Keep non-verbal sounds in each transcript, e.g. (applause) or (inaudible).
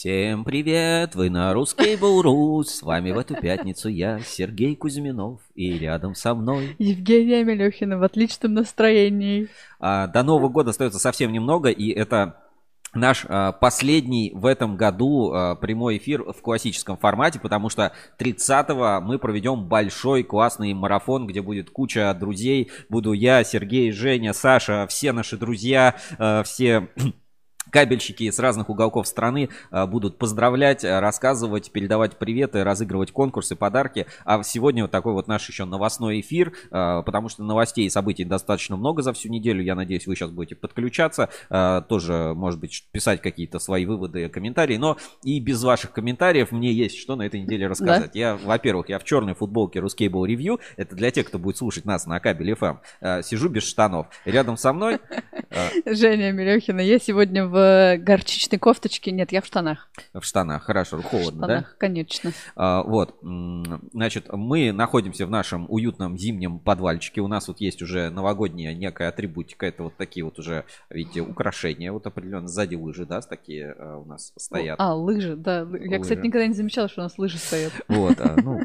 Всем привет, вы на русский Буру. С вами в эту пятницу я, Сергей Кузьминов, и рядом со мной... Евгения Мелехина в отличном настроении. А, до Нового года остается совсем немного, и это наш а, последний в этом году а, прямой эфир в классическом формате, потому что 30-го мы проведем большой классный марафон, где будет куча друзей. Буду я, Сергей, Женя, Саша, все наши друзья, а, все кабельщики с разных уголков страны а, будут поздравлять, а, рассказывать, передавать приветы, разыгрывать конкурсы, подарки. А сегодня вот такой вот наш еще новостной эфир, а, потому что новостей и событий достаточно много за всю неделю. Я надеюсь, вы сейчас будете подключаться, тоже, может быть, писать какие-то свои выводы, комментарии. Но и без ваших комментариев мне есть что на этой неделе рассказать. Да? Я, во-первых, я в черной футболке Ruscable Review. Это для тех, кто будет слушать нас на кабеле FM. Сижу без штанов. Рядом со мной... Женя Мелехина. Я сегодня в в горчичной кофточке. Нет, я в штанах. В штанах, хорошо, холодно, в штанах, да? конечно. А, вот, значит, мы находимся в нашем уютном зимнем подвальчике. У нас вот есть уже новогодняя некая атрибутика. Это вот такие вот уже, видите, украшения вот определенно. Сзади лыжи, да, такие а, у нас стоят. А, лыжи, да. Я, лыжи. кстати, никогда не замечала, что у нас лыжи стоят. Вот, а, ну,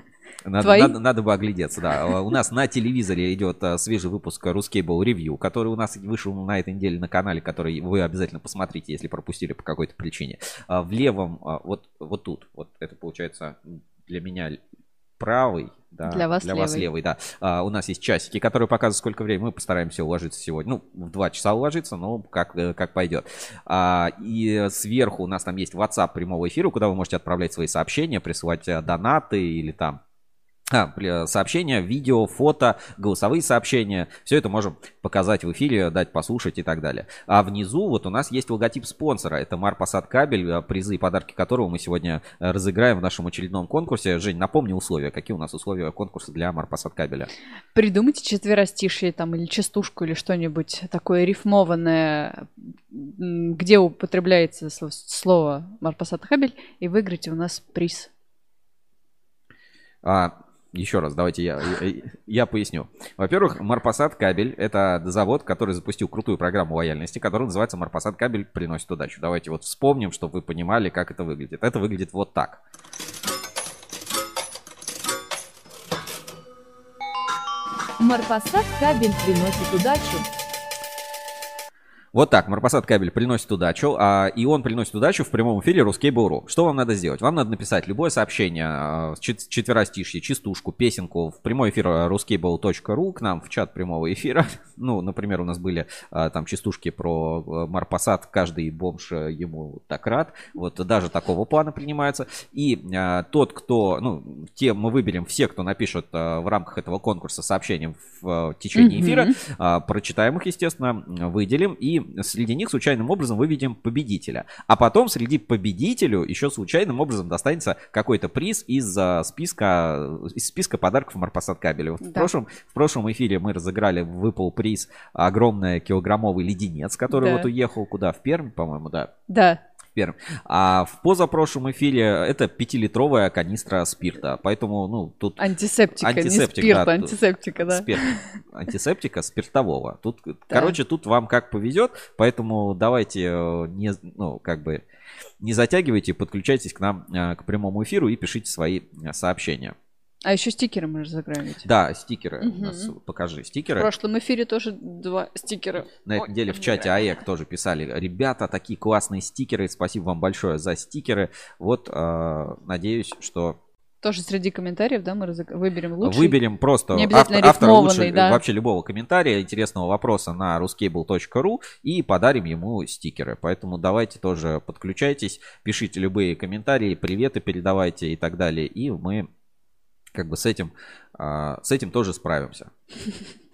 надо, надо, надо бы оглядеться, да. А, у нас на телевизоре идет а, свежий выпуск Ruscable Review, который у нас вышел на этой неделе на канале, который вы обязательно посмотрите, если пропустили по какой-то причине. А, в левом, вот, вот тут, вот это получается для меня правый, да, для вас, для левый. вас левый, да. А, у нас есть часики, которые показывают, сколько времени. Мы постараемся уложиться сегодня. Ну, в 2 часа уложиться, но как, э, как пойдет. А, и сверху у нас там есть WhatsApp прямого эфира, куда вы можете отправлять свои сообщения, присылать э, донаты или там сообщения, видео, фото, голосовые сообщения. Все это можем показать в эфире, дать послушать и так далее. А внизу вот у нас есть логотип спонсора. Это Марпасад кабель, а, призы и подарки которого мы сегодня э, разыграем в нашем очередном конкурсе. Жень, напомни условия. Какие у нас условия конкурса для Марпасад кабеля? Придумайте четверостишие там или частушку или что-нибудь такое рифмованное, где употребляется слово Марпасад кабель и выиграйте у нас приз. А, еще раз, давайте я, я, я поясню. Во-первых, Марпасад кабель – это завод, который запустил крутую программу лояльности, которая называется Марпасад кабель приносит удачу. Давайте вот вспомним, чтобы вы понимали, как это выглядит. Это выглядит вот так. Марпасад кабель приносит удачу. Вот так, Марпасад кабель приносит удачу, а, и он приносит удачу в прямом эфире Ruskable.ru. Что вам надо сделать? Вам надо написать любое сообщение, а, чет- четверостишье, частушку, песенку в прямой эфир ruskable.ru к нам в чат прямого эфира. (laughs) Ну, например, у нас были а, там частушки про а, Марпасад, каждый бомж э, ему так рад. Вот даже такого плана принимается. И а, тот, кто, ну, те мы выберем все, кто напишет а, в рамках этого конкурса сообщением в, в течение эфира, mm-hmm. а, прочитаем их, естественно, выделим и среди них случайным образом выведем победителя. А потом среди победителю еще случайным образом достанется какой-то приз из списка, из списка подарков Марпасад кабеля. Да. В, прошлом, в прошлом эфире мы разыграли, выпал приз огромный килограммовый леденец, который да. вот уехал куда? В Пермь, по-моему, да? Да. Пермь. А в позапрошлом эфире это пятилитровая канистра спирта. Поэтому, ну, тут... Антисептика, антисептик, не спирта, да, антисептика, да. Спирт, антисептика спиртового. Тут, да. короче, тут вам как повезет, поэтому давайте э, не, ну, как бы не затягивайте, подключайтесь к нам э, к прямому эфиру и пишите свои э, сообщения. А еще стикеры мы разыграем ведь. Да, стикеры. Угу. У нас, покажи стикеры. В прошлом эфире тоже два стикера. На этой неделе в чате АЭК тоже писали. Ребята, такие классные стикеры. Спасибо вам большое за стикеры. Вот, э, надеюсь, что тоже среди комментариев, да, мы разыг... выберем лучший. Выберем просто автор, автора лучше, да. вообще любого комментария, интересного вопроса на ruscable.ru и подарим ему стикеры. Поэтому давайте тоже подключайтесь, пишите любые комментарии, приветы передавайте и так далее. И мы как бы с этим, а, с этим тоже справимся (laughs)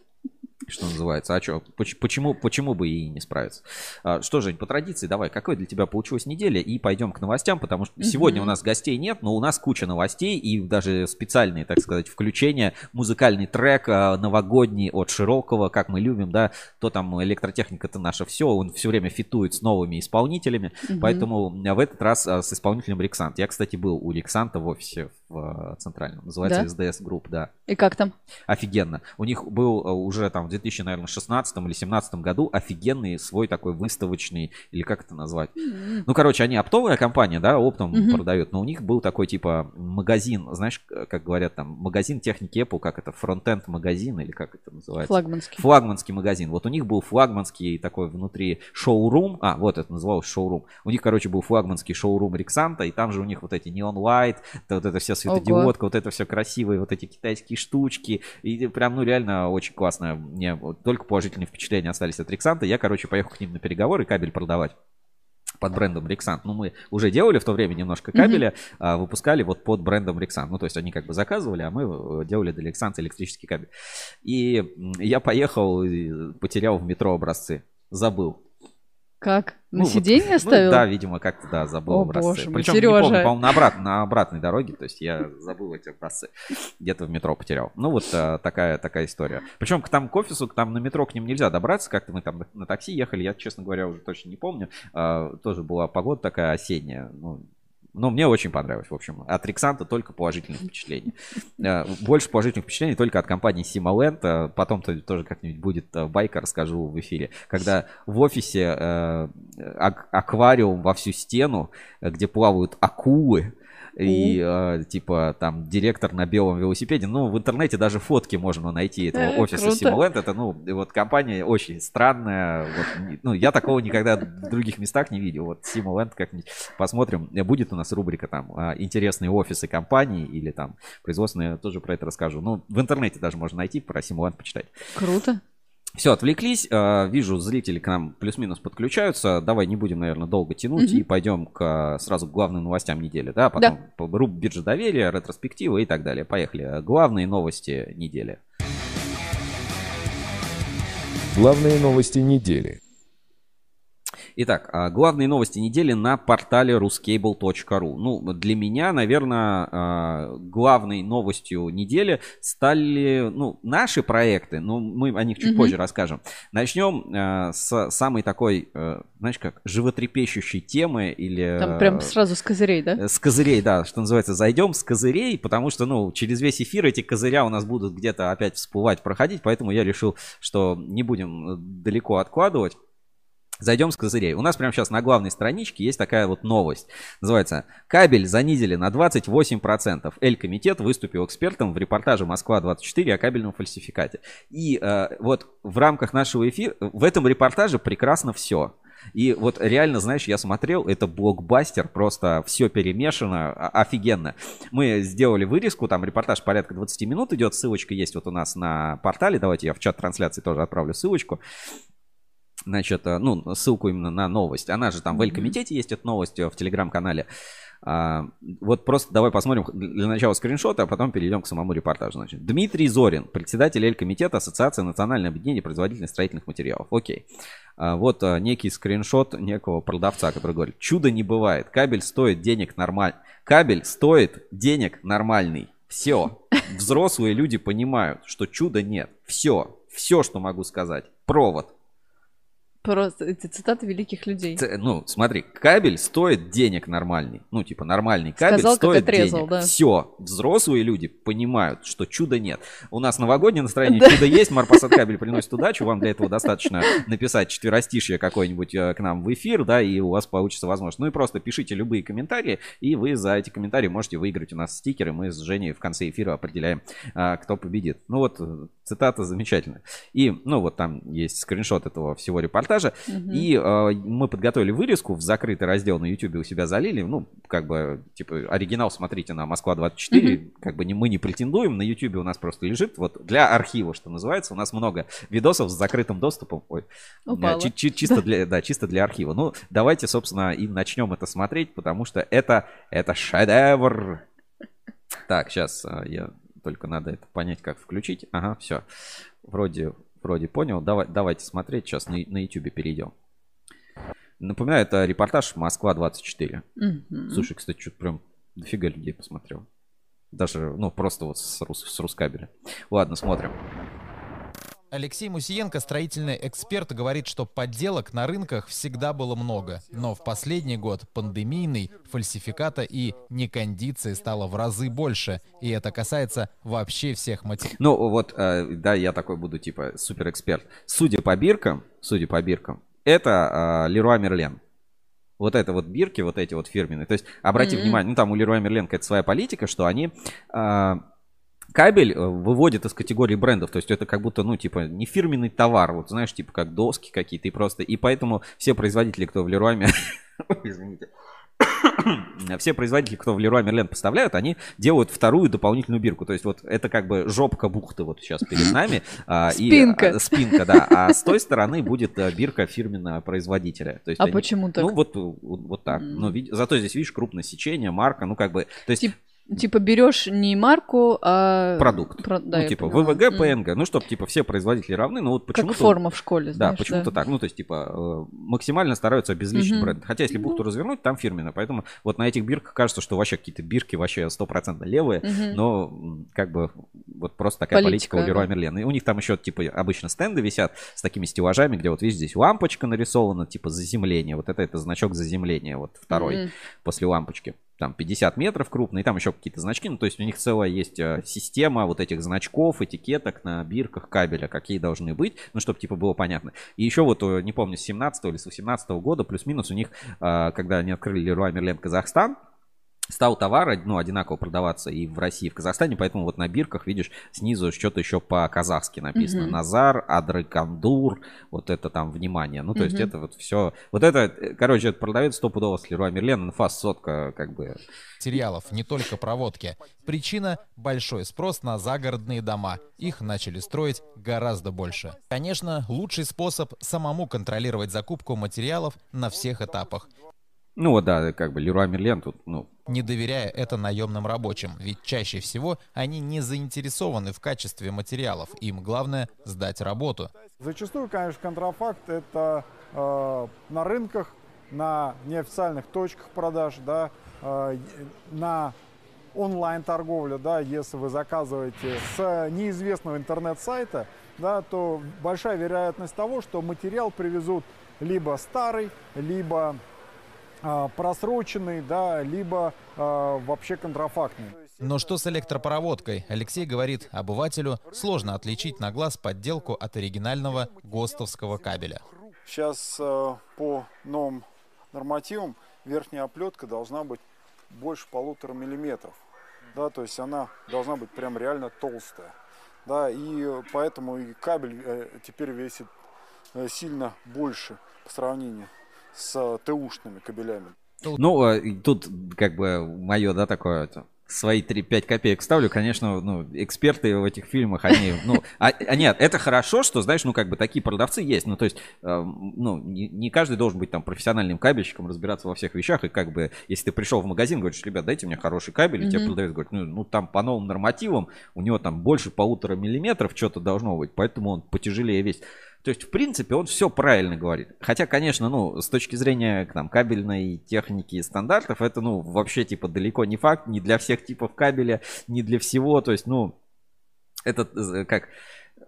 что называется. А что, почему, почему бы и не справиться? А, что, Жень, по традиции, давай, какой для тебя получилась неделя? И пойдем к новостям, потому что сегодня у нас гостей нет, но у нас куча новостей и даже специальные, так сказать, включения. Музыкальный трек а, новогодний от Широкого, как мы любим, да, то там электротехника-то наша все, он все время фитует с новыми исполнителями, поэтому в этот раз а, с исполнителем Рексант. Я, кстати, был у Рексанта в офисе в Центральном, называется да? SDS Group, да. И как там? Офигенно. У них был уже там 2016 или 2017 году офигенный свой такой выставочный, или как это назвать? Ну, короче, они оптовая компания, да, оптом Мгм. продают, но у них был такой типа магазин, знаешь, как говорят там, магазин техники Apple, как это, фронтенд магазин или как это называется? Флагманский. Флагманский магазин. Вот у них был флагманский такой внутри шоурум. А, вот это называлось шоурум. У них, короче, был флагманский шоурум Рексанта, и там же у них вот эти неон лайт, вот это вся светодиодка, вот это все красивые, вот эти китайские штучки. И прям, ну, реально очень классно. Мне вот только положительные впечатления остались от Рексанта. Я, короче, поехал к ним на переговоры кабель продавать под брендом Рексант. Ну, мы уже делали в то время немножко кабеля, а, выпускали вот под брендом Рексант. Ну, то есть они как бы заказывали, а мы э, делали для Рексанта электрический кабель. И я поехал, потерял в метро образцы. Забыл. Как? На Ну, вот, сиденье Ну, оставил? да, видимо, как-то, да, забыл О, образцы. боже мой, Причем, не Сережа. помню, по-моему, на, обрат- на обратной дороге, то есть я забыл эти образцы. Где-то в метро потерял. Ну, вот а, такая, такая история. Причем к там к офису, к там на метро к ним нельзя добраться. Как-то мы там на, на такси ехали, я, честно говоря, уже точно не помню. А, тоже была погода такая осенняя. Ну, но мне очень понравилось, в общем. От Рексанта только положительные впечатления. Э, Больше положительных впечатлений только от компании Simoland. Э, Потом то- тоже как-нибудь будет э, байка, расскажу в эфире. Когда в офисе ак- аквариум во всю стену, где плавают акулы, и э, типа там директор на белом велосипеде. Ну, в интернете даже фотки можно найти этого Э, офиса. Simoland. Это, ну, вот компания очень странная. Вот, ну, я такого никогда в других местах не видел. Вот Simoland как-нибудь посмотрим. Э, Будет у нас рубрика там а, интересные офисы компании или там производственные, тоже про это расскажу. Ну, в интернете даже можно найти, про Simoland почитать. Круто. Все, отвлеклись. Э, Вижу, зрители к нам плюс-минус подключаются. Давай не будем, наверное, долго тянуть Мгм. и пойдем к, сразу к главным новостям недели. Да, потом по- руб биржа доверия, ретроспективы и так далее. Поехали. Главные новости недели. Главные новости недели. Итак, а, главные новости недели на портале ruscable.ru. Ну, для меня, наверное, а, главной новостью недели стали, ну, наши проекты, но мы о них чуть Мгм. позже расскажем. Начнем а, с самой такой, э, знаешь как, животрепещущей темы или... Там прям э, сразу с козырей, да? Э, С козырей, да, что называется, зайдем с козырей, потому что, ну, через весь эфир эти козыря у нас будут где-то опять всплывать, проходить, поэтому я решил, что не будем далеко откладывать. Зайдем с козырей. У нас прямо сейчас на главной страничке есть такая вот новость. Называется «Кабель занизили на 28%. Эль-комитет выступил экспертом в репортаже «Москва-24» о кабельном фальсификате». И э, вот в рамках нашего эфира, в этом репортаже прекрасно все. И вот реально, знаешь, я смотрел, это блокбастер, просто все перемешано, о- офигенно. Мы сделали вырезку, там репортаж порядка 20 минут идет, ссылочка есть вот у нас на портале, давайте я в чат трансляции тоже отправлю ссылочку. Значит, э, ну, ссылку именно на новость. Она же там в Эль-комитете есть эта новость э, в телеграм-канале. А, вот просто давай посмотрим для начала скриншоты, а потом перейдем к самому репортажу. Значит, Дмитрий Зорин, председатель Эль-комитета Ассоциации национального объединения производителей строительных материалов. Окей. А, вот а, некий скриншот некого продавца, который говорит, чудо не бывает, кабель стоит денег нормально. Кабель стоит денег нормальный. Все. Взрослые люди понимают, что чуда нет. Все. Все, что могу сказать. Провод. Просто эти цитаты великих людей. Ц- Ну, смотри, кабель стоит денег нормальный. Ну, типа, нормальный кабель Сказал, как стоит отрезал, денег. да. Все. Взрослые люди понимают, что чуда нет. У нас новогоднее настроение, чудо есть, Марпасад кабель приносит удачу. Вам для этого достаточно написать четверостишье какое-нибудь э, к нам в эфир, да, и у вас получится возможность. Ну и просто пишите любые комментарии, и вы за эти комментарии можете выиграть у нас стикеры. Мы с Женей в конце эфира определяем, а, кто победит. Ну вот, э, цитата замечательная. И, ну вот там есть скриншот этого всего репортажа. Мгм. И э, мы подготовили вырезку в закрытый раздел на YouTube у себя залили. Ну, как бы, типа, оригинал смотрите на Москва-24. Как бы не, мы не претендуем. На YouTube у нас просто лежит. Вот для архива, что называется. У нас много видосов с закрытым доступом. Ой, Упала. чи- чи- чисто, для, да, чисто для архива. Ну, давайте, собственно, и начнем это смотреть, потому что это, это шедевр. Так, сейчас я только надо это понять, как включить. Ага, все. Вроде, вроде понял. Давай, давайте смотреть. Сейчас на, на YouTube перейдем. Напоминаю, это репортаж Москва-24. Мгм. Слушай, кстати, что-то прям дофига людей посмотрел. Даже, ну, просто вот с, рус, с Рускабеля. Ладно, смотрим. Алексей Мусиенко, строительный эксперт, говорит, что подделок на рынках всегда было много. Но в последний год пандемийный, фальсификата и некондиции стало в разы больше. И это касается вообще всех материалов. Ну вот, э, да, я такой буду типа суперэксперт. Судя по биркам, судя по биркам, это э, Леруа Мерлен. Вот это вот бирки, вот эти вот фирменные. То есть, обрати Мгм. внимание, ну там у Леруа Мерлен какая-то своя политика, что они э, кабель э, выводят из категории брендов. То есть это как будто, ну, типа, не фирменный товар, вот знаешь, типа как доски какие-то и просто. И поэтому все производители, кто в Леруа (coughs) извините. (coughs) Все производители, кто в Леруа Мерлен поставляют, они делают вторую дополнительную бирку. То есть вот это как бы жопка бухты вот сейчас перед (coughs) нами. а, и, Спинка. а, спинка, да. А с той стороны будет а, бирка фирменного производителя. То есть А они- почему так? Ну вот, вот, так. Ну, вид- зато здесь, видишь, крупное сечение, марка, ну как бы... То есть Тип- Типа берешь не марку, а... продукт. Про- да, ну, типа поняла. ВВГ. ПНГ. Ну, чтобы, типа, все производители равны, но вот Как почему-то... форма в школе, Да, знаешь, почему-то так. Ну, то есть, типа, э, максимально стараются обезличить Мгм. бренд. Хотя, если бухту развернуть, там фирменно. Поэтому вот на этих бирках кажется, что вообще какие-то бирки вообще стопроцентно левые. Мгм. Но как бы вот просто такая политика, Политика, у Леруа да. Мерлен. И у них там еще, типа, обычно стенды висят с такими стеллажами, где вот, видишь, здесь лампочка нарисована, типа, заземление. Вот это, это значок заземления, вот второй Мгм. после лампочки. Там 50 метров крупный, там еще какие-то значки. Ну, то есть у них целая есть э, система вот этих значков, этикеток на бирках кабеля, какие должны быть, ну, чтобы, типа, было понятно. И еще вот, э, не помню, с 17 или с 18 года, плюс-минус, у них, э, когда они открыли Леруа Мерлен Казахстан, стал товар ну, одинаково продаваться и в России, и в Казахстане, поэтому вот на бирках, видишь, снизу что-то еще по-казахски написано. Мгм. Назар, Адрыкандур, вот это там, внимание. Ну, то есть Мгм. это вот все. Вот это, короче, это продавец стопудово с Леруа Мерлен, инфа сотка, как бы. материалов, не только проводки. Причина – большой спрос на загородные дома. Их начали строить гораздо больше. Конечно, лучший способ – самому контролировать закупку материалов на всех этапах, Ну вот да, как бы Леруа Мерлен тут, ну, не доверяя это наемным рабочим, ведь чаще всего они не заинтересованы в качестве материалов, им главное – сдать работу. Зачастую, конечно, контрафакт это э, на рынках, на неофициальных точках продаж, да, э, на онлайн-торговле, да, если вы заказываете с неизвестного интернет-сайта, да, то большая вероятность того, что материал привезут либо старый, либо просроченный, да, либо э, вообще контрафактный. Но что с электропроводкой? Алексей говорит, обывателю сложно отличить на глаз подделку от оригинального ГОСТовского кабеля. Сейчас э, по новым нормативам верхняя оплетка должна быть больше полутора миллиметров. Да, то есть она должна быть прям реально толстая. Да, и поэтому и кабель э, теперь весит э, сильно больше по сравнению с э, ТУшными кабелями. Ну, э, тут как бы мое, да, такое это, свои 3-5 копеек ставлю, конечно, ну, эксперты в этих фильмах, они, ну, а, а нет, это хорошо, что, знаешь, ну, как бы такие продавцы есть, ну, то есть, э, ну, не, не каждый должен быть там профессиональным кабельщиком, разбираться во всех вещах, и как бы, если ты пришел в магазин, говоришь, ребят, дайте мне хороший кабель, и тебе продавец говорит, ну, ну, там по новым нормативам, у него там больше полутора миллиметров что-то должно быть, поэтому он потяжелее весит. То есть, в принципе, он все правильно говорит. Хотя, конечно, ну, с точки зрения там, кабельной техники и стандартов, это, ну, вообще, типа, далеко не факт, не для всех типов кабеля, не для всего. То есть, ну, это как...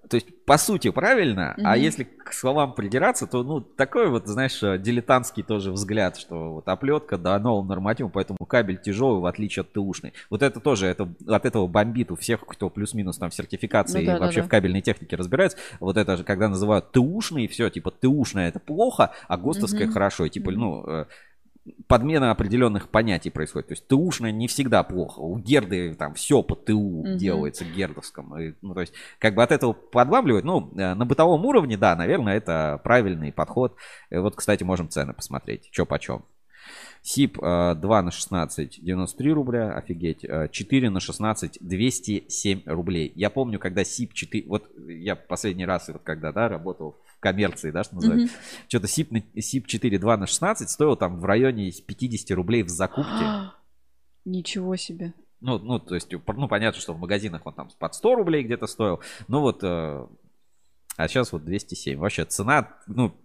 То есть, по сути, правильно, а Мгм. если к словам придираться, то, ну, такой вот, знаешь, э, дилетантский тоже взгляд, что вот оплетка, да, новым нормативом, поэтому кабель тяжелый, в отличие от ТУшной. Вот это тоже, это, от этого бомбит у всех, кто плюс-минус там в сертификации Ну да, и вообще да. в кабельной технике разбирается. Вот это же, когда называют ТУшный, все, типа, ТУшная это плохо, а ГОСТовская Мгм. хорошо. И, типа, Мгм. ну, э, подмена определенных понятий происходит. То есть ТУшная не всегда плохо. У Герды там все по ТУ Мгм. делается гердовском. И, ну, то есть, как бы от этого подбавливают. Ну, э, на бытовом уровне, да, наверное, это правильный подход. Э, Вот, кстати, можем цены посмотреть. Че почем. СИП э, 2 на 16 93 рубля, офигеть. Э, 4 на 16 207 рублей. Я помню, когда СИП 4, вот я последний раз, вот когда, да, работал в коммерции, да, что называется, что-то СИП, на- СИП 4 2 на 16 стоил там в районе 50 рублей в закупке. (gasps) Ничего себе. Ну, ну, то есть, ну, понятно, что в магазинах он там под 100 рублей где-то стоил. Ну, вот, э, А сейчас вот 207. Вообще цена, ну,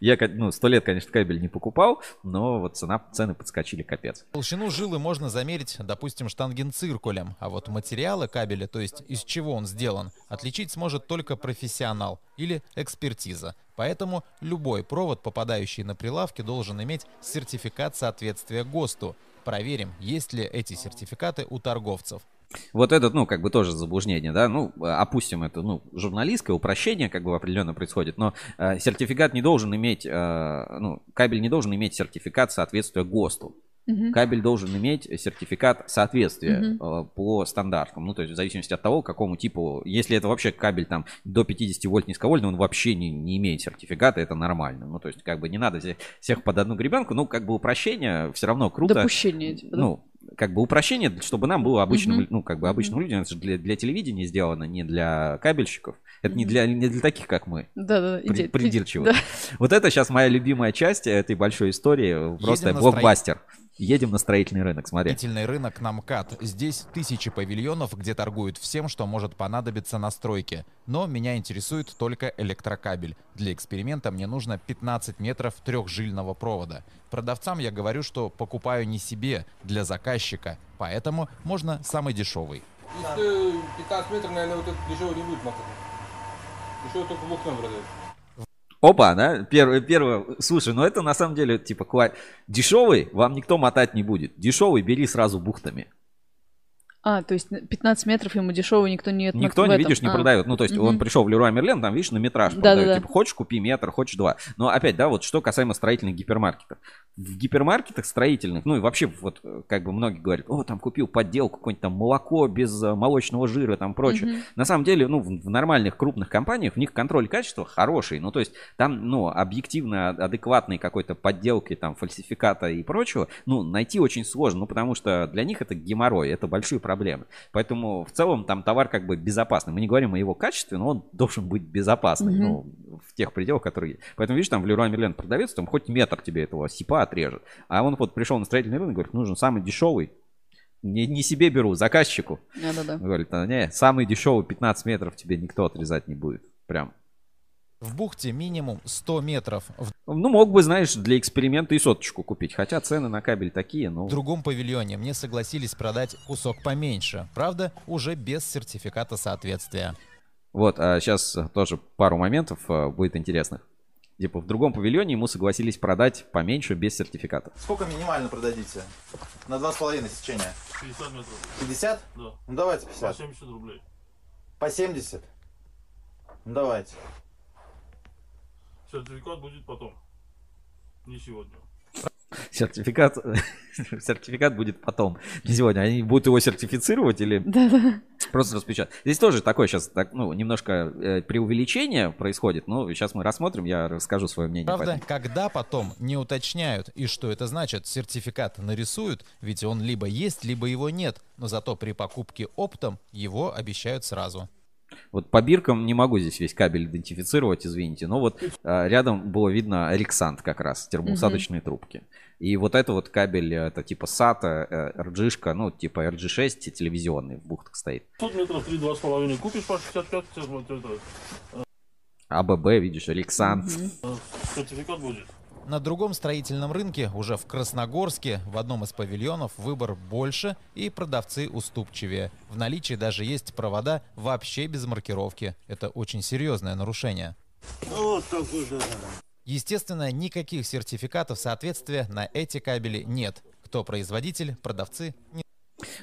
я ну, сто лет, конечно, кабель не покупал, но вот цена, цены подскочили капец. Толщину жилы можно замерить, допустим, штангенциркулем, а вот материалы кабеля, то есть из чего он сделан, отличить сможет только профессионал или экспертиза. Поэтому любой провод, попадающий на прилавки, должен иметь сертификат соответствия ГОСТу. Проверим, есть ли эти сертификаты у торговцев. Вот это, ну, как бы тоже заблуждение, да, ну, опустим это, ну, журналистское упрощение, как бы определенно происходит, но э, сертификат не должен иметь, э, ну, кабель не должен иметь сертификат соответствия ГОСТу. Мгм. Кабель должен иметь сертификат соответствия Мгм. э, по стандартам. Ну, то есть в зависимости от того, какому типу. Если это вообще кабель там до 50 вольт низковольтный, он вообще не, не имеет сертификата, это нормально. Ну, то есть, как бы не надо все- всех под одну гребенку. Ну, как бы упрощение все равно круто. Допущение, типа, да? Ну, как бы упрощение, чтобы нам было обычным, Мгм. ну, как бы обычным людям, это же для, для телевидения сделано, не для кабельщиков. Это не Мгм. для, не для таких, как мы. Да-да, При- иди- придирчиво. да. Вот это сейчас моя любимая часть этой большой истории. Просто блокбастер. Едем на строительный рынок, смотри. Строительный рынок Намкат. Здесь тысячи павильонов, где торгуют всем, что может понадобиться на стройке. Но меня интересует только электрокабель. Для эксперимента мне нужно 15 метров трехжильного провода. Продавцам я говорю, что покупаю не себе, для заказчика. Поэтому можно самый дешевый. Если 15 метров, наверное, вот этот дешевый не будет. Дешевый только в Лукном продают. Опа, да? Первое, первое. Слушай, ну это на самом деле, типа, кла- дешевый вам никто мотать не будет. Дешевый бери сразу бухтами. А, то есть 15 метров ему дешевый никто не отмок- Никто не, видишь, не А. продает. Ну, то есть он Мгм. пришел в Леруа Мерлен, там, видишь, на метраж Да, продают. да, да. Типа, хочешь, купи метр, хочешь два. Но опять, да, вот что касаемо строительных гипермаркетов. В гипермаркетах строительных, ну и вообще, вот, э, как бы многие говорят, о, там купил подделку, какое-нибудь там молоко без э, молочного жира, там прочее. Мгм. На самом деле, ну, в в нормальных крупных компаниях у них контроль качества хороший. Ну, то есть там, ну, объективно а- адекватной какой-то подделки, там, фальсификата и прочего, ну, найти очень сложно, ну, потому что для них это геморрой, это большие проблемы. Поэтому в целом там товар как бы безопасный. Мы не говорим о его качестве, но он должен быть безопасный, Мгм. ну, в тех пределах, которые есть. Поэтому, видишь, там в Леруа Мерлен продавец, там хоть метр тебе этого сипа отрежет. А он вот пришел на строительный рынок, говорит, нужен самый дешевый, не, не себе беру, заказчику. Да-да-да. Говорит, «А, не, самый дешевый 15 метров тебе никто отрезать не будет. Прям. В бухте минимум 100 метров. В Ну, мог бы, знаешь, для эксперимента и соточку купить. Хотя цены на кабель такие, ну... другом павильоне мне согласились продать кусок поменьше. Правда, уже без сертификата соответствия. Вот, а сейчас тоже пару моментов а, будет интересных. Типа в другом павильоне ему согласились продать поменьше без сертификата. Сколько минимально продадите? На два с половиной сечения. 50 метров. 50? Да. Ну давайте По 50. 70 рублей. По 70? Ну давайте. Сертификат будет потом. Не сегодня. Сертификат, (laughs) сертификат будет потом. Не сегодня. Они будут его сертифицировать или Да-да. просто распечатать? Здесь тоже такое сейчас, так, ну, немножко э, преувеличение происходит. Но сейчас мы рассмотрим, я расскажу свое мнение. Правда, когда потом не уточняют и что это значит, сертификат нарисуют, ведь он либо есть, либо его нет, но зато при покупке оптом его обещают сразу. Вот по биркам не могу здесь весь кабель идентифицировать, извините. Но вот э, рядом было видно Александ как раз, термоусадочные трубки. И вот это вот кабель, э, это типа SATA, э, RG-шка, ну типа RG6 телевизионный в бухтах стоит. 100 метров 3, 2,5 купишь по 65, сейчас вот это, АББ, видишь, Александ. э, сертификат будет. На другом строительном рынке, уже в Красногорске, в одном из павильонов выбор больше и продавцы уступчивее. В наличии даже есть провода вообще без маркировки. Это очень серьезное нарушение. Естественно, никаких сертификатов соответствия на эти кабели нет. Кто производитель, продавцы не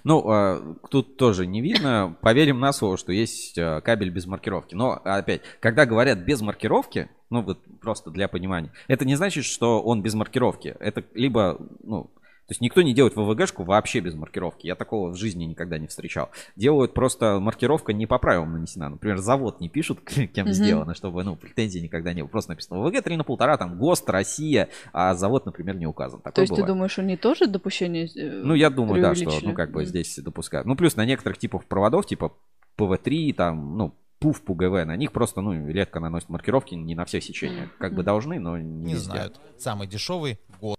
Ну, э, тут тоже не видно. Поверим на слово, что есть э, кабель без маркировки. Но опять, когда говорят без маркировки, ну вот просто для понимания, это не значит, что он без маркировки. Это либо, ну, то есть никто не делает ВВГшку вообще без маркировки. Я такого в жизни никогда не встречал. Делают просто маркировка не по правилам нанесена. Например, завод не пишут, (laughs) кем Мгм. сделано, чтобы, ну, претензий никогда не было. Просто написано ВВГ 3 на полтора, там ГОСТ, Россия, а завод, например, не указан. Такое То есть ты бывает. думаешь, они тоже допущение э, Ну, я думаю, да, что, ну, как бы здесь допускают. Ну, плюс на некоторых типах проводов, типа ПВ-3, там, ну, ПУФ, ПУГВ, на них просто, ну, редко наносят маркировки, не на всех сечениях. Как бы должны, но не, не везде. знают. Самый дешевый год.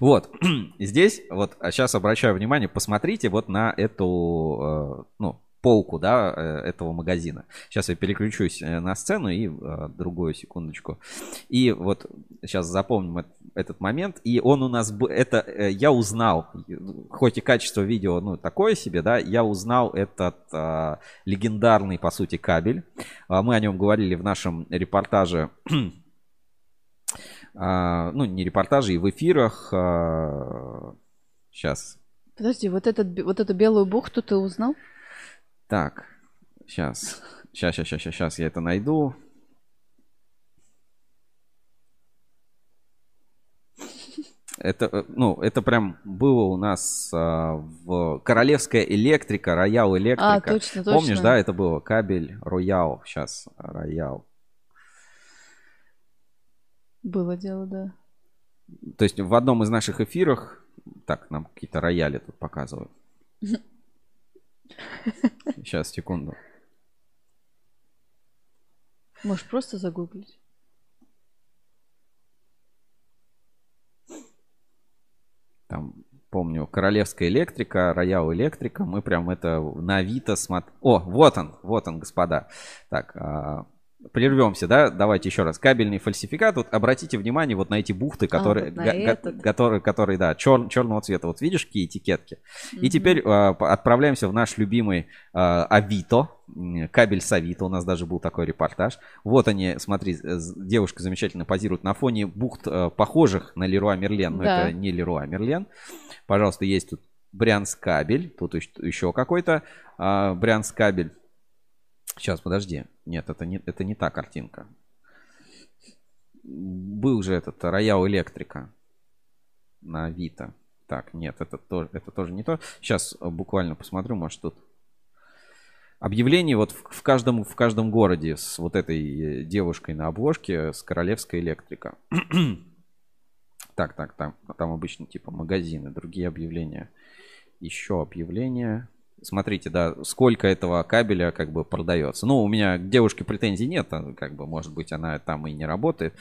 Вот, (clears throat) здесь, вот, сейчас обращаю внимание, посмотрите вот на эту, э, ну, полку, да, э, этого магазина. Сейчас я переключусь э, на сцену и э, другую секундочку. И вот сейчас запомним эт- этот момент. И он у нас, это я узнал, хоть и качество видео, ну, такое себе, да, я узнал этот а, легендарный, по сути, кабель. А, Мы о нем говорили в нашем репортаже (clears throat) а, ну, не репортаже, и в эфирах. Сейчас. Подожди, вот, этот, вот эту белую бухту ты узнал? Так, сейчас. Сейчас, сейчас, сейчас, сейчас я это найду. Это, э, ну, это прям было у нас а, в Королевская электрика, Роял электрика. А, точно, точно. Помнишь, да, это было кабель Роял. Сейчас, Роял. Было дело, да. То есть в одном из наших эфирах, так, нам какие-то рояли тут показывают. (laughs) Сейчас, секунду. Можешь просто загуглить. Там, помню, Королевская электрика, Роял электрика. Мы прям это на Авито смотрим. О, вот он, вот он, господа. Так, а, прервемся, да? Давайте еще раз. Кабельный фальсификат. Вот обратите внимание вот на эти бухты, которые, вот на га- га- которые, которые, да, чер- черного цвета. Вот видишь, какие этикетки? И Мгм. теперь а, по- отправляемся в наш любимый а, Авито. Кабель с Авито. У нас даже был такой репортаж. Вот они, смотри, девушка замечательно позирует на фоне бухт, э, похожих на Леруа Мерлен. Но Да. это не Леруа Мерлен. Пожалуйста, есть тут Брянск кабель. Тут ещ- еще какой-то а, Брянск кабель. Сейчас, подожди. Нет, это не, это не та картинка. Был же этот Роял Электрика на Авито. Так, нет, это тоже, это тоже не то. Сейчас э, буквально посмотрю, может тут объявление вот в, в каждом в каждом городе с вот этой э, девушкой на обложке с Королевская электрика. (clears throat) так, так, там, там обычно типа магазины, другие объявления. Еще объявления. Смотрите, да, сколько этого кабеля как бы продается. Ну, у меня к девушке претензий нет, а, как бы, может быть, она там и не работает.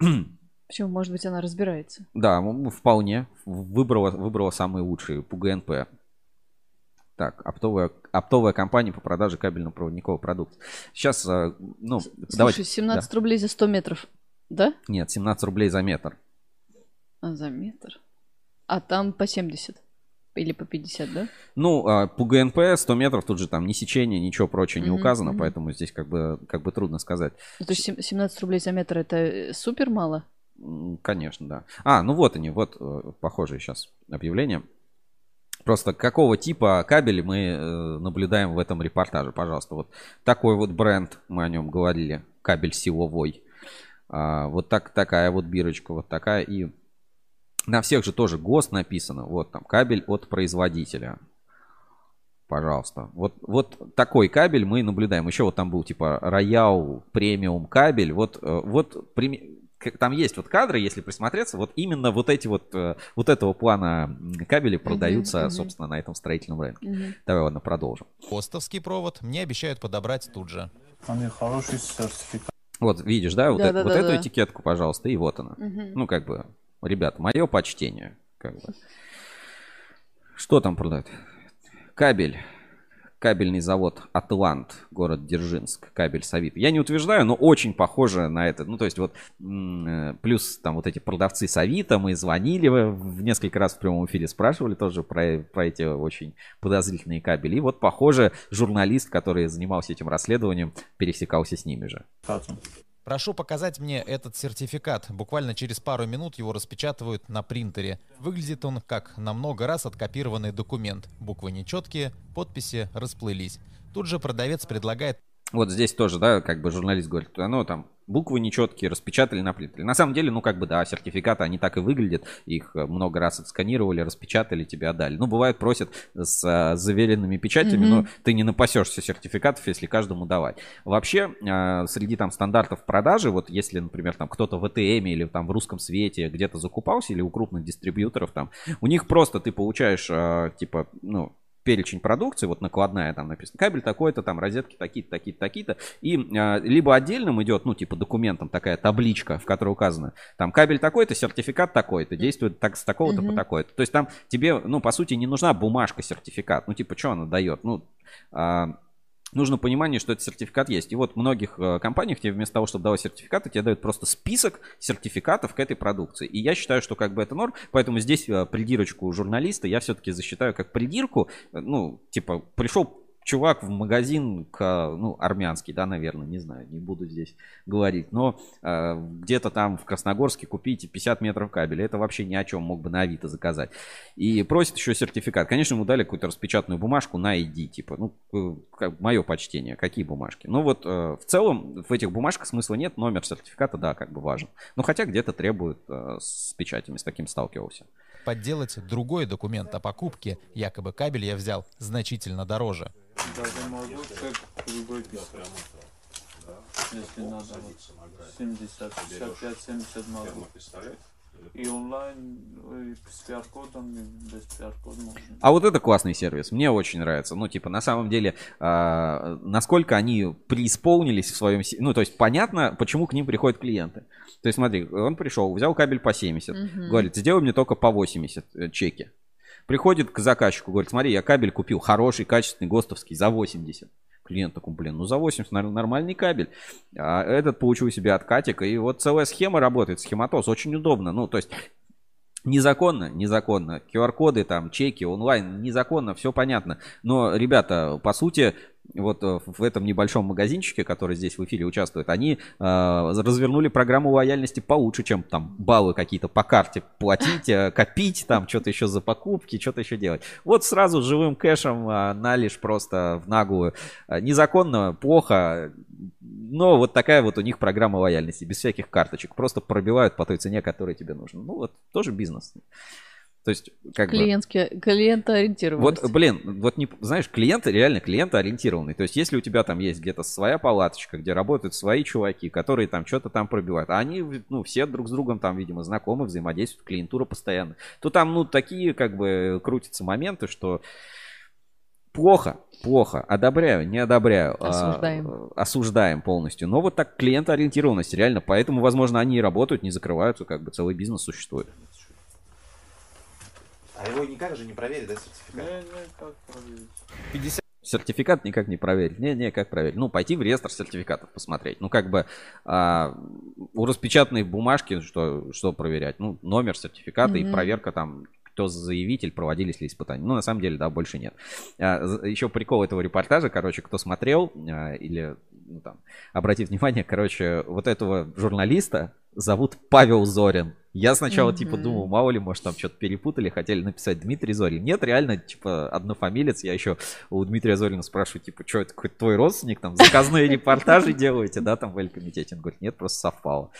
(clears throat) Почему, может быть, она разбирается? Да, вполне. Выбрала, выбрала самые лучшие по ГНП. Так, оптовая, оптовая компания по продаже кабельно-проводникового продукта. Сейчас, э, ну, Слушай, давайте. 17 рублей за 100 метров. Да? да. Нет, 17 рублей за метр. А, за метр. А там по 70. Или по 50, да? Ну, а, по ГНП 100 метров тут же там ни сечения, ничего прочего не указано, мгм. поэтому здесь как бы, как бы трудно сказать. Ну, то есть сем- 17 рублей за метр это э, супер мало? Конечно, да. А, ну вот они, вот э, похожие сейчас объявления. Просто какого типа кабель мы э, наблюдаем в этом репортаже, пожалуйста. Вот такой вот бренд, мы о нем говорили, кабель силовой. А, вот так, такая вот бирочка, вот такая. И на всех же тоже ГОСТ написано. Вот там кабель от производителя. Пожалуйста. Вот, вот такой кабель мы наблюдаем. Еще вот там был типа Роял премиум кабель. Вот, э, вот там есть вот кадры, если присмотреться, вот именно вот эти вот, э, вот этого плана кабели продаются, мгм. собственно, на этом строительном рынке. Мгм. Давай, ладно, продолжим. Постовский провод мне обещают подобрать тут же. Они хороший сертификат. Вот видишь, да, вот, Да, э- да, вот да, эту да. этикетку, пожалуйста, и вот она. Мгм. Ну, как бы, ребят, мое почтение. Как бы. Что там продают? Кабель. Кабельный завод Атлант, город Дзержинск, кабель Савит. Я не утверждаю, но очень похоже на это. Ну, то есть вот э, плюс там вот эти продавцы Савита, мы звонили в несколько раз в прямом эфире, спрашивали тоже про, про эти очень подозрительные кабели. И вот, похоже, журналист, который занимался этим расследованием, пересекался с ними же. Прошу показать мне этот сертификат. Буквально через пару минут его распечатывают на принтере. Выглядит он как на много раз откопированный документ. Буквы нечеткие, подписи расплылись. Тут же продавец предлагает Вот здесь тоже, да, как бы журналист говорит, ну там буквы нечеткие, распечатали на принтере. На самом деле, ну как бы да, сертификаты, они так и выглядят. Их э, много раз отсканировали, распечатали, тебе отдали. Ну, бывает, просят с э, заверенными печатями, Мгм. но ты не напасешься сертификатов, если каждому давать. Вообще, э, среди там стандартов продажи, вот если, например, там кто-то в АТМ или там в русском свете где-то закупался, или у крупных дистрибьюторов там, у них просто ты получаешь, э, типа, ну, перечень продукции, вот накладная там написано, кабель такой-то, там розетки такие-то, такие-то, такие-то, и а, либо отдельным идет, ну, типа документом такая табличка, в которой указано, там кабель такой-то, сертификат такой-то, действует так с такого-то по Мгм. такой-то. То есть там тебе, ну, по сути, не нужна бумажка сертификат, ну, типа, что она дает? Ну, а, нужно понимание, что этот сертификат есть. И вот в многих э, компаниях тебе вместо того, чтобы давать сертификаты, тебе дают просто список сертификатов к этой продукции. И я считаю, что как бы это норм, поэтому здесь э, придирочку журналиста я все-таки засчитаю как придирку. Э, Ну, типа, пришел чувак в магазин, к, ну, армянский, да, наверное, не знаю, не буду здесь говорить, но э, где-то там в Красногорске купите 50 метров кабеля, это вообще ни о чем, мог бы на Авито заказать. И просит еще сертификат. Конечно, ему дали какую-то распечатанную бумажку на ID, типа, ну, э, как, мое почтение, какие бумажки. Ну вот, э, в целом, в этих бумажках смысла нет, номер сертификата, да, как бы важен. Ну, хотя где-то требуют э, с печатями, с таким сталкивался. Подделать другой документ о покупке, якобы кабель я взял значительно дороже. Даже могу как выписать. Если надо, вот 70, 65, 70 могу. И онлайн, и с QR-кодом, и без QR-кода можно. А вот это классный сервис, мне очень нравится. Ну, типа, на самом деле, а, насколько они преисполнились в своем... Ну, то есть, понятно, почему к ним приходят клиенты. То есть, смотри, он пришел, взял кабель по 70, Мгм. говорит, сделай мне только по 80 э, чеки. Приходит к заказчику, говорит, смотри, я кабель купил хороший, качественный, ГОСТовский, за 80. Клиент такой, блин, ну за 80 нар- нормальный кабель. А этот получил себе откатик. И вот целая схема работает, схематоз. Очень удобно. Ну, то есть Незаконно, незаконно. QR-коды, там, чеки, онлайн, незаконно, все понятно. Но, ребята, по сути, вот э, в этом небольшом магазинчике, который здесь в эфире участвует, они э, развернули программу лояльности получше, чем там баллы какие-то по карте платить, э, копить, там что-то еще за покупки, что-то еще делать. Вот сразу живым кэшем э, налишь просто в наглую. Э, Незаконно, плохо, но вот такая вот у них программа лояльности, без всяких карточек. Просто пробивают по той цене, которая тебе нужна. Ну вот, тоже бизнес. То есть, как бы... Клиентский, клиентоориентированность. Вот, блин, вот не, знаешь, клиенты реально клиентоориентированный. То есть, если у тебя там есть где-то своя палаточка, где работают свои чуваки, которые там что-то там пробивают, а они, ну, все друг с другом там, видимо, знакомы, взаимодействуют, клиентура постоянно, то там, ну, такие, как бы, крутятся моменты, что плохо, плохо, одобряю, не одобряю. а, Осуждаем. э, осуждаем полностью. Но вот так клиентоориентированность, реально, поэтому, возможно, они и работают, не закрываются, как бы целый бизнес существует. А его никак же не проверить, да, сертификат? Не, не, как проверить. 50 Сертификат никак не проверить. Не-не, как проверить? Ну, пойти в реестр сертификатов посмотреть. Ну, как бы а, у распечатанной бумажки что, что проверять? Ну, номер сертификата и Мгм. проверка там, кто заявитель, проводились ли испытания. Ну, на самом деле, да, больше нет. А, еще прикол этого репортажа, короче, кто смотрел а, или ну, там, обратит внимание, короче, вот этого журналиста зовут Павел Зорин. Я сначала, типа, Мгм. думал, мало ли, может, там что-то перепутали, хотели написать Дмитрий Зорин. Нет, реально, типа, однофамилец. Я еще у Дмитрия Зорина спрашиваю, типа, что это какой-то твой родственник, там, заказные репортажи делаете, да, там, в Эль-комитете? Он говорит, нет, просто совпало.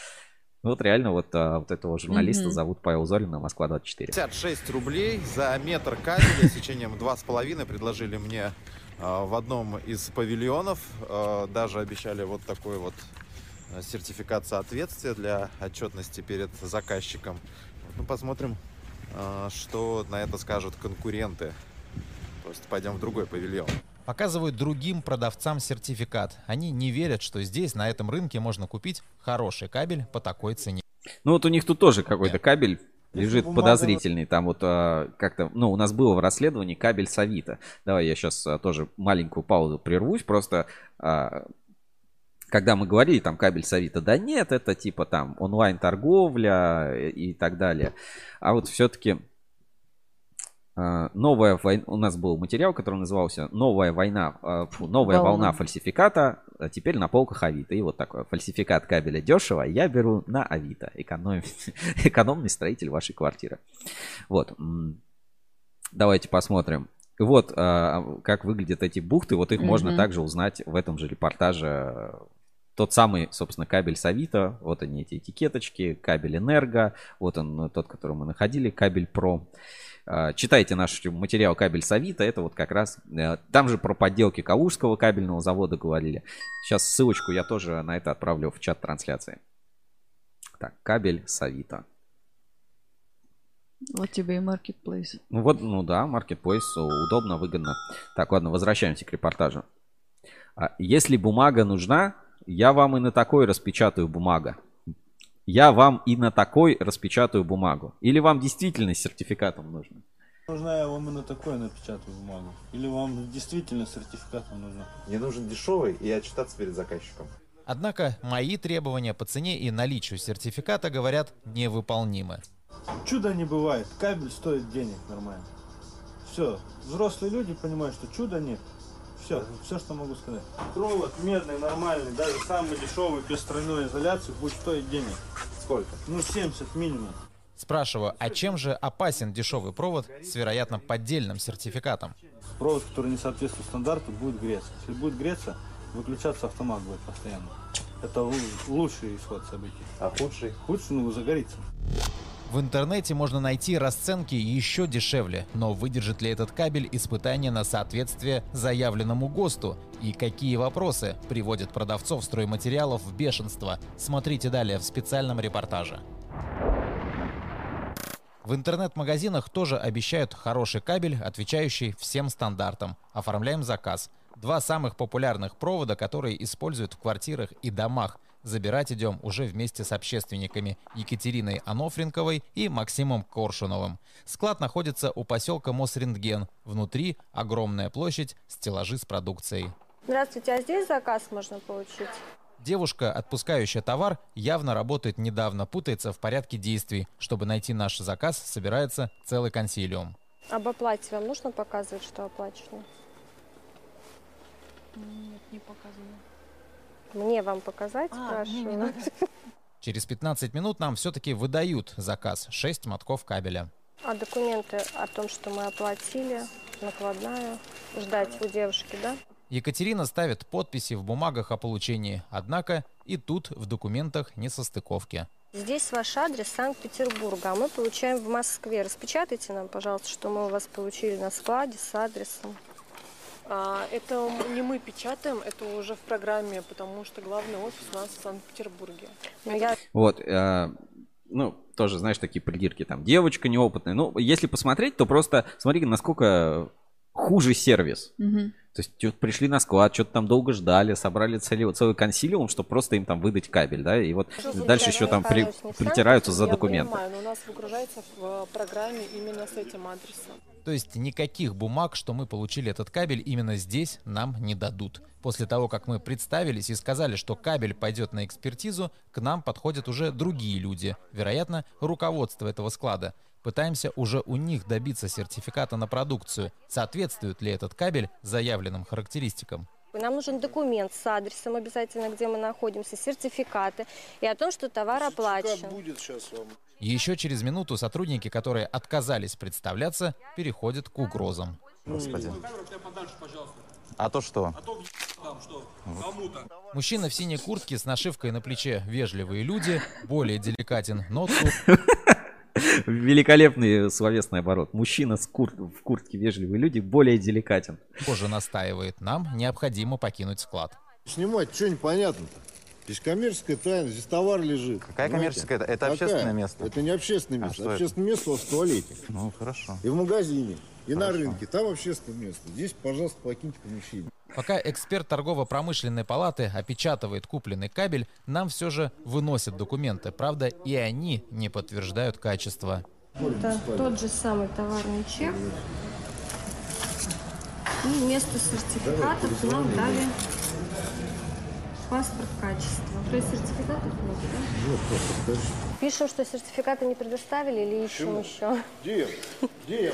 Ну, Вот реально вот, а, вот этого журналиста Мгм. зовут Павел Зорин на Москва-24. 56 рублей за метр кабеля сечением 2,5 предложили мне в одном из павильонов. А, Даже обещали вот такой вот а, сертификат соответствия для отчетности перед заказчиком. Ну, посмотрим, а, что на это скажут конкуренты. Просто пойдем в другой павильон. Показывают другим продавцам сертификат. Они не верят, что здесь, на этом рынке, можно купить хороший кабель по такой цене. Ну вот у них тут тоже какой-то кабель лежит бумага- подозрительный. Там вот а, как-то, ну у нас было в расследовании кабель с Авито. Давай я сейчас тоже маленькую паузу прервусь. Просто а, когда мы говорили там кабель с Авито, да нет, это типа там онлайн-торговля и так далее. А вот все-таки новая война, у нас был материал, который назывался «Новая война, а, фу, новая Волна. волна фальсификата, а теперь на полках Авито». И вот такой фальсификат кабеля дешево, я беру на Авито. Эконом... (laughs) Экономный строитель вашей квартиры. Вот. Давайте посмотрим. Вот а, как выглядят эти бухты. Вот их можно Мгм. также узнать в этом же репортаже. Тот самый, собственно, кабель с Авито. Вот они, эти этикеточки. Кабель Энерго. Вот он, тот, который мы находили. Кабель Про. А, Читайте наш материал «Кабель с Авито». Это вот как раз... э, Там же про подделки Калужского кабельного завода говорили. Сейчас ссылочку я тоже на это отправлю в чат трансляции. Так, кабель с Авито. Вот тебе и маркетплейс. Ну вот, ну да, маркетплейс удобно, выгодно. Так, ладно, возвращаемся к репортажу. А, Если бумага нужна, я вам и на такой распечатаю бумага. Я вам и на такой распечатаю бумагу. Или вам действительно с сертификатом нужно? Нужна я вам именно такое напечатаю бумагу? Или вам действительно сертификатом нужно? Мне нужен дешевый и отчитаться перед заказчиком. Однако мои требования по цене и наличию сертификата, говорят, невыполнимы. Чуда не бывает. Кабель стоит денег нормально. Все. Взрослые люди понимают, что чуда нет. Все. Все, что могу сказать. Провод медный, нормальный, даже самый дешевый, без тройной изоляции, будет стоить денег. Сколько? Ну, 70 минимум. Спрашиваю, а чем же опасен дешевый провод с, вероятно, поддельным сертификатом? Провод, который не соответствует стандарту, будет греться. Если будет греться, выключаться автомат будет постоянно. Это лу- лучший исход событий. А худший? Худший, ну, загорится. В интернете можно найти расценки еще дешевле, но выдержит ли этот кабель испытание на соответствие заявленному ГОСТу? И какие вопросы приводят продавцов стройматериалов в бешенство? Смотрите далее в специальном репортаже. В интернет-магазинах тоже обещают хороший кабель, отвечающий всем стандартам. Оформляем заказ. Два самых популярных провода, которые используют в квартирах и домах. Забирать идем уже вместе с общественниками Екатериной Анофренковой и Максимом Коршуновым. Склад находится у поселка Мосрентген. Внутри огромная площадь, стеллажи с продукцией. Здравствуйте, а здесь заказ можно получить? Девушка, отпускающая товар, явно работает недавно, путается в порядке действий. Чтобы найти наш заказ, собирается целый консилиум. Об оплате вам нужно показывать, что оплачено? Нет, не показано. Мне вам показать, А, спрашиваю? не, не надо. Через 15 минут нам все-таки выдают заказ 6 мотков кабеля. А документы о том, что мы оплатили, накладная, ждать у девушки, да? Екатерина ставит подписи в бумагах о получении, однако и тут в документах несостыковки. Здесь ваш адрес Санкт-Петербурга, а мы получаем в Москве. Распечатайте нам, пожалуйста, что мы у вас получили на складе с адресом. А, это не мы печатаем, это уже в программе, потому что главный офис у нас в Санкт-Петербурге. Ну, я... Вот, э, ну, тоже, знаешь, такие придирки там. Девочка неопытная. Ну, если посмотреть, то просто смотри, насколько хуже сервис. Мгм. То есть чё-то пришли на склад, что-то там долго ждали, собрали целый, целый консилиум, чтобы просто им там выдать кабель, да, и вот дальше еще там при- притираются за Я документы. понимаю, но у нас выгружается в э, программе именно с этим адресом. То есть никаких бумаг, что мы получили этот кабель именно здесь, нам не дадут. После того, как мы представились и сказали, что кабель пойдет на экспертизу, к нам подходят уже другие люди, вероятно, руководство этого склада. Пытаемся уже у них добиться сертификата на продукцию. Соответствует ли этот кабель заявленным характеристикам? Нам нужен документ с адресом обязательно, где мы находимся, сертификаты и о том, что товар оплачен. будет сейчас вам. Еще через минуту сотрудники, которые отказались представляться, переходят к угрозам. Господи. А то что? Мужчина в синей куртке с нашивкой на плече «Вежливые люди» более деликатен, но тут Великолепный словесный оборот. Мужчина с кур- в куртке вежливые люди более деликатен. позже настаивает. Нам необходимо покинуть склад. Снимать, что непонятно-то? Здесь коммерческая тайна, здесь товар лежит. Какая понимаете? коммерческая? Это Какая? общественное место. Это не общественное А место. это? общественное место у вас в туалете. Ну, хорошо. И в магазине, и на Хорошо. рынке. Там общественное место. Здесь, пожалуйста, покиньте помещение. Пока эксперт торгово-промышленной палаты опечатывает купленный кабель, нам все же выносят документы. Правда, и они не подтверждают качество. Это тот же самый товарный чек. И вместо сертификатов нам дали паспорт качества. То есть сертификатов нет, да? Вот просто, дальше. Пишем, что сертификаты не предоставили или ищем еще? Где? Где?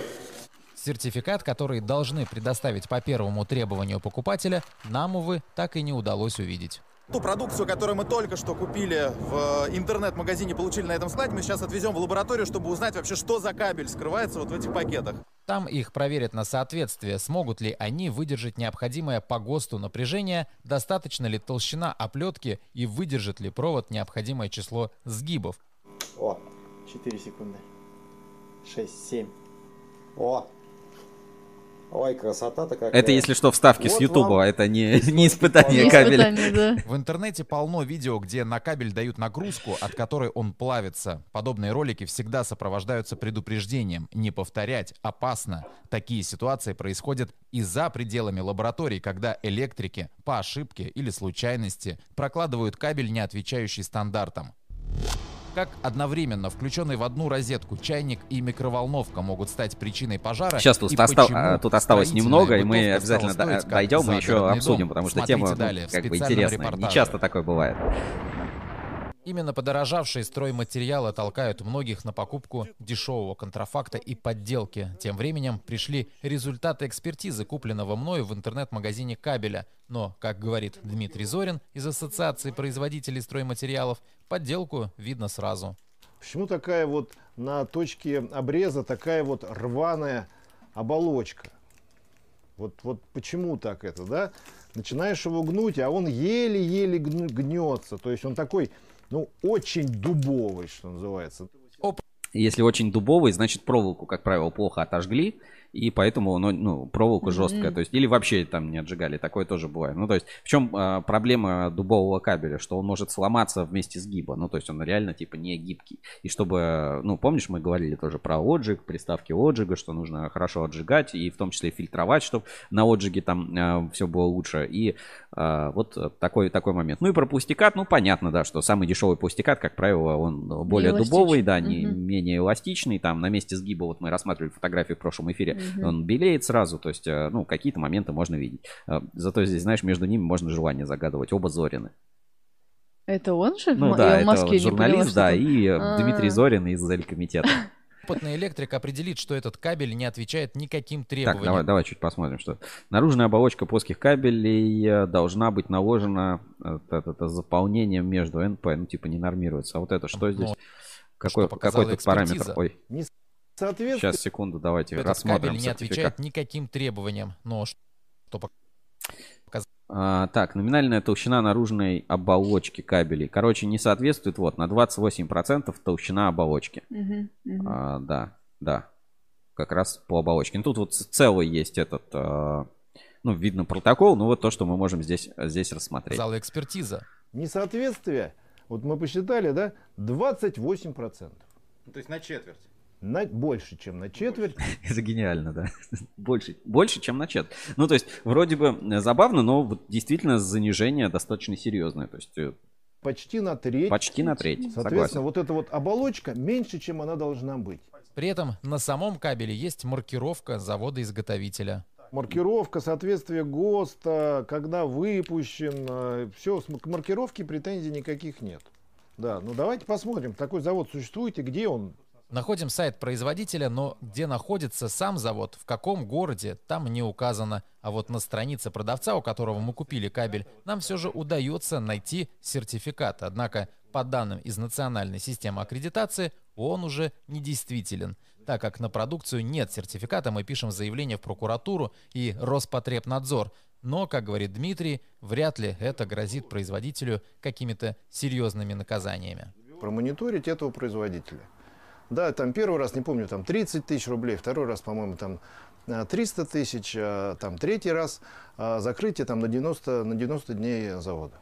Сертификат, который должны предоставить по первому требованию покупателя, нам, увы, так и не удалось увидеть. Ту продукцию, которую мы только что купили в э, интернет-магазине, получили на этом складе, мы сейчас отвезем в лабораторию, чтобы узнать вообще, что за кабель скрывается вот в этих пакетах. Там их проверят на соответствие, смогут ли они выдержать необходимое по ГОСТу напряжение, достаточно ли толщина оплетки и выдержит ли провод необходимое число сгибов. О, 4 секунды. 6, 7. О! Ой, красота-то какая. Это, если что, вставки с Вот Ютуба, вам это не, не испытание кабеля. В интернете полно видео, где на кабель дают нагрузку, от которой он плавится. Подобные ролики всегда сопровождаются предупреждением. Не повторять, опасно. Такие ситуации происходят и за пределами лабораторий, когда электрики по ошибке или случайности прокладывают кабель, не отвечающий стандартам. Как одновременно включенный в одну розетку чайник и микроволновка могут стать причиной пожара? Сейчас тут, почему а, тут осталось немного, и мы обязательно дойдем и еще обсудим, дом? потому что Смотрите тема ну, далее как бы интересная. Не часто такое бывает. Именно подорожавшие стройматериалы толкают многих на покупку дешевого контрафакта и подделки. Тем временем пришли результаты экспертизы, купленного мною в интернет-магазине кабеля. Но, как говорит Дмитрий Зорин из Ассоциации производителей стройматериалов, подделку видно сразу. Почему такая вот на точке обреза такая вот рваная оболочка? Вот, вот почему так это, да? Начинаешь его гнуть, а он еле-еле гнется. То есть он такой, ну, очень дубовый, что называется. Если очень дубовый, значит проволоку, как правило, плохо отожгли, и поэтому ну, ну, проволока Мгм. жесткая. То есть, или вообще там не отжигали, такое тоже бывает. Ну, то есть, в чем а, проблема дубового кабеля? Что он может сломаться вместе с гиба. Ну, то есть, он реально типа не гибкий. И чтобы, ну, помнишь, мы говорили тоже про отжиг, приставки отжига, что нужно хорошо отжигать, и в том числе фильтровать, чтобы на отжиге там все было лучше. И а, вот такой, такой момент. Ну и про пластикат, ну, понятно, да, что самый дешевый пластикат, как правило, он более дубовый, да, не, Мгм. менее эластичный. Там на месте сгиба, вот мы рассматривали фотографии в прошлом эфире, Мгм. он белеет сразу, то есть, э, ну, какие-то моменты можно видеть. Э, Зато здесь, знаешь, между ними можно желание загадывать. Оба Зорины. Это он же? Ну да, это Москве вот журналист, поняла, да, и э, А. Дмитрий Зорин из Эль-комитета. (laughs) Опытный электрик определит, что этот кабель не отвечает никаким Так, требованиям. давай, давай чуть посмотрим, что наружная оболочка плоских кабелей э, должна быть наложена э, это, это заполнением между НП, ну типа не нормируется. А вот это что здесь? Но Какой, что какой тут параметр? Ой, Не соответствует. сейчас, секунду, давайте Этот рассмотрим кабель не отвечает никаким требованиям. Но что пок- А, так, номинальная толщина наружной оболочки кабелей. Короче, не соответствует вот на 28% толщина оболочки. Мгм, мгм. А, да, да. Как раз по оболочке. Ну, тут вот целый есть этот, а, ну, видно протокол, ну, вот то, что мы можем здесь, здесь рассмотреть. показала экспертиза. Несоответствие, вот мы посчитали, да, 28%. То есть на четверть. На, больше, чем на четверть. (laughs) Это гениально, да. (laughs) Больше, больше, чем на чет. Ну, то есть, вроде бы э, забавно, но вот действительно занижение достаточно серьезное. То есть, э, Почти на треть. Почти на треть, Соответственно, согласен. вот эта вот оболочка меньше, чем она должна быть. При этом на самом кабеле есть маркировка завода-изготовителя. Маркировка, соответствие ГОСТа, когда выпущен, все, к маркировке претензий никаких нет. Да, ну давайте посмотрим, такой завод существует и где он. Находим сайт производителя, но где находится сам завод, в каком городе, там не указано. А вот на странице продавца, у которого мы купили кабель, нам все же удается найти сертификат. Однако, по данным из национальной системы аккредитации, он уже недействителен. Так как на продукцию нет сертификата, мы пишем заявление в прокуратуру и Роспотребнадзор. Но, как говорит Дмитрий, вряд ли это грозит производителю какими-то серьезными наказаниями. Промониторить этого производителя. Да, там первый раз, не помню, там 30 тысяч рублей, второй раз, по-моему, там а, 300 тысяч, а, там третий раз а, закрытие там на 90, на 90 дней завода.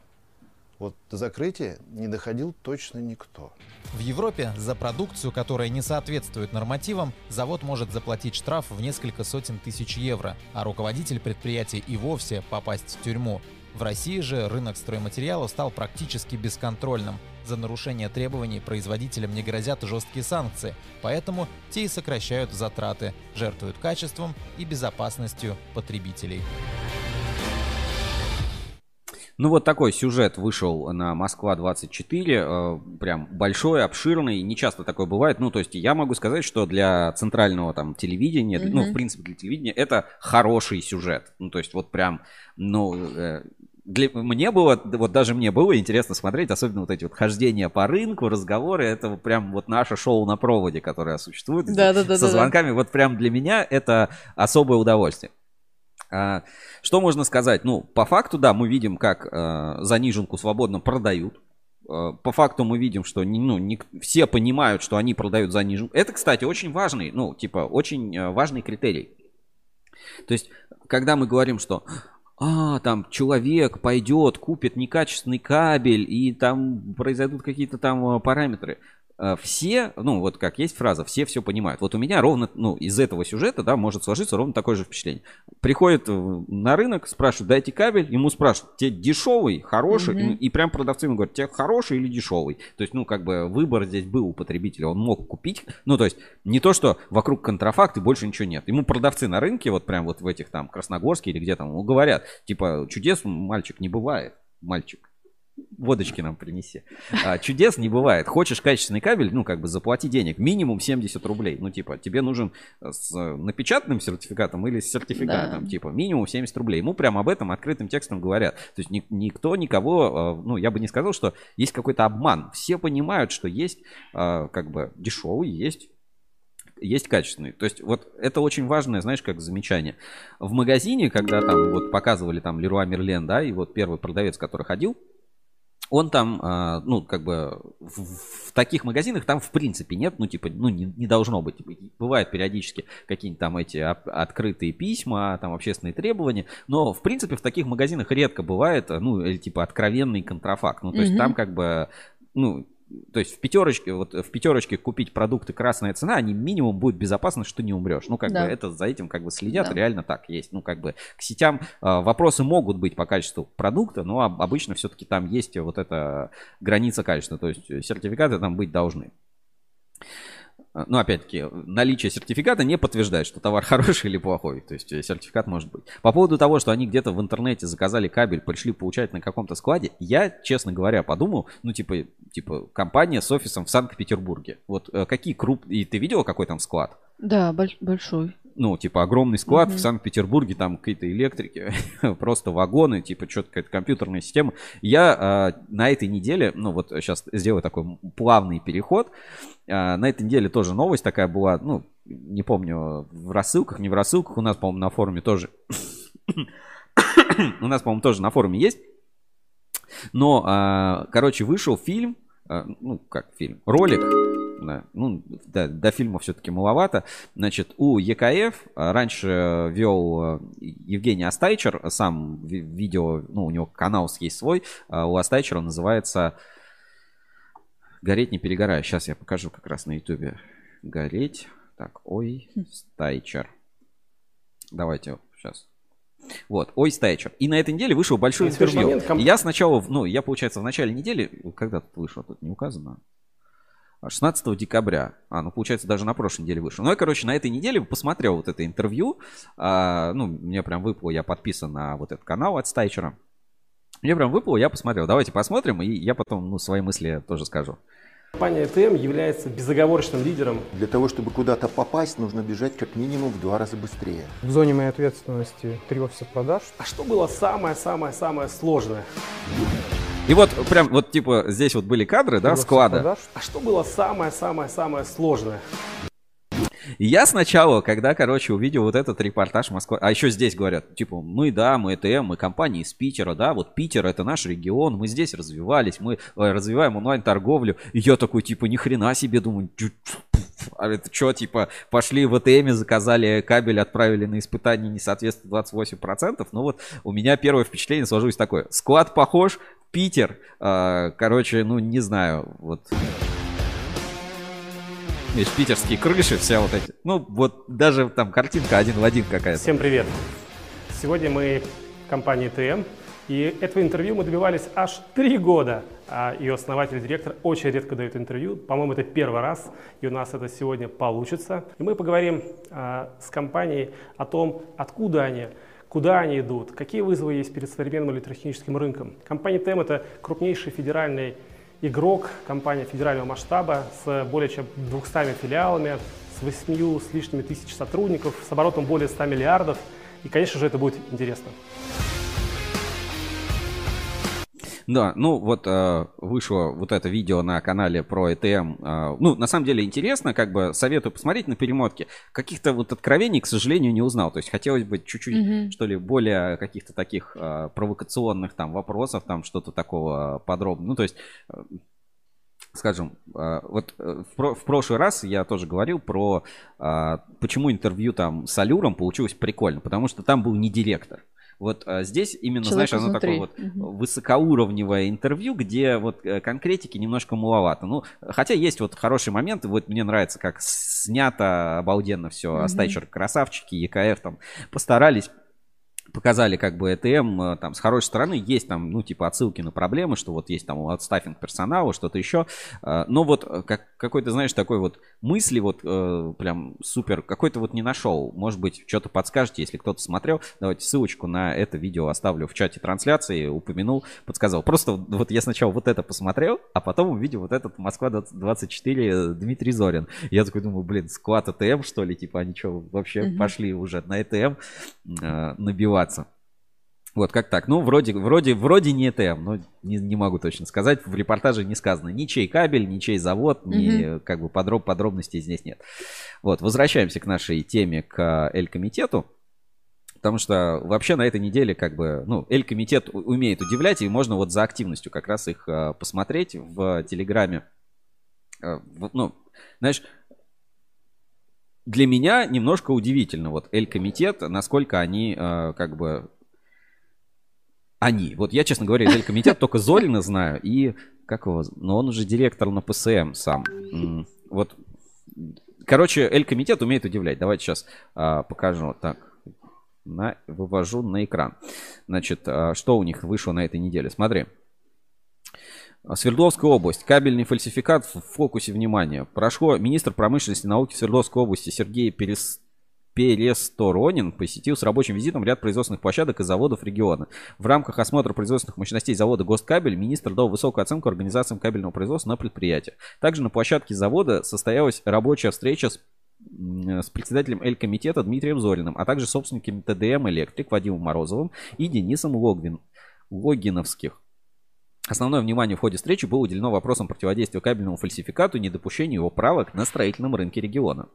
Вот до закрытия не доходил точно никто. В Европе за продукцию, которая не соответствует нормативам, завод может заплатить штраф в несколько сотен тысяч евро, а руководитель предприятия и вовсе попасть в тюрьму. В России же рынок стройматериалов стал практически бесконтрольным. За нарушение требований производителям не грозят жесткие санкции, поэтому те и сокращают затраты, жертвуют качеством и безопасностью потребителей. Ну, вот такой сюжет вышел на Москва-24. э, Прям большой, обширный. Не часто такое бывает. Ну, то есть я могу сказать, что для центрального там телевидения, Мгм. ну, в принципе, для телевидения, это хороший сюжет. Ну, то есть вот прям, ну, э, для, мне было, вот даже мне было интересно смотреть, особенно вот эти вот хождения по рынку, разговоры, это прям вот наше шоу на проводе, которое существует Да-да-да-да-да. со звонками, вот прям для меня это особое удовольствие. А, Что можно сказать? Ну, по факту, да, мы видим, как э, заниженку свободно продают. Э, По факту мы видим, что ну, не, все понимают, что они продают заниженку. Это, кстати, очень важный, ну, типа, очень э, важный критерий. То есть, когда мы говорим, что а, там человек пойдет, купит некачественный кабель, и там произойдут какие-то там э, параметры. Э, все, ну вот как есть фраза, все все понимают. Вот у меня ровно, ну из этого сюжета, да, может сложиться ровно такое же впечатление. Приходит э, на рынок, спрашивает, дайте кабель, ему спрашивают, тебе дешевый, хороший, Мгм. и, и прям продавцы ему говорят, тебе хороший или дешевый. То есть, ну как бы выбор здесь был у потребителя, он мог купить. Ну то есть не то, что вокруг контрафакт и больше ничего нет. Ему продавцы на рынке, вот прям вот в этих там Красногорске или где там, говорят, типа чудес, мальчик, не бывает, мальчик водочки нам принеси. А, чудес не бывает. Хочешь качественный кабель, ну, как бы заплати денег. Минимум 70 рублей. Ну, типа, тебе нужен с э, напечатанным сертификатом или с сертификатом. Да. Типа, минимум 70 рублей. Ему прям об этом открытым текстом говорят. То есть ни- никто никого, э, ну, я бы не сказал, что есть какой-то обман. Все понимают, что есть, э, как бы, дешевый, есть есть качественный. То есть вот это очень важное, знаешь, как замечание. В магазине, когда там вот показывали там Леруа Мерлен, да, и вот первый продавец, который ходил, он там, а, ну, как бы в, в таких магазинах там в принципе нет, ну, типа, ну, не, не должно быть. Типа, Бывают периодически какие-нибудь там эти открытые письма, там общественные требования, но в принципе в таких магазинах редко бывает, ну, или типа откровенный контрафакт. Ну, то есть Мгм. там как бы, ну, то есть в пятерочке, вот в пятерочке купить продукты красная цена, они минимум будет безопасно, что не умрешь. Ну, как Да. бы это за этим как бы следят, Да. реально так есть. Ну, как бы к сетям а, вопросы могут быть по качеству продукта, но об- обычно все-таки там есть вот эта граница качества, то есть э, сертификаты там быть должны. А, Ну, опять-таки, наличие сертификата не подтверждает, что товар (laughs) хороший или плохой. То есть э, сертификат может быть. По поводу того, что они где-то в интернете заказали кабель, пришли получать на каком-то складе, я, честно говоря, подумал, ну, типа, типа компания с офисом в Санкт-Петербурге. Вот э, какие крупные... И ты видела, какой там склад? Да, больш- большой. Ну, типа, огромный склад Мгм. в Санкт-Петербурге, там какие-то электрики, (laughs) просто вагоны, типа, что-то какая-то компьютерная система. Я а, на этой неделе, ну, вот сейчас сделаю такой плавный переход, А, на этой неделе тоже новость такая была, ну, не помню, в рассылках, не в рассылках, у нас, по-моему, на форуме тоже, (coughs) у нас, по-моему, тоже на форуме есть, но, а, короче, вышел фильм, а, ну, как фильм, ролик, ну, да, до фильма все-таки маловато. Значит, у ЕКФ а, раньше вел а, Евгений Астайчер, сам ви- видео, ну, у него канал есть свой, у Астайчера он называется «Гореть не перегорая». Сейчас я покажу как раз на ютубе. «Гореть». Так, ой, Стайчер. Давайте сейчас. Вот, ой, Стайчер. И на этой неделе вышел большое На следующий интервью. момент комп- я сначала, ну, я, получается, в начале недели, когда тут вышло, тут не указано. А, 16 декабря. А, ну, получается, даже на прошлой неделе вышел. Ну, я, короче, на этой неделе посмотрел вот это интервью. А, ну, мне прям выпало, я подписан на вот этот канал от Стайчера. Мне прям выпало, я посмотрел. Давайте посмотрим, и я потом, ну, свои мысли тоже скажу. Компания ТМ является безоговорочным лидером. Для того, чтобы куда-то попасть, нужно бежать как минимум в два раза быстрее. В зоне моей ответственности три офиса продаж. А что было самое-самое-самое сложное? И вот прям, вот типа, здесь вот были кадры, да, склада. А что было самое-самое-самое сложное? Я сначала, когда, короче, увидел вот этот репортаж Москва, а еще здесь говорят, типа, мы, да, мы ЭТМ, мы компания из Питера, да, вот Питер это наш регион, мы здесь развивались, мы э, развиваем онлайн-торговлю. И я такой, типа, ни хрена себе, думаю, «Чё- а это что, типа, пошли в ЭТМ, заказали кабель, отправили на испытание, не соответствует 28%. Ну вот у меня первое впечатление сложилось такое. Склад похож, Питер, э, короче, ну не знаю, вот Видишь, питерские крыши, вся вот эти. Ну, вот даже там картинка один в один какая-то. Всем привет! Сегодня мы компания ТМ, и этого интервью мы добивались аж три года. А ее основатель и директор очень редко дают интервью. По-моему, это первый раз, и у нас это сегодня получится. И мы поговорим а, с компанией о том, откуда они, куда они идут, какие вызовы есть перед современным электротехническим рынком. Компания ТМ – это крупнейший федеральный игрок, компания федерального масштаба с более чем 200 филиалами, с 8 с лишними тысяч сотрудников, с оборотом более 100 миллиардов. И, конечно же, это будет интересно. Да, ну вот э, вышло вот это видео на канале про ЭТМ. э, ну, на самом деле интересно, как бы советую посмотреть на перемотке. Каких-то вот откровений, к сожалению, не узнал. То есть хотелось бы чуть-чуть, Мгм. что ли, более каких-то таких э, провокационных там вопросов, там что-то такого подробного. Ну, то есть э, скажем, э, вот э, в прошлый раз я тоже говорил про э, почему интервью там с Алюром получилось прикольно, потому что там был не директор. Вот а, здесь именно, Человек знаешь, оно такое вот изнутри. Высокоуровневое интервью, где вот э, конкретики немножко маловато. Ну, хотя есть вот хорошие моменты, вот мне нравится, как снято обалденно все, Мгм. Астайчер красавчики, ЕКФ там постарались показали как бы ЭТМ э, там с хорошей стороны есть там ну типа отсылки на проблемы что вот есть там отстаффинг персонала что-то еще Э, но вот э, как какой-то знаешь такой вот мысли вот э, прям супер какой-то вот не нашел. Может быть что-то подскажете если кто-то смотрел. Давайте ссылочку на это видео оставлю в чате трансляции упомянул подсказал. Просто вот я сначала вот это посмотрел а потом увидел вот этот Москва 24 Дмитрий Зорин. Я такой думаю блин склад ЭТМ что ли? Типа они что вообще пошли уже на ЭТМ э, набиваться вот как так. Ну, вроде, вроде, вроде не ЭТМ, но не, не могу точно сказать. В репортаже не сказано ни чей кабель, ни чей завод, ни Мгм. как бы подроб, подробностей здесь нет. Вот, возвращаемся к нашей теме, к Эль-комитету. Потому что вообще на этой неделе как бы, ну, Эль-комитет умеет удивлять, и можно вот за активностью как раз их э, посмотреть в Телеграме. В- ну, знаешь, для меня немножко удивительно вот Эль-комитет, насколько они э, как бы они. Вот я, честно говоря, из Эль-комитет только Зорина знаю и как его, но он уже директор на ПСМ сам. Вот, короче, Эль-комитет умеет удивлять. Давайте сейчас а, покажу. Так, на, вывожу на экран. Значит, а, что у них вышло на этой неделе? Смотри. Свердловская область. Кабельный фальсификат в фокусе внимания. Прошло министр промышленности и науки Свердловской области Сергей Перес... Пересторонин посетил с рабочим визитом ряд производственных площадок и заводов региона. В рамках осмотра производственных мощностей завода Госткабель министр дал высокую оценку организациям кабельного производства на предприятии. Также на площадке завода состоялась рабочая встреча с с председателем Эль-комитета Дмитрием Зориным, а также собственниками ТДМ «Электрик» Вадимом Морозовым и Денисом Логвин, Логиновских. Основное внимание в ходе встречи было уделено вопросам противодействия кабельному фальсификату и недопущению его правок на строительном рынке региона.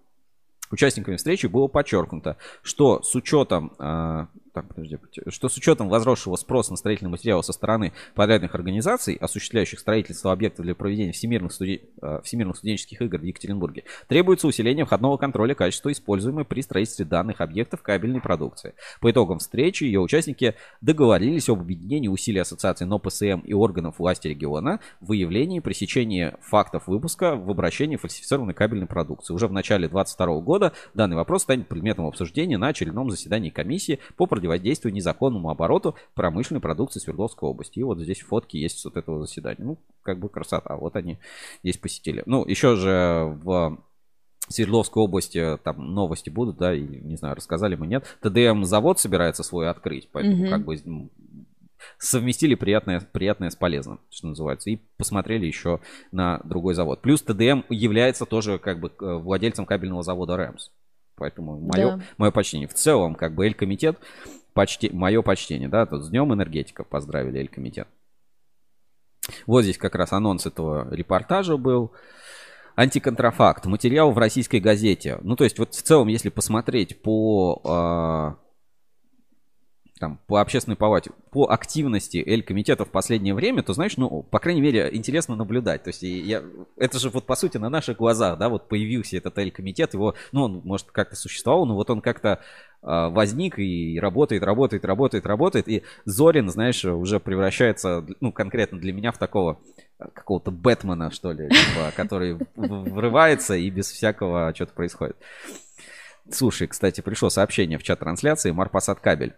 Участниками встречи было подчеркнуто, что с учетом, а, так, подожди, что с учетом возросшего спроса на строительные материалы со стороны подрядных организаций, осуществляющих строительство объектов для проведения всемирных, студи- а, всемирных студенческих игр в Екатеринбурге, требуется усиление входного контроля качества, используемой при строительстве данных объектов кабельной продукции. По итогам встречи ее участники договорились об объединении усилий ассоциации НОПСМ и органов власти региона в выявлении и пресечении фактов выпуска в обращении фальсифицированной кабельной продукции. Уже в начале 2022 года данный вопрос станет предметом обсуждения на очередном заседании комиссии по противодействию незаконному обороту промышленной продукции Свердловской области. И вот здесь фотки есть с вот этого заседания. Ну, как бы красота. Вот они здесь посетили. Ну, еще же в Свердловской области там новости будут, да, и не знаю, рассказали мы, нет. ТДМ завод собирается свой открыть, поэтому Мгм. как бы м, совместили приятное, приятное с полезным, что называется, и посмотрели еще на другой завод. Плюс ТДМ является тоже как бы владельцем кабельного завода РЭМС. Поэтому мое, Да. мое почтение. В целом, как бы Эль-комитет, почти, мое почтение, да, тут с Днем энергетика поздравили Эль-комитет. Вот здесь как раз анонс этого репортажа был. Антиконтрафакт. Материал в российской газете. Ну, то есть, вот в целом, если посмотреть по, а, там, по общественной палате, по активности Эль-комитета в последнее время, то, знаешь, ну, по крайней мере, интересно наблюдать. То есть, я, это же вот, по сути, на наших глазах, да, вот появился этот Эль-комитет, его, ну, он, может, как-то существовал, но вот он как-то а, возник и работает, работает, работает, работает, и Зорин, знаешь, уже превращается, ну, конкретно для меня в такого а, какого-то Бэтмена, что ли, типа, который врывается и без всякого что-то происходит. Слушай, кстати, пришло сообщение в чат трансляции Марпасад кабель.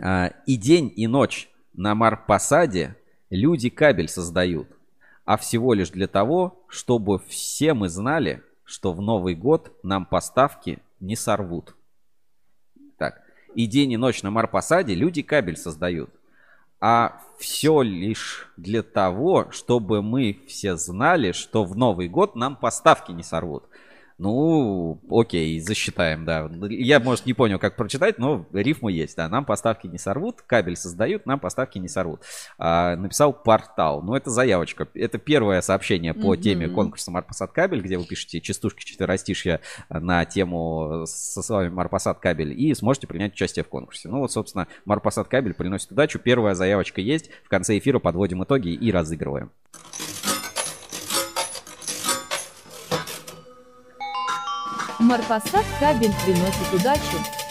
А, И день, и ночь на Марпасаде люди кабель создают, а всего лишь для того, чтобы все мы знали, что в Новый год нам поставки не сорвут. Так, и день, и ночь на Марпасаде люди кабель создают, а все лишь для того, чтобы мы все знали, что в Новый год нам поставки не сорвут. Ну, окей, засчитаем, да. Я, может, не понял, как прочитать, но рифма есть, да. Нам поставки не сорвут, кабель создают, нам поставки не сорвут. А, написал портал. Ну, это заявочка. Это первое сообщение по Мгм. теме конкурса Марпасад кабель, где вы пишете частушки четверостишья на тему со словами Марпасад кабель и сможете принять участие в конкурсе. Ну, вот, собственно, Марпасад кабель приносит удачу. Первая заявочка есть. В конце эфира подводим итоги и разыгрываем. Марпасад кабель приносит удачу.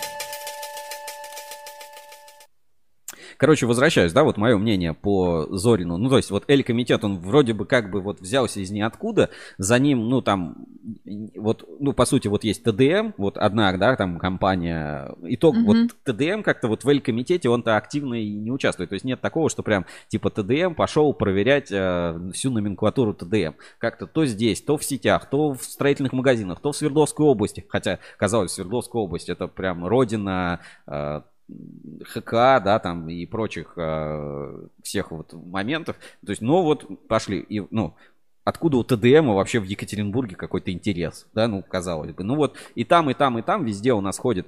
Короче, возвращаюсь, да, вот мое мнение по Зорину. Ну, то есть, вот Эль-комитет, он вроде бы как бы вот взялся из ниоткуда. За ним, ну, там, вот, ну, по сути, вот есть ТДМ, вот одна, да, там компания. Итог, Мгм. вот ТДМ как-то вот в Эль-комитете он-то активно и не участвует. То есть, нет такого, что прям, типа, ТДМ пошел проверять э, всю номенклатуру ТДМ. Как-то то здесь, то в сетях, то в строительных магазинах, то в Свердловской области. Хотя, казалось, Свердловская область это прям родина э, ХК, да, там и прочих э, всех вот моментов. То есть, ну вот пошли, и, ну, откуда у ТДМ вообще в Екатеринбурге какой-то интерес, да, ну, казалось бы. Ну вот и там, и там, и там везде у нас ходит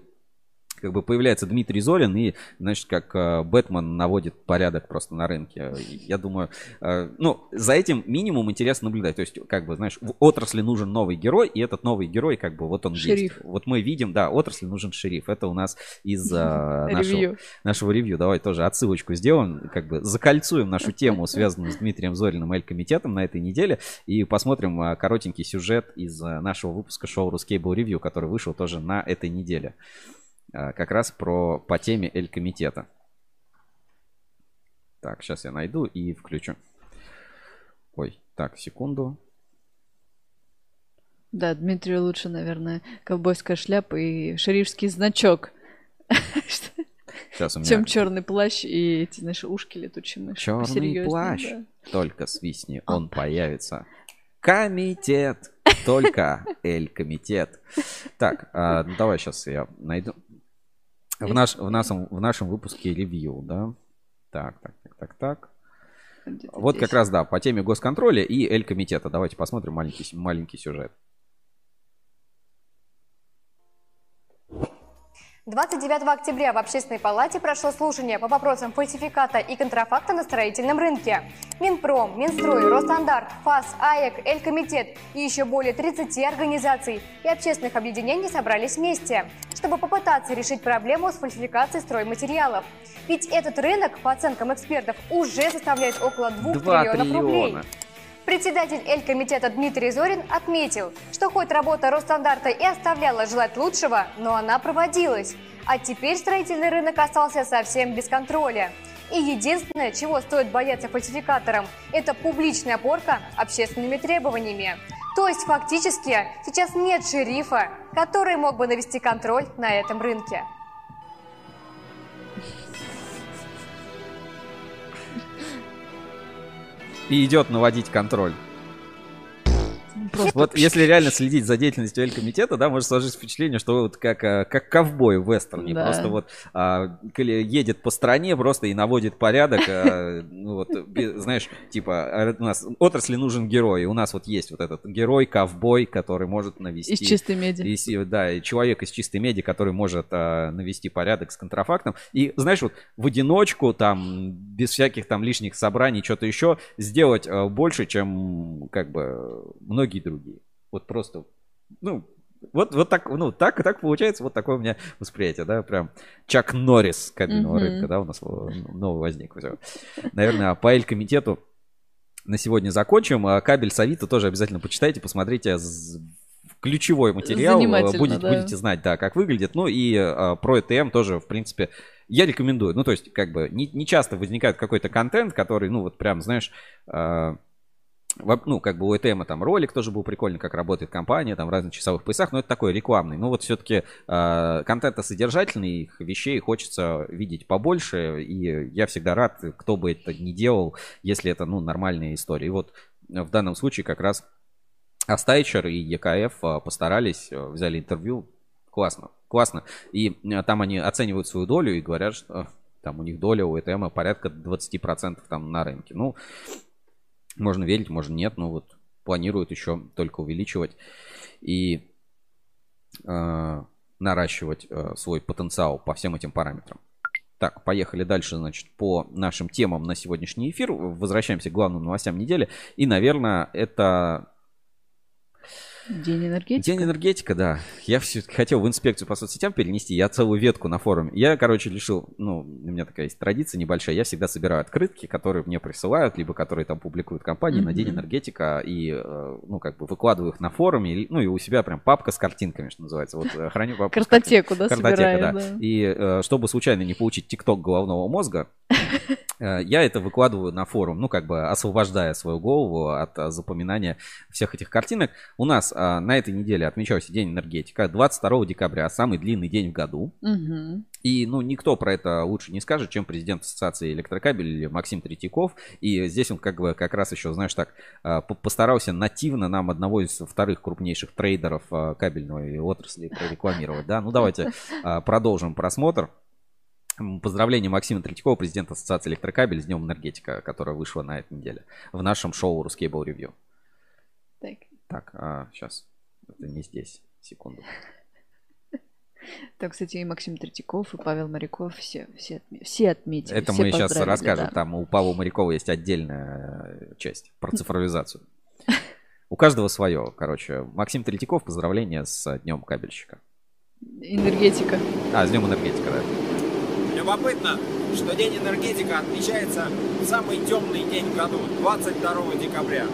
как бы появляется Дмитрий Зорин и, значит, как э, Бэтмен наводит порядок просто на рынке. Я думаю, э, ну, за этим минимум интересно наблюдать. То есть, как бы, знаешь, в отрасли нужен новый герой, и этот новый герой, как бы, вот он Шериф. есть. Вот мы видим, да, отрасли нужен шериф. Это у нас из э, (laughs) нашего, Ревью. нашего ревью. Давай тоже отсылочку сделаем, как бы закольцуем нашу тему, связанную с Дмитрием Зориным и Эль-комитетом на этой неделе, и посмотрим коротенький сюжет из нашего выпуска шоу Ruscable Review, который вышел тоже на этой неделе. Э, Как раз про по теме Эль-комитета. Так, сейчас я найду и включу. Ой, так, секунду. Да, Дмитрию лучше, наверное, ковбойская шляпа и шерифский значок. (laughs) Сейчас у меня Чем черный плащ и эти, знаешь, ушки летучие мыши. черный плащ. да. Только свистни, он появится. Комитет. Только (laughs) Эль-комитет. Так, ну давай сейчас я найду. В, наш, в, нашем, в нашем выпуске ревью, да? Так, так, так, так, так. Вот здесь. как раз, да, по теме госконтроля и Эль-комитета. Давайте посмотрим маленький, маленький сюжет. 29 октября в Общественной палате прошло слушание по вопросам фальсификата и контрафакта на строительном рынке. Минпром, Минстрой, Росстандарт, ФАС, АЭК, Эль-комитет и еще более 30 организаций и общественных объединений собрались вместе, чтобы попытаться решить проблему с фальсификацией стройматериалов. Ведь этот рынок, по оценкам экспертов, уже составляет около 2 Два триллионов рублей. Председатель Эль-комитета Дмитрий Зорин отметил, что хоть работа Росстандарта и оставляла желать лучшего, но она проводилась. А теперь строительный рынок остался совсем без контроля. И единственное, чего стоит бояться фальсификаторам, это публичная порка общественными требованиями. То есть фактически сейчас нет шерифа, который мог бы навести контроль на этом рынке. И идет наводить контроль. Вот если реально следить за деятельностью Эль-комитета, да, может сложиться впечатление, что вот как, а, как ковбой в вестерне. Да. Просто вот а, едет по стране просто и наводит порядок. а, ну вот, знаешь, типа, а, у нас отрасли нужен герой. У нас вот есть вот этот герой, ковбой, который может навести... Из чистой меди. И да, и человек из чистой меди, который может а, навести порядок с контрафактом. И, знаешь, вот в одиночку, там, без всяких там лишних собраний, что-то еще, сделать а, больше, чем, как бы, многие другие. Вот просто, ну, вот, вот так, ну, так, так получается, вот такое у меня восприятие, да, прям Чак Норрис кабельного Мгм. рынка, да, у нас э, новый возник. Всё. Наверное, по Эль-комитету на сегодня закончим. А кабель с Авито тоже обязательно почитайте, посмотрите з- ключевой материал. Занимательно, Будете, да. будете знать, да, как выглядит. Ну и а, про ETM тоже, в принципе, я рекомендую. Ну, то есть, как бы, не, не часто возникает какой-то контент, который, ну, вот прям, знаешь, а, ну, как бы у ETM там ролик тоже был прикольный, как работает компания, там в разных часовых поясах, но это такой рекламный. Ну, вот все-таки контента содержательных вещей хочется видеть побольше, и я всегда рад, кто бы это ни делал, если это, ну, нормальная история. И вот в данном случае как раз Астайчер и ЕКФ а, постарались, а, взяли интервью. Классно, классно. И а, там они оценивают свою долю и говорят, что там у них доля у ЭТМ порядка 20% там на рынке. Ну, можно верить, можно нет, но вот планируют еще только увеличивать и э, наращивать э, свой потенциал по всем этим параметрам. Так, поехали дальше, значит, по нашим темам на сегодняшний эфир. Возвращаемся к главным новостям недели. И, наверное, это День энергетики. День энергетика, да. Я все-таки хотел в инспекцию по соцсетям перенести. Я целую ветку на форуме. Я, короче, решил, ну, у меня такая есть традиция небольшая. Я всегда собираю открытки, которые мне присылают, либо которые там публикуют компании на День энергетика. И, э, ну, как бы выкладываю их на форуме. Ну, и у себя прям папка с картинками, что называется. Вот э, храню папку Картотеку, да, Картотека, да. да. И э, чтобы случайно не получить тикток головного мозга, Я это выкладываю на форум, ну, как бы освобождая свою голову от а, запоминания всех этих картинок. У нас а, на этой неделе отмечался День энергетика, 22 декабря, самый длинный день в году. Мгм. И, ну, никто про это лучше не скажет, чем президент Ассоциации электрокабелей Максим Третьяков. И здесь он как бы как раз еще, знаешь, так по- постарался нативно нам одного из вторых крупнейших трейдеров кабельной отрасли прорекламировать. Да, ну давайте продолжим просмотр. М, Поздравления Максима Третьякова, президента Ассоциации электрокабель с Днем энергетика, которая вышла на этой неделе в нашем шоу Ruscable Review. Так. Так, сейчас. Это не здесь. Секунду. Там, кстати, и Максим Третьяков, и Павел Моряков, все, все, все отметили. Это все мы сейчас расскажем. да. Там у Павла Морякова есть отдельная э, часть про цифровизацию. У каждого свое. Короче, Максим Третьяков, поздравления с Днем кабельщика. Энергетика. А, с Днем энергетика, да. Любопытно, что День энергетика отмечается в самый темный день в году, 22 декабря.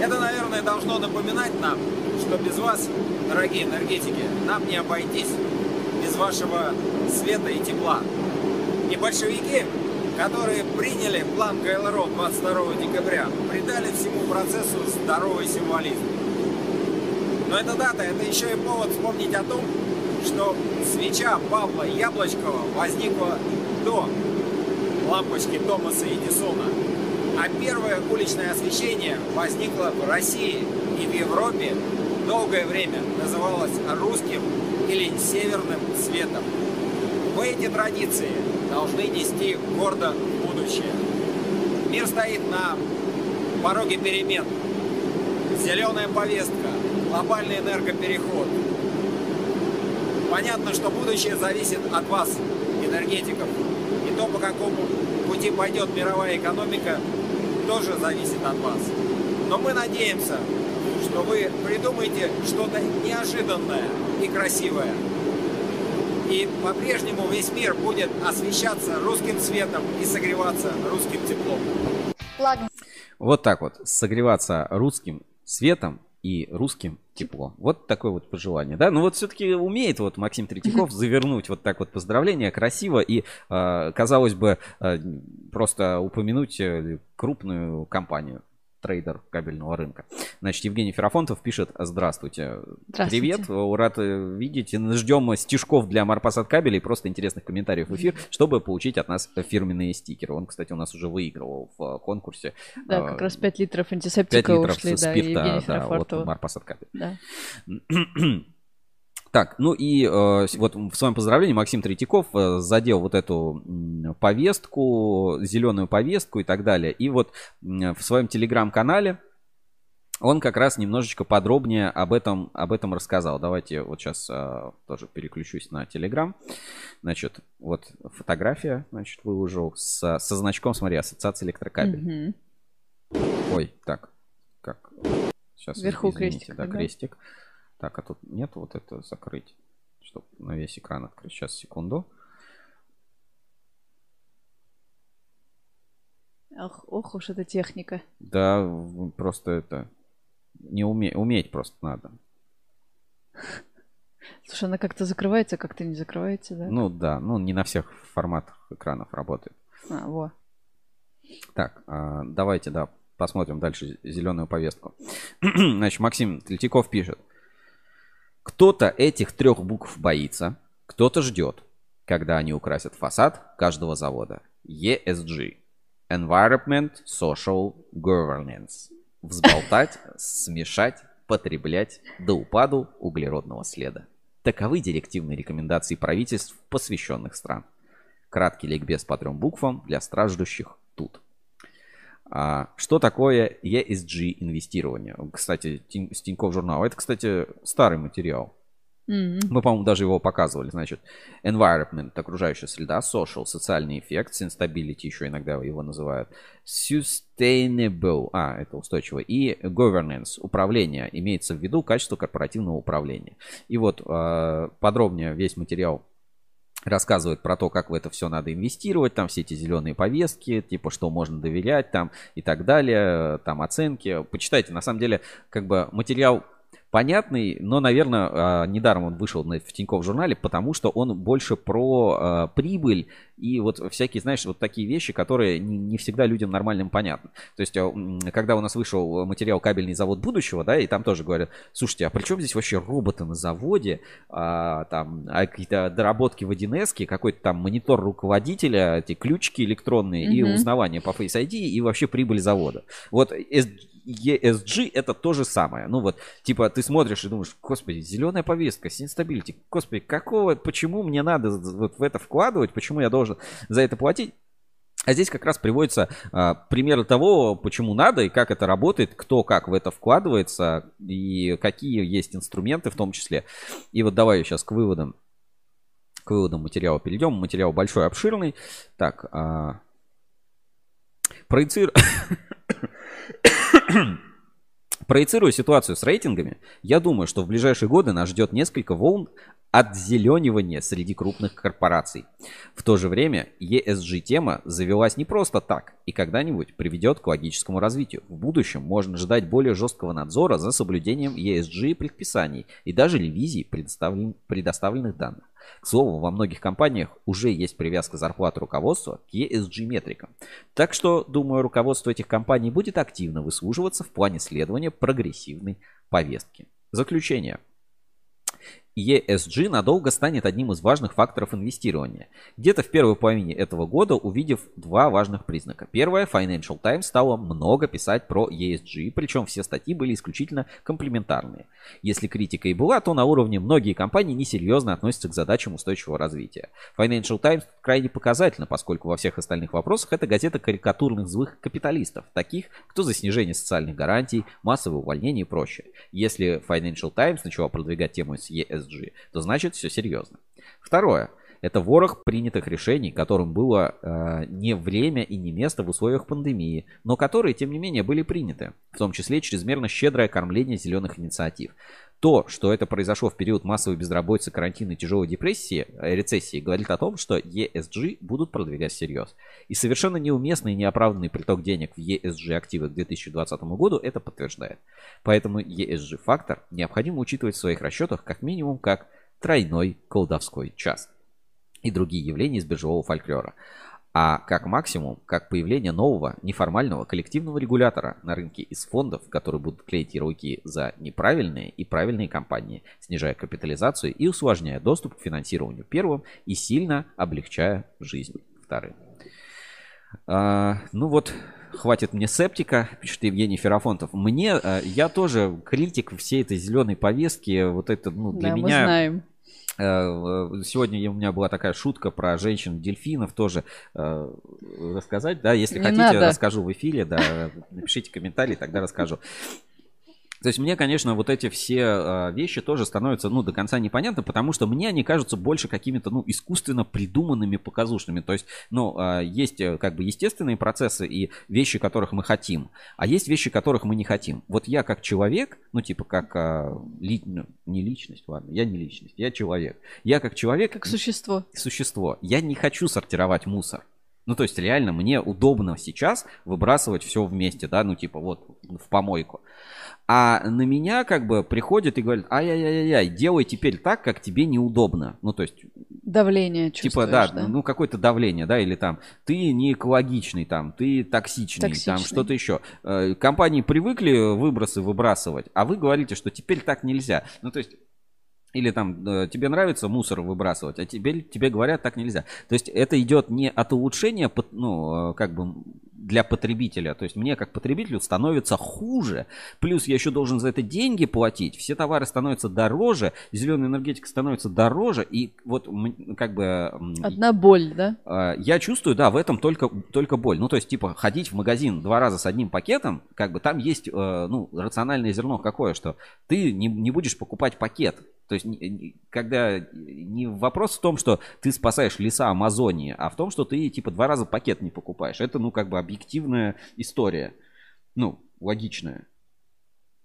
Это, наверное, должно напоминать нам, что без вас, дорогие энергетики, нам не обойтись без вашего света и тепла. И большевики, которые приняли план ГЛРО 22 декабря, придали всему процессу здоровый символизм. Но эта дата – это еще и повод вспомнить о том, что свеча Павла Яблочкова возникла до лампочки Томаса Эдисона, а первое уличное освещение возникло в России и в Европе долгое время называлось русским или северным светом. Вы эти традиции должны нести гордо в будущее. Мир стоит на пороге перемен. Зеленая повестка, глобальный энергопереход. Понятно, что будущее зависит от вас, энергетиков. И то, по какому пути пойдет мировая экономика, тоже зависит от вас. Но мы надеемся, что вы придумаете что-то неожиданное и красивое. И по-прежнему весь мир будет освещаться русским светом и согреваться русским теплом. Вот так вот. Согреваться русским светом и русским тепло. Вот такое вот пожелание, да? Ну вот все-таки умеет вот Максим Третьяков завернуть вот так вот поздравления красиво и, э, казалось бы, э, просто упомянуть э, крупную компанию трейдер кабельного рынка. Значит, Евгений Ферафонтов пишет «Здравствуйте». Здравствуйте. Привет, рад э, видеть. Ждем стишков для Марпасад кабелей, просто интересных комментариев в эфир, чтобы получить от нас фирменные стикеры. Он, кстати, у нас уже выигрывал в э, конкурсе. Да, Э, как раз 5 литров антисептика 5 литров ушли, да, спирта, Евгения да, от. Марпасад кабель. Да. (clears throat) Так, ну и э, вот в своем поздравлении Максим Третьяков э, задел вот эту повестку, зеленую повестку и так далее. И вот в своем телеграм-канале он как раз немножечко подробнее об этом, об этом рассказал. Давайте вот сейчас э, тоже переключусь на телеграм. Значит, вот фотография, значит, выложил со, со значком, смотри, Ассоциация электрокабель. Мгм. Ой, так, как? Сейчас, Вверху извините, крестик, да, да? крестик. Так, а тут нет вот это закрыть, чтобы на весь экран открыть. Сейчас, секунду. Ох, ох уж эта техника. Да, просто это не уме... уметь просто надо. Слушай, она как-то закрывается, как-то не закрывается, да? Ну да, ну не на всех форматах экранов работает. А, во. Так, а, давайте, да, посмотрим дальше зеленую повестку. (clears throat) Значит, Максим Третьяков пишет. Кто-то этих трех букв боится, кто-то ждет, когда они украсят фасад каждого завода. ESG. Environment, Social, Governance. Взболтать, смешать, потреблять до упаду углеродного следа. Таковы директивные рекомендации правительств посвященных стран. Краткий ликбез по трем буквам для страждущих тут. А, что такое ESG инвестирование? Кстати, с Тинькофф журнала. Это, кстати, старый материал. Мгм. Мы, по-моему, даже его показывали. Значит, environment, окружающая среда, social, социальный эффект, instability еще иногда его называют, sustainable, а, это устойчиво, и governance, управление, имеется в виду качество корпоративного управления. И вот э, подробнее весь материал рассказывает про то, как в это все надо инвестировать, там все эти зеленые повестки, типа, что можно доверять там и так далее, там оценки. Почитайте, на самом деле, как бы материал понятный, но, наверное, а, недаром он вышел в Тинькофф журнале, потому что он больше про а, прибыль и вот всякие, знаешь, вот такие вещи, которые не, всегда людям нормальным понятны. То есть, а, когда у нас вышел материал «Кабельный завод будущего», да, и там тоже говорят, слушайте, а при чем здесь вообще роботы на заводе, а, там, а какие-то доработки в 1С, какой-то там монитор руководителя, эти ключики электронные и Мгм. узнавание по Face ID и вообще прибыль завода. Вот S- ESG это то же самое. Ну вот, типа, ты смотришь и думаешь, господи, зеленая повестка, Sinstability, господи, какого, почему мне надо вот в это вкладывать, почему я должен за это платить? А здесь как раз приводится а, примеры того, почему надо и как это работает, кто как в это вкладывается и какие есть инструменты в том числе. И вот давай сейчас к выводам, к выводам материала перейдем. Материал большой, обширный. Так, а, проецир- (laughs) (coughs) Проецируя ситуацию с рейтингами, я думаю, что в ближайшие годы нас ждет несколько волн отзеленивания среди крупных корпораций. В то же время ESG-тема завелась не просто так и когда-нибудь приведет к логическому развитию. В будущем можно ждать более жесткого надзора за соблюдением ESG предписаний и даже ревизии предоставлен- предоставленных данных. К слову, во многих компаниях уже есть привязка зарплаты руководства к ESG-метрикам. Так что, думаю, руководство этих компаний будет активно выслуживаться в плане следования прогрессивной повестки. Заключение. ESG надолго станет одним из важных факторов инвестирования. Где-то в первой половине этого года увидев два важных признака. Первое, Financial Times стало много писать про ESG, причем все статьи были исключительно комплементарные. Если критика и была, то на уровне многие компании несерьезно относятся к задачам устойчивого развития. Financial Times крайне показательно, поскольку во всех остальных вопросах это газета карикатурных злых капиталистов, таких, кто за снижение социальных гарантий, массовое увольнение и прочее. Если Financial Times начала продвигать тему с ESG, то значит все серьезно. Второе. Это ворох принятых решений, которым было э, не время и не место в условиях пандемии, но которые, тем не менее, были приняты, в том числе чрезмерно щедрое кормление зеленых инициатив. То, что это произошло в период массовой безработицы, карантина и тяжелой депрессии, э, рецессии, говорит о том, что ESG будут продвигать всерьез. И совершенно неуместный и неоправданный приток денег в ESG-активы к 2020 году это подтверждает. Поэтому ESG-фактор необходимо учитывать в своих расчетах как минимум как тройной колдовской час и другие явления из биржевого фольклора. А как максимум, как появление нового неформального коллективного регулятора на рынке из фондов, которые будут клеить ярлыки за неправильные и правильные компании, снижая капитализацию и усложняя доступ к финансированию первым и сильно облегчая жизнь вторым. А, ну вот, хватит мне септика, пишет Евгений Ферафонтов. Мне, а, я тоже критик всей этой зеленой повестки. Вот это, ну, для Да, мы меня... знаем. Э, Сегодня у меня была такая шутка про женщин-дельфинов тоже э, рассказать, да, если Не хотите, надо. расскажу в эфире, да, напишите комментарий, тогда расскажу. То есть мне, конечно, вот эти все э, вещи тоже становятся, ну, до конца непонятны, потому что мне они кажутся больше какими-то, ну, искусственно придуманными показушными. То есть, ну, э, есть э, как бы естественные процессы и вещи, которых мы хотим, а есть вещи, которых мы не хотим. Вот я как человек, ну, типа как э, ли- ну, не личность, ладно, я не личность, я человек. Я как человек... Как существо. Существо. Я не хочу сортировать мусор. Ну, то есть, реально, мне удобно сейчас выбрасывать все вместе, да, ну, типа, вот, в помойку. А на меня как бы приходит и говорит, ай-яй-яй-яй, делай теперь так, как тебе неудобно. Ну, то есть, Давление типа, да, да? ну, какое-то давление, да, или там, ты не экологичный, там, ты токсичный, там, Токсичный. что-то еще. Э, Компании привыкли выбросы выбрасывать, а вы говорите, что теперь так нельзя. Ну, то есть, или там э, тебе нравится мусор выбрасывать, а тебе, тебе говорят так нельзя. То есть это идет не от улучшения, ну, э, как бы для потребителя. То есть мне как потребителю становится хуже. Плюс я еще должен за это деньги платить. Все товары становятся дороже, зеленая энергетика становится дороже. И вот как бы... Одна боль, да? а, Я чувствую, да, в этом только, только боль. Ну, то есть, типа, ходить в магазин два раза с одним пакетом, как бы там есть, э, ну, рациональное зерно какое, что ты не, не будешь покупать пакет. То есть, когда не вопрос в том, что ты спасаешь леса Амазонии, а в том, что ты, типа, два раза пакет не покупаешь. Это, ну, как бы объективная история. Ну, логичная.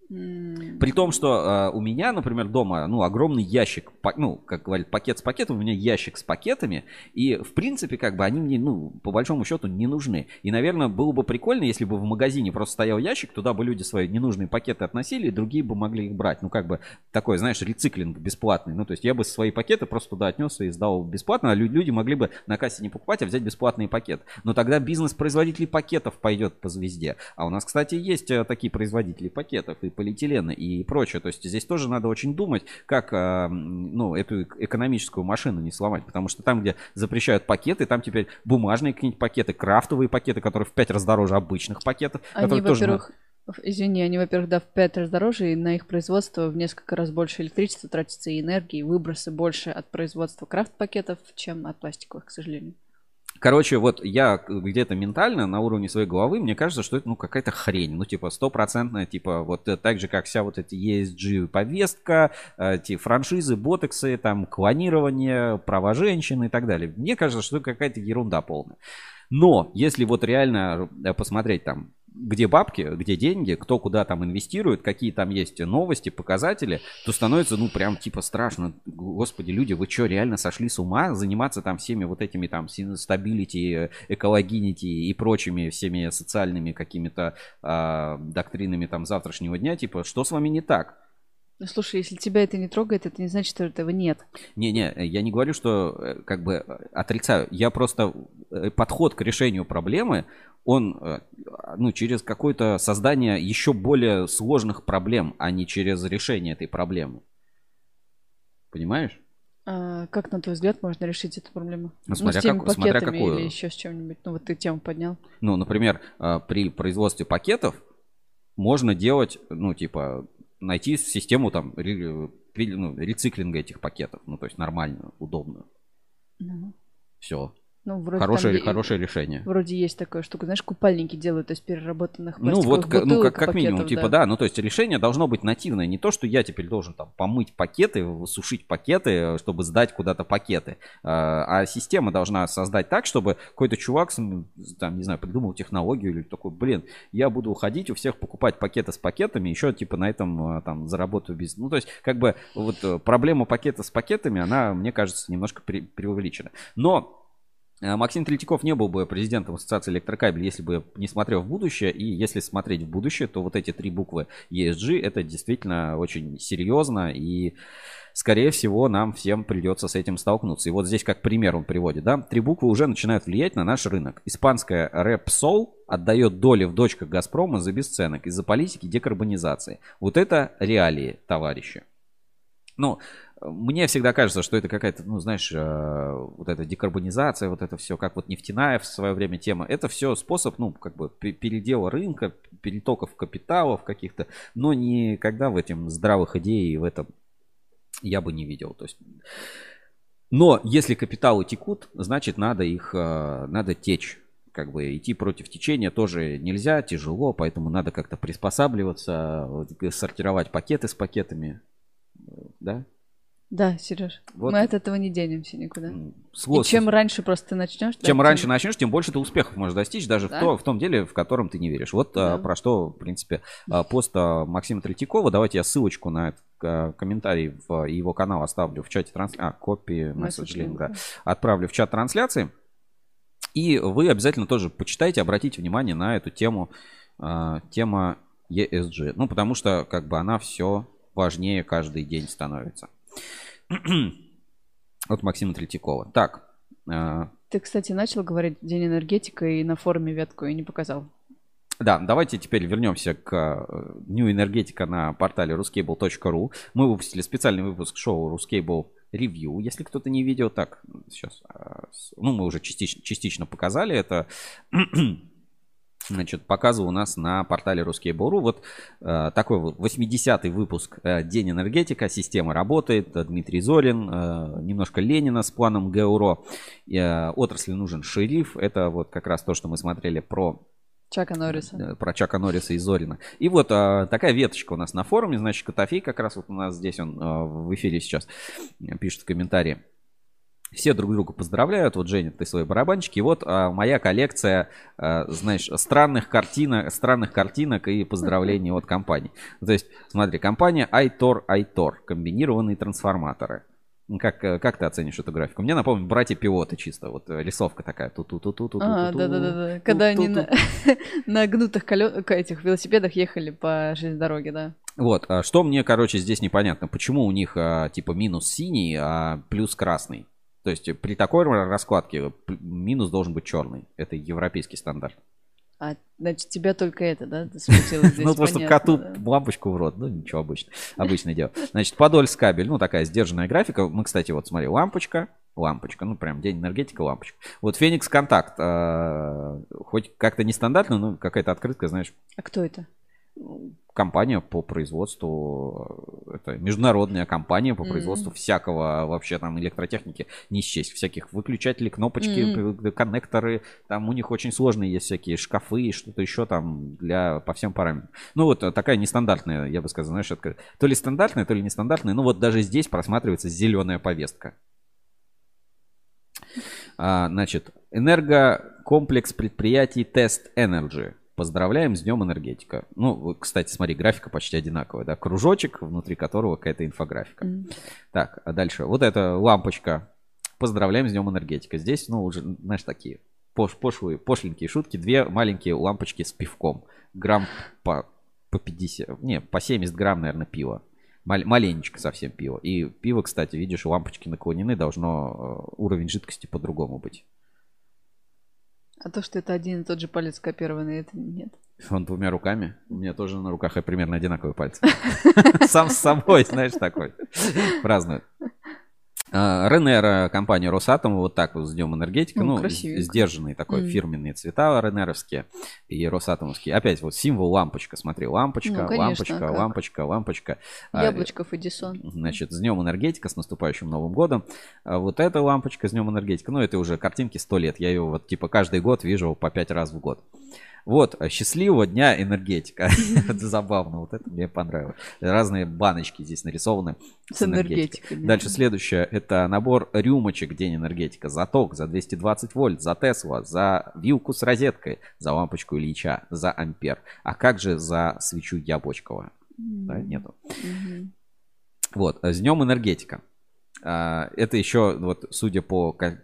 При том, что э, у меня, например, дома, ну, огромный ящик, па- ну, как говорят, пакет с пакетом, у меня ящик с пакетами, и, в принципе, как бы они мне, ну, по большому счету не нужны. И, наверное, было бы прикольно, если бы в магазине просто стоял ящик, туда бы люди свои ненужные пакеты относили, и другие бы могли их брать. Ну, как бы такой, знаешь, рециклинг бесплатный. Ну, то есть я бы свои пакеты просто туда отнес и сдал бесплатно, а лю- люди могли бы на кассе не покупать, а взять бесплатный пакет. Но тогда бизнес производителей пакетов пойдет по звезде. А у нас, кстати, есть э, такие производители пакетов и полиэтилена и прочее. То есть здесь тоже надо очень думать, как э, ну, эту эк- экономическую машину не сломать. Потому что там, где запрещают пакеты, там теперь бумажные какие-нибудь пакеты, крафтовые пакеты, которые в пять раз дороже обычных пакетов. Они, тоже во-первых, извини, они, во-первых, да, в пять раз дороже, и на их производство в несколько раз больше электричества тратится и энергии, и выбросы больше от производства крафт-пакетов, чем от пластиковых, к сожалению. Короче, вот я где-то ментально на уровне своей головы, мне кажется, что это ну какая-то хрень. Ну, типа, стопроцентная, типа, вот э, так же, как вся вот эти ESG повестка, э, эти франшизы, ботексы, там, клонирование, права женщин и так далее. Мне кажется, что это какая-то ерунда полная. Но если вот реально э, посмотреть там, где бабки, где деньги, кто куда там инвестирует, какие там есть новости, показатели, то становится, ну, прям типа страшно. Господи, люди, вы что, реально сошли с ума заниматься там всеми вот этими там стабилити, экологинити и прочими всеми социальными какими-то а, доктринами там завтрашнего дня, типа, что с вами не так? Ну, слушай, если тебя это не трогает, это не значит, что этого нет. Не-не, я не говорю, что э, как бы э, отрицаю. Я просто э, подход к решению проблемы, он э, ну, через какое-то создание еще более сложных проблем, а не через решение этой проблемы. Понимаешь? А как, на твой взгляд, можно решить эту проблему? Ну, смотря с теми как- смотря пакетами какую. или еще с чем-нибудь. Ну, вот ты тему поднял. Ну, например, э, при производстве пакетов можно делать, ну, типа, найти систему там ре- ну, рециклинга этих пакетов. Ну, то есть нормальную, удобную. Ну, Все. Ну, вроде Хорошее, там хорошее решение. Вроде есть такая штука, знаешь, купальники делают из переработанных Ну вот, ну бутылок, как, как минимум, пакетов, типа, да. ну то есть решение должно быть нативное, не то, что я теперь должен там помыть пакеты, сушить пакеты, чтобы сдать куда-то пакеты, а а система должна создать так, чтобы какой-то чувак, там, не знаю, придумал технологию или такой, блин, я буду уходить у всех покупать пакеты с пакетами, еще типа на этом а, там заработаю бизнес. Ну то есть как бы вот э, проблема пакета с пакетами, она, мне кажется, немножко пре- преувеличена. Но а, Максим Третьяков не был бы президентом Ассоциации электрокабель, если бы не смотрел в будущее. И если смотреть в будущее, то вот эти три буквы ESG это действительно очень серьезно. И, скорее всего, нам всем придется с этим столкнуться. И вот здесь как пример он приводит. Да? Три буквы уже начинают влиять на наш рынок. Испанская Repsol отдает доли в дочках Газпрома за бесценок из-за политики декарбонизации. Вот это реалии, товарищи. Ну, мне всегда кажется, что это какая-то, ну, знаешь, э, вот эта декарбонизация, вот это все, как вот нефтяная в свое время тема, это все способ, ну, как бы пе- передела рынка, перетоков капиталов каких-то, но никогда в этом здравых идей в этом я бы не видел. То есть... Но если капиталы текут, значит, надо их, э, надо течь. Как бы идти против течения тоже нельзя, тяжело, поэтому надо как-то приспосабливаться, сортировать пакеты с пакетами, да? Да, Сереж, Вот. мы от этого не денемся никуда. Сло- И чем раньше просто ты начнешь, да, Чем тем- раньше начнешь, тем больше ты успехов можешь достичь, даже в, Да. то- в том деле, в котором ты не веришь. Вот а, Да. про что, в принципе, а, пост а, Максима Третьякова. Давайте я ссылочку на этот а, комментарий в его канал оставлю в чате трансляции. А, копии, месседж да. да. Отправлю в чат трансляции. И вы обязательно тоже почитайте, обратите внимание на эту тему, а, тема ESG. Ну, потому что, как бы, она все важнее каждый день становится. (clears throat) От Максима Третьякова. Так, а, Ты, кстати, начал говорить День энергетика и на форуме ветку и не показал. Да, давайте теперь вернемся к э, Дню энергетика на портале ruscable.ru. Мы выпустили специальный выпуск шоу Ruscable Review. Если кто-то не видел, так, сейчас, с- ну, мы уже частично, частично показали это. (clears throat) Значит, показываю у нас на портале Ruskable.ru. Вот э, такой вот 80-й выпуск э, День энергетика. Система работает. Дмитрий Зорин. э, немножко Ленина с планом ГУРО. Э, отрасли нужен шериф. Это вот как раз то, что мы смотрели про Чака Норриса. э, про Чака Норриса и Зорина. И вот а, такая веточка у нас на форуме, значит, Котофей как раз вот у нас здесь он а, в эфире сейчас пишет в комментарии. Все друг друга поздравляют. Вот, Женя, ты свои барабанчики. И вот а, моя коллекция, а, знаешь, странных картинок, странных картинок и поздравлений от компании. То есть, смотри, компания iTor iTor. Комбинированные трансформаторы. Как, э, как ты оценишь эту графику? Мне напомнит братья пилоты чисто. Вот э, рисовка такая. ту ту ту ту ту А, да-да-да. Когда они на, (laughs) на гнутых колё- этих велосипедах ехали по железной дороге, да. Вот, а что мне, короче, здесь непонятно. Почему у них а, типа минус синий, а плюс красный? То есть при такой раскладке минус должен быть черный. Это европейский стандарт. А, значит, тебя только это, да, смутило здесь? (laughs) Ну, просто коту лампочку в рот. Ну, ничего, обычно. Обычное дело. Значит, Подольск кабель. Ну, такая сдержанная графика. Мы, кстати, вот смотри, лампочка, лампочка. Ну, прям день энергетика, лампочка. Вот Феникс Контакт. а, Хоть как-то нестандартно, но какая-то открытка, знаешь, А кто это? Компания по производству, это международная компания по производству всякого вообще там электротехники, не счесть, всяких выключателей, кнопочки, п- коннекторы, там у них очень сложные есть всякие шкафы и что-то еще там для, по всем параметрам. Ну вот э, такая нестандартная, я бы сказал, знаешь, откры- то ли стандартная, то ли нестандартная, ну вот даже здесь просматривается зеленая повестка. А, значит, энергокомплекс предприятий Тест Energy. Поздравляем с Днем энергетика. Ну, кстати, смотри, графика почти одинаковая, да? Кружочек, внутри которого какая-то инфографика. Так, а дальше. Вот эта лампочка. Поздравляем с Днем энергетика. Здесь, ну, уже, знаешь, такие пош, пошлые, пошленькие шутки. Две маленькие лампочки с пивком. Грамм по, по 50, не, по 70 грамм, наверное, пива. Мал- маленечко совсем пиво. И пиво, кстати, видишь, лампочки наклонены, должно э, уровень жидкости по-другому быть. А то, что это один и тот же палец копированный, это нет. Он двумя руками. У меня тоже на руках примерно одинаковые пальцы. (laughs) Сам с собой, знаешь, такой. Празднует. А, Ренера, компания Росатом, вот так вот с Днем энергетика. Ну, Ну, красивенько. сдержанные такой, Мгм. фирменные цвета ренеровские и росатомовские. Опять вот символ лампочка, смотри, лампочка, Ну, конечно, лампочка, а лампочка, лампочка. А, Яблочков Эдисон. Значит, с Днем энергетика, с наступающим Новым годом. А Вот эта лампочка с Днем энергетика, ну, это уже картинки 100 лет. Я ее вот типа каждый год вижу по 5 раз в год. Вот, а, счастливого дня энергетика. (laughs) Это забавно, вот это мне понравилось. Разные баночки здесь нарисованы С энергетикой, да. Дальше следующее, это набор рюмочек День энергетика. За ток, за 220 вольт, за Тесла, за вилку с розеткой, за лампочку Ильича, за ампер. А как же за свечу Яблочкова? Да, нету. Вот, э, с днем энергетика. А, Это еще, вот, судя по к-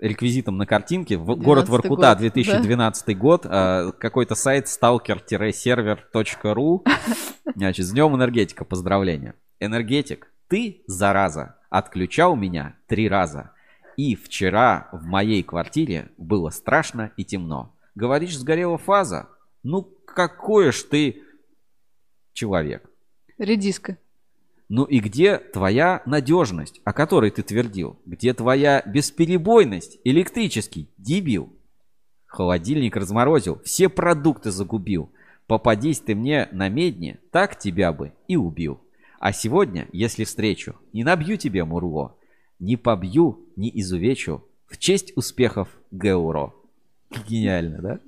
реквизитам на картинке, город 12-й Воркута, год, 2012 год, а, какой-то сайт stalker-server.ru. (laughs) Значит, с днем энергетика, поздравления. Энергетик, ты, зараза, отключал меня три раза. И вчера в моей квартире было страшно и темно. Говоришь, сгорела фаза? Ну, какой ж ты человек. Редиска. Ну и где твоя надежность, о которой ты твердил? Где твоя бесперебойность, электрический дебил? Холодильник разморозил, все продукты загубил. Попадись ты мне на медне, так тебя бы и убил. А сегодня, если встречу, не набью тебе мурло, не побью, не изувечу, в честь успехов ГУРО. Гениально, да?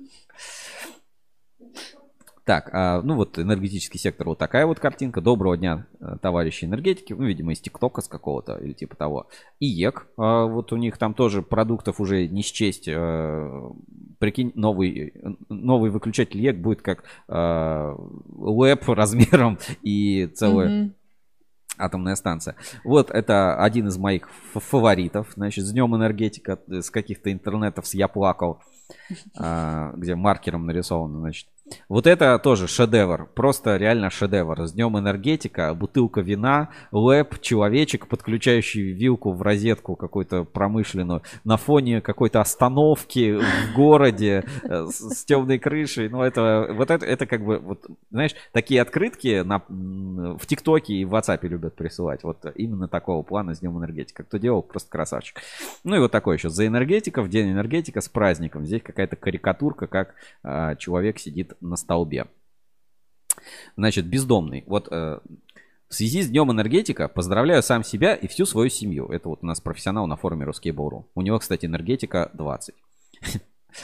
Так, а, ну вот энергетический сектор, вот такая вот картинка. Доброго дня, э, товарищи энергетики. Ну, видимо, из ТикТока с какого-то или типа того. И ЕК, а, вот у них там тоже продуктов уже не счесть. э, Прикинь, новый, новый выключатель ЕК будет как э, лэп размером и целая Мгм. атомная станция. Вот это один из моих фаворитов. Значит, с днем энергетика с каких-то интернетов с я плакал, а, где маркером нарисовано, значит. Вот это тоже шедевр, просто реально шедевр. С днем энергетика, бутылка вина, лэп, человечек, подключающий вилку в розетку какую-то промышленную, на фоне какой-то остановки в городе э, с, с темной крышей. Ну, это, вот это, это как бы, вот, знаешь, такие открытки на, в ТикТоке и в WhatsApp любят присылать. Вот именно такого плана с днем энергетика. Кто делал, просто красавчик. Ну и вот такой еще за энергетиков, день энергетика с праздником. Здесь какая-то карикатурка, как а, человек сидит на столбе. Значит, бездомный. Вот э, в связи с Днем энергетика поздравляю сам себя и всю свою семью. Это вот у нас профессионал на форуме Ruskable.ru. У него, кстати, энергетика 20.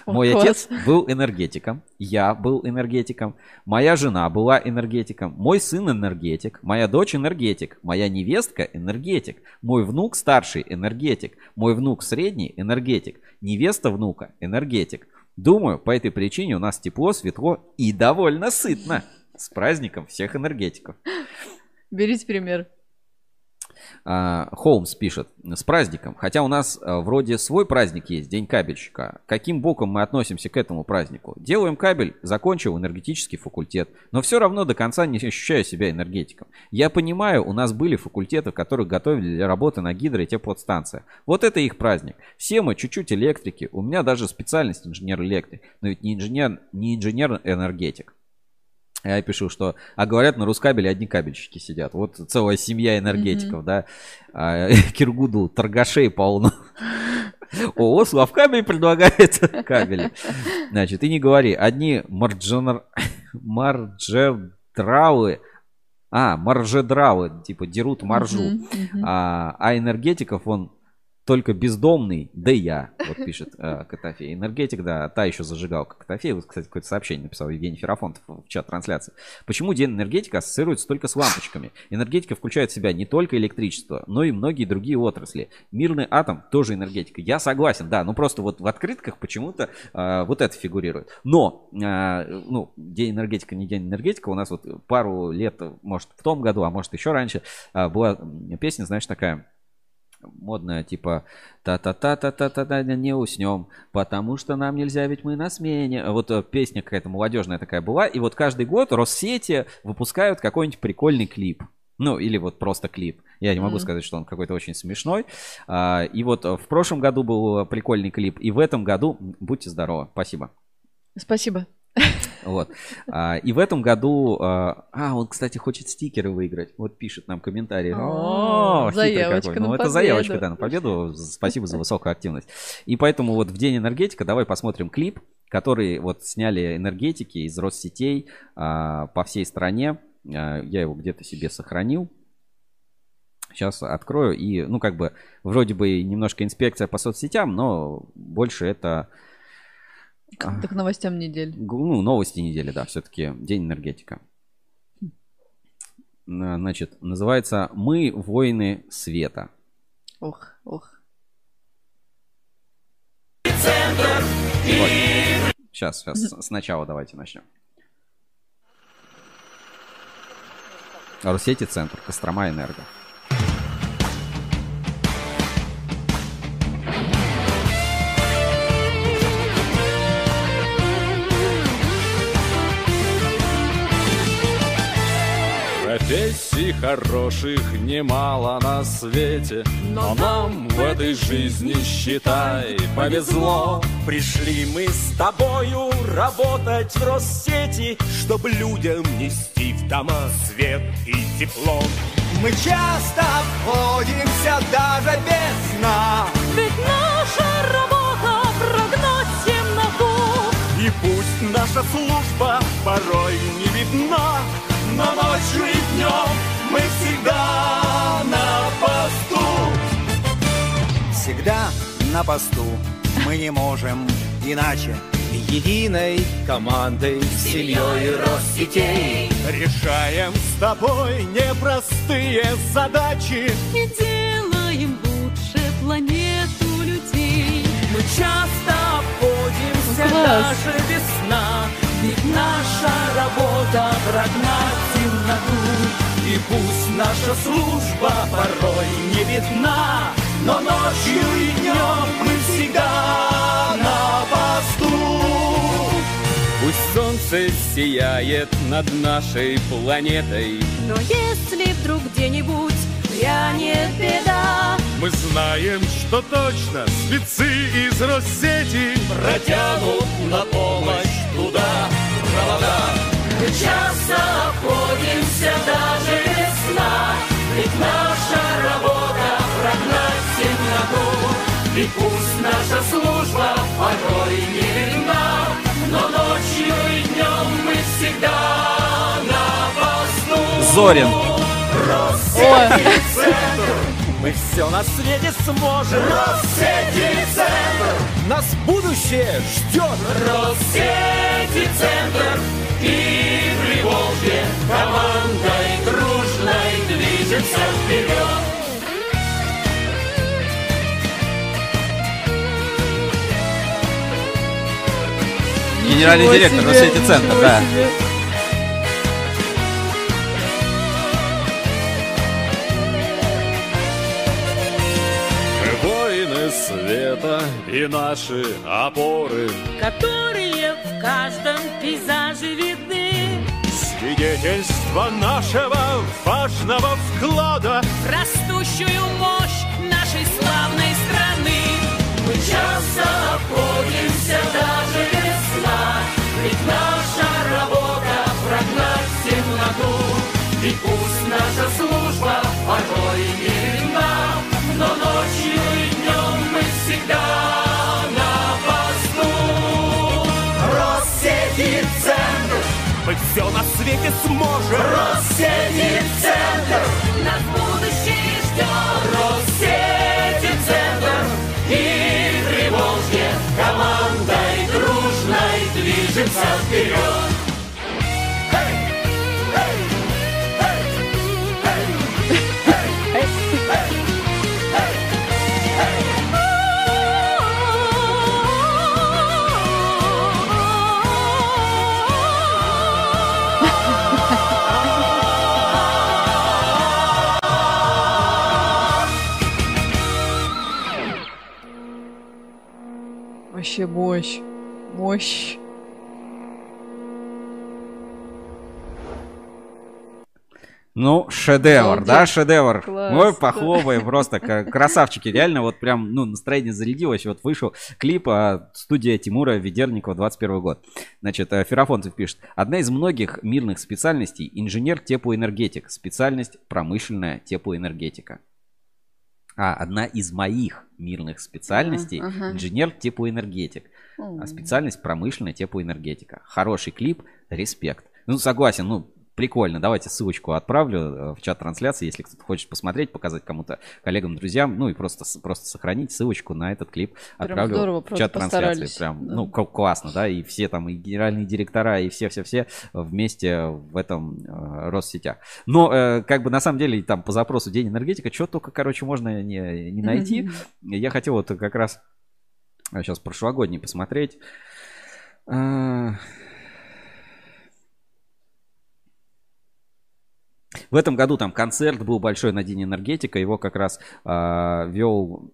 Мой отец был энергетиком, я был энергетиком, моя жена была энергетиком, мой сын энергетик, моя дочь энергетик, моя невестка энергетик, мой внук старший энергетик, мой внук средний энергетик, невеста внука энергетик. Думаю, по этой причине у нас тепло, светло и довольно сытно. С праздником всех энергетиков. Берите пример. А, Холмс пишет, с праздником. Хотя у нас а, вроде свой праздник есть, День кабельщика. Каким боком мы относимся к этому празднику? Делаем кабель, закончил энергетический факультет, но все равно до конца не ощущаю себя энергетиком. Я понимаю, у нас были факультеты, которых готовили для работы на гидро и теплостанциях. Вот это их праздник. Все мы чуть-чуть электрики, у меня даже специальность инженер-электрик, но ведь не инженер, не инженер-энергетик. Я пишу, что, а говорят, на Рускабеле одни кабельщики сидят. Вот целая семья энергетиков, да. А, (laughs) Киргуду торгашей полно. (laughs) О, Славкабель предлагает (laughs) кабели. Значит, и не говори, одни марджонар... марджедравы, а, маржедравы, типа дерут маржу. Мгм, мгм. А, а энергетиков он только бездомный, да я, вот пишет э, Котофей. Энергетик, да, та еще зажигалка Котофей. Вот, кстати, какое-то сообщение написал Евгений Ферафонтов в чат трансляции. Почему день энергетика ассоциируется только с лампочками? Энергетика включает в себя не только электричество, но и многие другие отрасли. Мирный атом тоже энергетика. Я согласен, да, ну просто вот в открытках почему-то э, вот это фигурирует. Но, э, ну, день энергетика, не день энергетика, у нас вот пару лет, может, в том году, а может, еще раньше, э, была песня, знаешь, такая модная, типа та-та-та-та-та-та не уснем, потому что нам нельзя, ведь мы на смене. Вот э, песня какая-то молодежная такая была, и вот каждый год Россети выпускают какой-нибудь прикольный клип. Ну, или вот просто клип. Я не могу Мгм. сказать, что он какой-то очень смешной. А, И вот э, в прошлом году был прикольный клип, и в этом году, будьте здоровы, спасибо. Спасибо. Вот. А, И в этом году... А, а, он, кстати, хочет стикеры выиграть. Вот пишет нам комментарий. О, заявочка какой. Ну, это заявочка, да, на победу. Спасибо за высокую активность. И поэтому вот в День энергетика давай посмотрим клип, который вот сняли энергетики из Россетей а, по всей стране. Я его где-то себе сохранил. Сейчас открою. И, ну, как бы, вроде бы немножко инспекция по соцсетям, но больше это... К к новостям недели. Ну, новости недели, да, все-таки День энергетика. На- Значит, называется «Мы воины света». Ох, ох. Сейчас, сейчас, сначала давайте начнем. Россети Центр, Кострома Энерго. Профессий хороших немало на свете, но нам в этой жизни, считай, повезло. Пришли мы с тобою работать в Россети, Чтоб людям нести в дома свет и тепло. Мы часто обходимся даже без сна, Ведь наша работа прогнать темноту. И пусть наша служба порой не видна, Но ночью и днем мы всегда на посту. Всегда на посту мы не можем иначе Единой командой с семьей Россетей Решаем с тобой непростые задачи, И делаем лучше планету людей. Мы часто обходимся Класс. даже без сна, Ведь наша работа прогнать темноту. И пусть наша служба порой не видна, Но ночью и днем мы всегда на посту. Пусть солнце сияет над нашей планетой, Но если вдруг где-нибудь грянет беда, Мы знаем, что точно спецы из Россети Протянут на помощь туда провода. мы часто обходимся даже без сна, Ведь наша работа прогнать темноту. И пусть наша служба порой не видна, Но ночью и днем мы всегда на посту. Зорин. Центр, мы все на свете сможем. Россети центр, Нас будущее ждет! Россети центр и Приволжье командой дружной движется вперед. Генеральный Ничего директор себе, Россети Центр, ничего да. себе. Света и наши опоры Которые в каждом пейзаже видны. Свидетельство нашего важного вклада Растущую мощь нашей славной страны. Мы часто обходимся даже без сна, Ведь наша работа прогнать темноту. И пусть наша служба порой не видна, Но ночью все на свете сможем Россети центр, нас будущее ждет. Россети центр и Приволжье командой дружной движемся вперед. Вообще мощь. Мощь. Ну, шедевр, Обалдеть. да, шедевр. Класс, Ой, да. похлопаем, просто к- (laughs) красавчики, реально, вот прям, ну, настроение зарядилось, вот вышел клип, а, студия Тимура Ведерникова, 21 год. Значит, э, Ферафонтов пишет, одна из многих мирных специальностей – инженер-теплоэнергетик, специальность промышленная теплоэнергетика. А, одна из моих мирных специальностей А, ага. инженер-теплоэнергетик, О. а специальность промышленная теплоэнергетика. Хороший клип, респект. Ну, согласен, ну, прикольно. Давайте ссылочку отправлю э, в чат трансляции, если кто-то хочет посмотреть, показать кому-то, коллегам, друзьям, ну и просто, просто сохранить ссылочку на этот клип. Прям Отправлю здорово, в чат трансляции. Прям, да. ну, классно, да, и все там, и генеральные директора, и все-все-все вместе в этом э, Россетях. Но, э, как бы, на самом деле, там по запросу День энергетика, что только, короче, можно не, не найти. Я хотел вот как раз сейчас прошлогодний посмотреть. В этом году там концерт был большой на День энергетика. Его как раз а, вел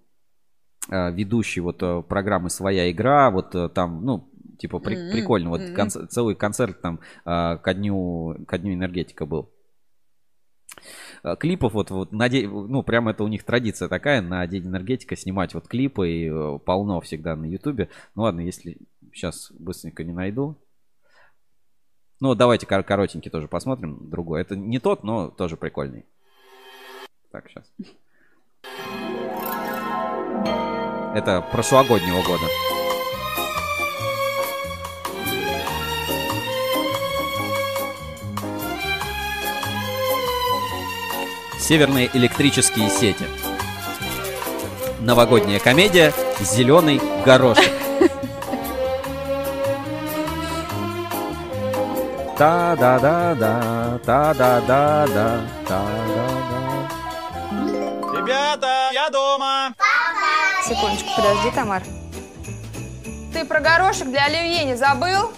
а, ведущий вот а, программы «Своя игра». Вот а, там, ну, типа при- М-м, прикольно. Вот м-м. конц- целый концерт там а, ко дню, ко дню энергетика был. А, Клипов вот, вот на день, ну, прямо это у них традиция такая, на День энергетика снимать вот клипы, и э, полно всегда на Ютубе. Ну ладно, если сейчас быстренько не найду. Ну, давайте кор- коротенький тоже посмотрим, другой. Это не тот, но тоже прикольный. Так, сейчас. Это прошлогоднего года. Северные электрические сети. Новогодняя комедия «Зеленый горошек». Та-да-да-да, та-да-да-да, та-да-да. Ребята, я дома. Секундочку, подожди, Тамар. Ты про горошек для оливье не забыл?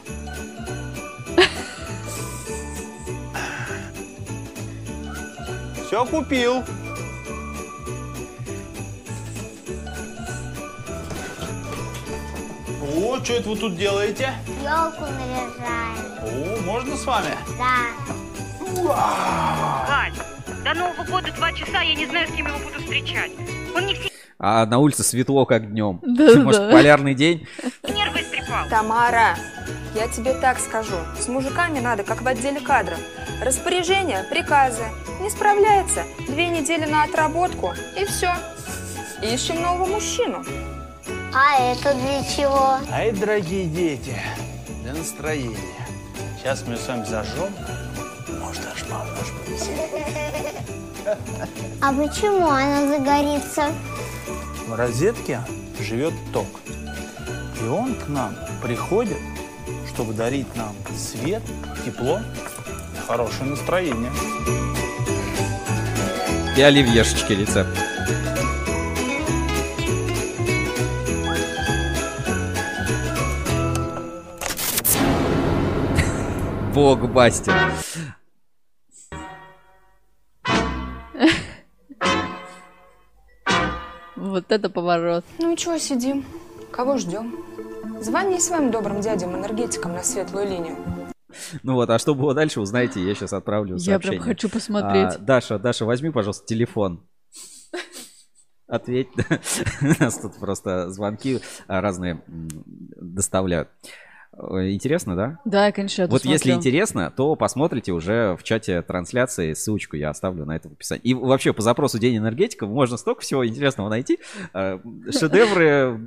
Все купил. О, что это вы тут делаете? Елку наряжаем. О, можно с вами? Да. Вань, до Нового года два часа, я не знаю, с кем его буду встречать. Он не все А на улице светло, как днем. Да-да-да. Может, полярный день? нервы истрепал. Тамара, я тебе так скажу. С мужиками надо, как в отделе кадров. Распоряжения, приказы. Не справляется. Две недели на отработку, и все. Ищем нового мужчину. А это для чего? Ай, дорогие дети, для настроения. Сейчас мы с вами зажжем. Может, аж мама наш повесит. А почему она загорится? В розетке живет ток. И он к нам приходит, чтобы дарить нам свет, тепло и хорошее настроение. И оливьешечки рецепт. Бог Бастер. Вот это поворот. Ну и чего сидим? Кого ждем? Звони своим добрым дядям-энергетикам на светлую линию. Ну вот, а что было дальше, узнаете, я сейчас отправлю Я прям сообщение. хочу посмотреть. А, Даша, Даша, возьми, пожалуйста, телефон. Ответь. (laughs) У нас тут просто звонки разные доставляют. Э, Интересно, да? Да, конечно, Вот если досмотрю. интересно, то посмотрите уже в чате трансляции, ссылочку я оставлю на это в описании. И вообще по запросу День энергетиков можно столько всего интересного найти. Э, Шедевры,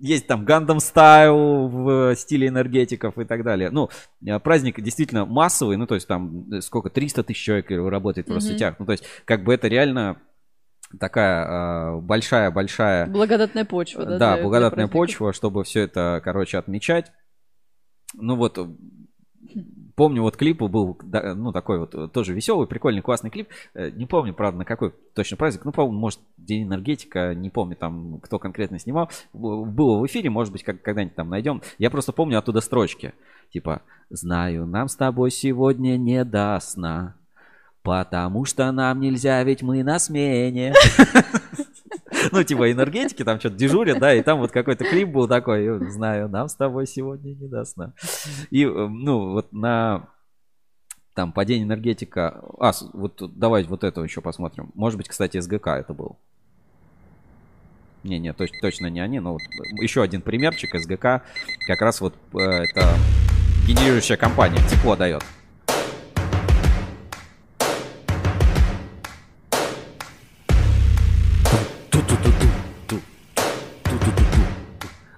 есть там Gundam Style в стиле энергетиков и так далее. Ну, э, праздник действительно массовый, ну то есть там сколько, 300 тысяч человек работает в Мгм. соцсетях. Ну то есть как бы это реально такая большая-большая... Благодатная почва, да? Да, благодатная почва, чтобы все это, короче, отмечать. Ну вот, э, помню, вот клип был, ну, такой вот, э, тоже веселый, прикольный, классный клип. Э, Не помню, правда, на какой точно праздник. Ну, по-моему, может, День энергетика, не помню там, кто конкретно снимал. Было в эфире, может быть, как- когда-нибудь там найдем. Я просто помню оттуда строчки. Типа, знаю, нам с тобой сегодня не до сна. Потому что нам нельзя, ведь мы на смене. (laughs) Ну, типа энергетики, там что-то дежурят, да, и там вот какой-то клип был такой, знаю, нам с тобой сегодня не до сна. И, э, ну, вот на там падение энергетика... А, вот тут давай вот это еще посмотрим. Может быть, кстати, СГК это был. Не, не, точ- точно не они, но вот еще один примерчик СГК. Как раз вот э, это генерирующая компания, тепло дает.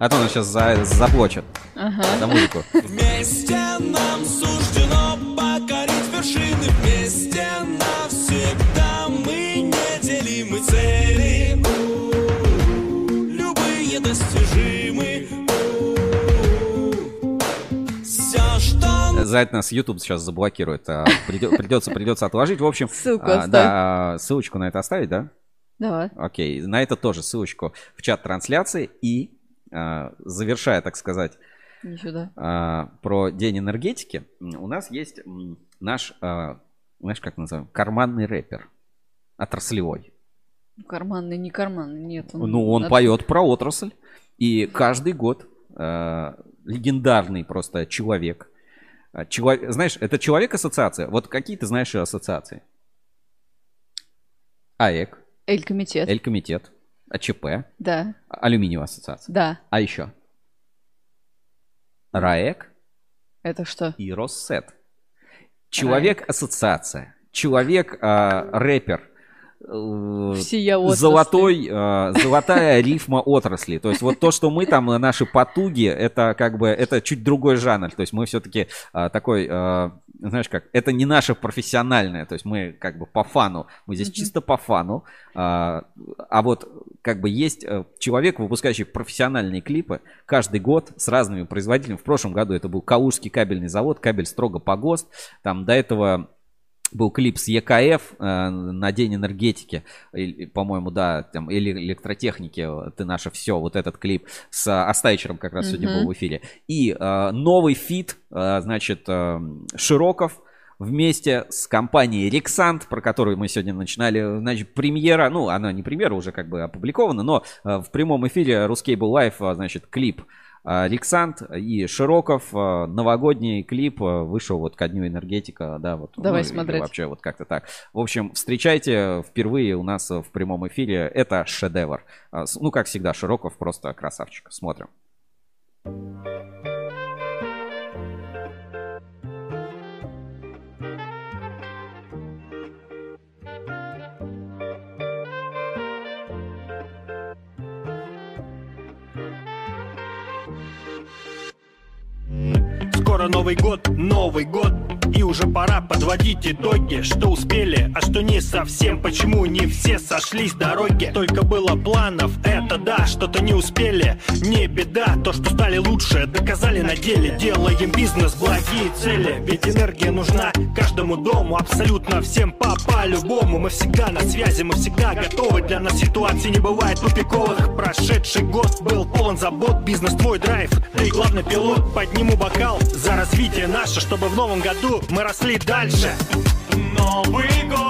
А то нас сейчас за, заблочат Ага. за музыку. Вместе нам суждено покорить вершины Вместе навсегда мы неделимы цели. Любые достижимы У-у-у. Все, что За это нас YouTube сейчас заблокирует. а, Придется, придется отложить. В общем, Ссылку а, да, а, ссылочку на это оставить, да? Давай. Окей, на это тоже ссылочку в чат трансляции. И завершая, так сказать, сюда. а, про День энергетики, у нас есть наш, а, знаешь, как называем, карманный рэпер. Отраслевой. Карманный, не карманный, нет. Ну, он от- поет про отрасль. И каждый год э, легендарный просто человек. э, чело- Знаешь, это человек-ассоциация. Вот какие ты знаешь ассоциации? АЭК, Эль-комитет. Эль-комитет, АЧП, Да. Алюминиевая ассоциация. Да. А еще? РАЭК Это что? и Россет. Человек-ассоциация. Человек-рэпер. отрасли. золотой, э, золотая рифма отрасли. То есть вот то, что мы там, наши потуги, это как бы, это чуть другой жанр. То есть мы все-таки такой, э, знаешь как, это не наше профессиональное. То есть мы как бы по фану. Мы здесь Мгм. чисто по фану. А а вот как бы есть э, человек, выпускающий профессиональные клипы каждый год с разными производителями. В прошлом году это был Калужский кабельный завод, кабель строго по ГОСТ. Там до этого был клип с ЕКФ э, на День энергетики, по-моему, да, там, или электротехники, э, ты наше все, вот этот клип с э, Астайчером как раз сегодня Мгм. был в эфире. И э, новый feat, э, значит, э, Широков вместе с компанией Рексант, про которую мы сегодня начинали, значит, премьера, ну, она не премьера, уже как бы опубликована, но э, в прямом эфире Ruscable Live, э, значит, клип э, Рексант и Широков, э, новогодний клип э, вышел вот ко дню энергетика, да, вот. Давай ну, смотреть. Вообще вот как-то так. В общем, встречайте впервые у нас в прямом эфире, это шедевр. А, Ну, как всегда, Широков просто красавчик. Смотрим. Скоро Новый год, Новый год И уже пора подводить итоги Что успели а что не совсем, почему не все сошлись с дороги. Только было планов, это да, что-то не успели, не беда, то, что стали лучше, доказали на деле. Делаем бизнес, благие цели, ведь энергия нужна каждому дому, абсолютно всем по по-любому. Мы всегда на связи, мы всегда готовы, для нас ситуаций не бывает тупиковых. Прошедший год был полон забот, бизнес твой драйв, ты главный пилот, подниму бокал за развитие наше, чтобы в новом году мы росли дальше. Новый год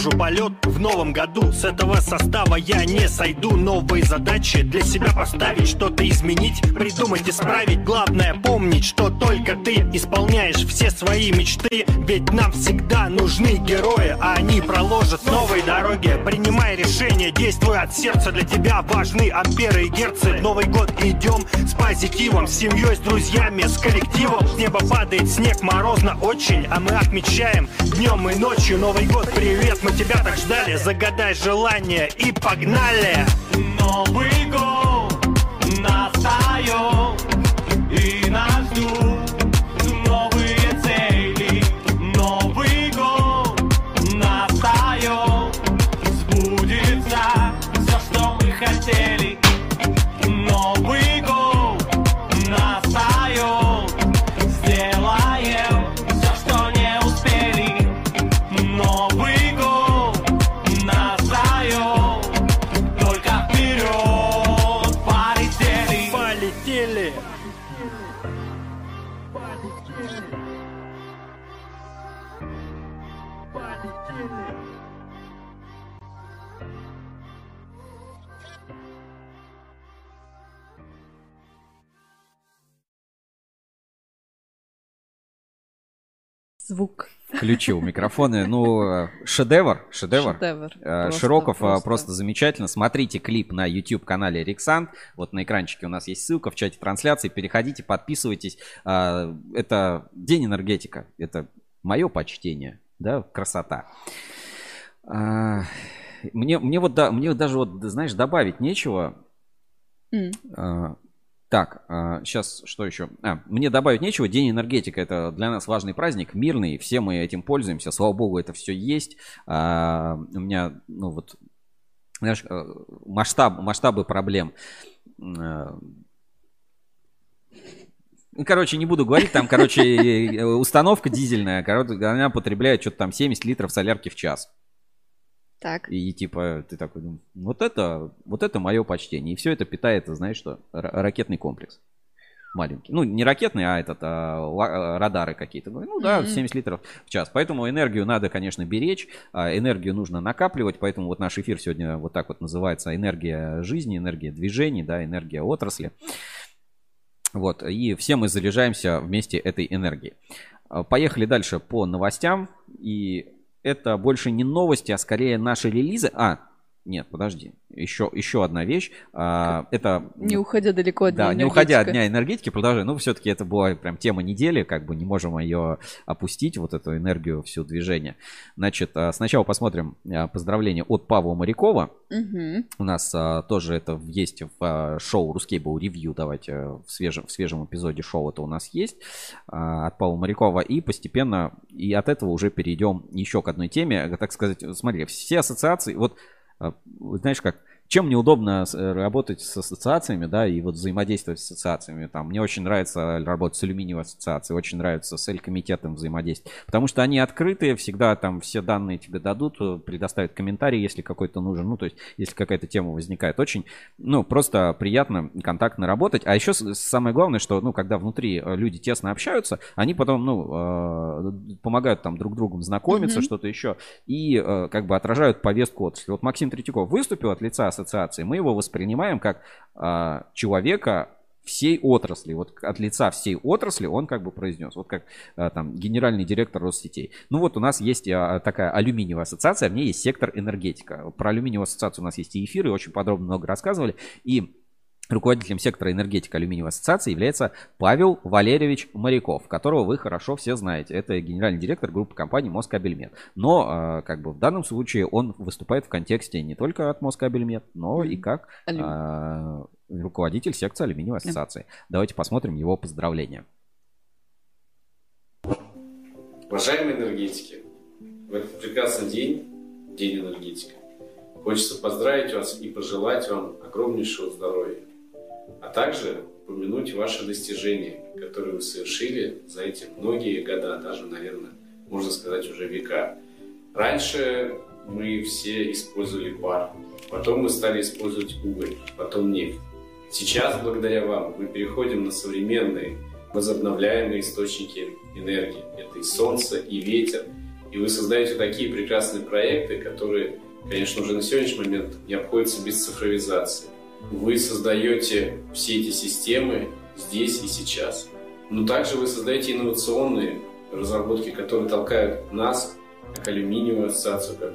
Продолжу полет в новом году. С этого состава я не сойду. Новые задачи для себя поставить Что-то изменить, придумать, исправить. Главное помнить, что только ты Исполняешь все свои мечты. Ведь нам всегда нужны герои А они проложат новые дороги. Принимай решения, действуй от сердца. Для тебя важны амперы и герцы. Новый год идем с позитивом. С семьей, с друзьями, с коллективом. С неба падает снег, морозно очень А мы отмечаем днем и ночью Новый год, привет, мы тебя так ждали Загадай желание и погнали! Новый год Звук. Включил микрофоны. Ну, э, шедевр, шедевр. Шедевр. Э, Просто, Широков э, просто. просто. замечательно. Смотрите клип на YouTube-канале Рексант. Вот на экранчике у нас есть ссылка в чате трансляции. Переходите, подписывайтесь. А, Это День энергетика. Это мое почтение. Да, красота. Мне, мне вот, да, мне даже вот, знаешь, добавить нечего. М. А, Так, сейчас что еще? А, мне добавить нечего. День энергетика это для нас важный праздник, мирный. Все мы этим пользуемся. Слава богу, это все есть. А, у меня, ну вот, знаешь, э, масштаб, масштабы проблем. Э, ну, Короче, не буду говорить, там, короче, установка дизельная, короче, она потребляет что-то там 70 литров солярки в час. Так. И типа ты такой думаешь, вот это, вот это мое почтение. И все это питает, знаешь что, ра- ракетный комплекс. Маленький. Ну, не ракетный, а этот, а, а, радары какие-то. Говорю, Ну да, Мгм. 70 литров в час. Поэтому энергию надо, конечно, беречь. а Энергию нужно накапливать. Поэтому вот наш эфир сегодня вот так вот называется энергия жизни, энергия движений, да, энергия отрасли. Вот, и все мы заряжаемся вместе этой энергией. Поехали дальше по новостям. И это больше не новости, а скорее наши релизы. А, нет, подожди. Еще, еще одна вещь. А, Это Не уходя далеко от да, Дня не уходя от дня энергетики, продолжай. Ну, все-таки это была прям тема недели, как бы не можем ее опустить, вот эту энергию, всю движение. Значит, а, сначала посмотрим а, поздравления от Павла Морякова. Мгм. У нас а, тоже это есть в шоу Рускейбл ревью. Давайте в свежем, в свежем эпизоде шоу это у нас есть а, от Павла Морякова. И постепенно и от этого уже перейдем еще к одной теме. Так сказать, смотри, все ассоциации, вот знаешь как, чем неудобно с- э, работать с ассоциациями, да, и вот взаимодействовать с ассоциациями. Там, мне очень нравится работать с алюминиевой ассоциацией, очень нравится с L-комитетом взаимодействовать. Потому что они открытые, всегда там все данные тебе дадут, э, предоставят комментарий, если какой-то нужен. Ну, то есть, если какая-то тема возникает. Очень, ну, просто приятно, контактно работать. А еще самое главное, что, ну, когда внутри э, люди тесно общаются, они потом, ну, помогают там друг другу знакомиться, Мгм. что-то еще, и как бы отражают повестку отрасли. Вот Максим Третьяков выступил от лица ассоциации, мы его воспринимаем как а, человека всей отрасли, вот от лица всей отрасли он как бы произнес, вот как а, там генеральный директор Россетей. Ну вот у нас есть а, такая алюминиевая ассоциация, в ней есть сектор энергетика. Про алюминиевую ассоциацию у нас есть и эфиры, очень подробно много рассказывали. И Руководителем сектора энергетика алюминиевой ассоциации является Павел Валерьевич Моряков, которого вы хорошо все знаете. Это генеральный директор группы компании Москабельмет. Но э, как бы в данном случае он выступает в контексте не только от Москабельмет, но и как э, руководитель секции алюминиевой ассоциации. Давайте посмотрим его поздравления. Уважаемые энергетики, в этот прекрасный день, День энергетики, хочется поздравить вас и пожелать вам огромнейшего здоровья, а также упомянуть ваши достижения, которые вы совершили за эти многие года, даже, наверное, можно сказать, уже века. Раньше мы все использовали пар, потом мы стали использовать уголь, потом нефть. Сейчас, благодаря вам, мы переходим на современные возобновляемые источники энергии. Это и солнце, и ветер. И вы создаете такие прекрасные проекты, которые, конечно, уже на сегодняшний момент не обходятся без цифровизации. Вы создаете все эти системы здесь и сейчас. Но также вы создаете инновационные разработки, которые толкают нас, как алюминиевую ассоциацию, как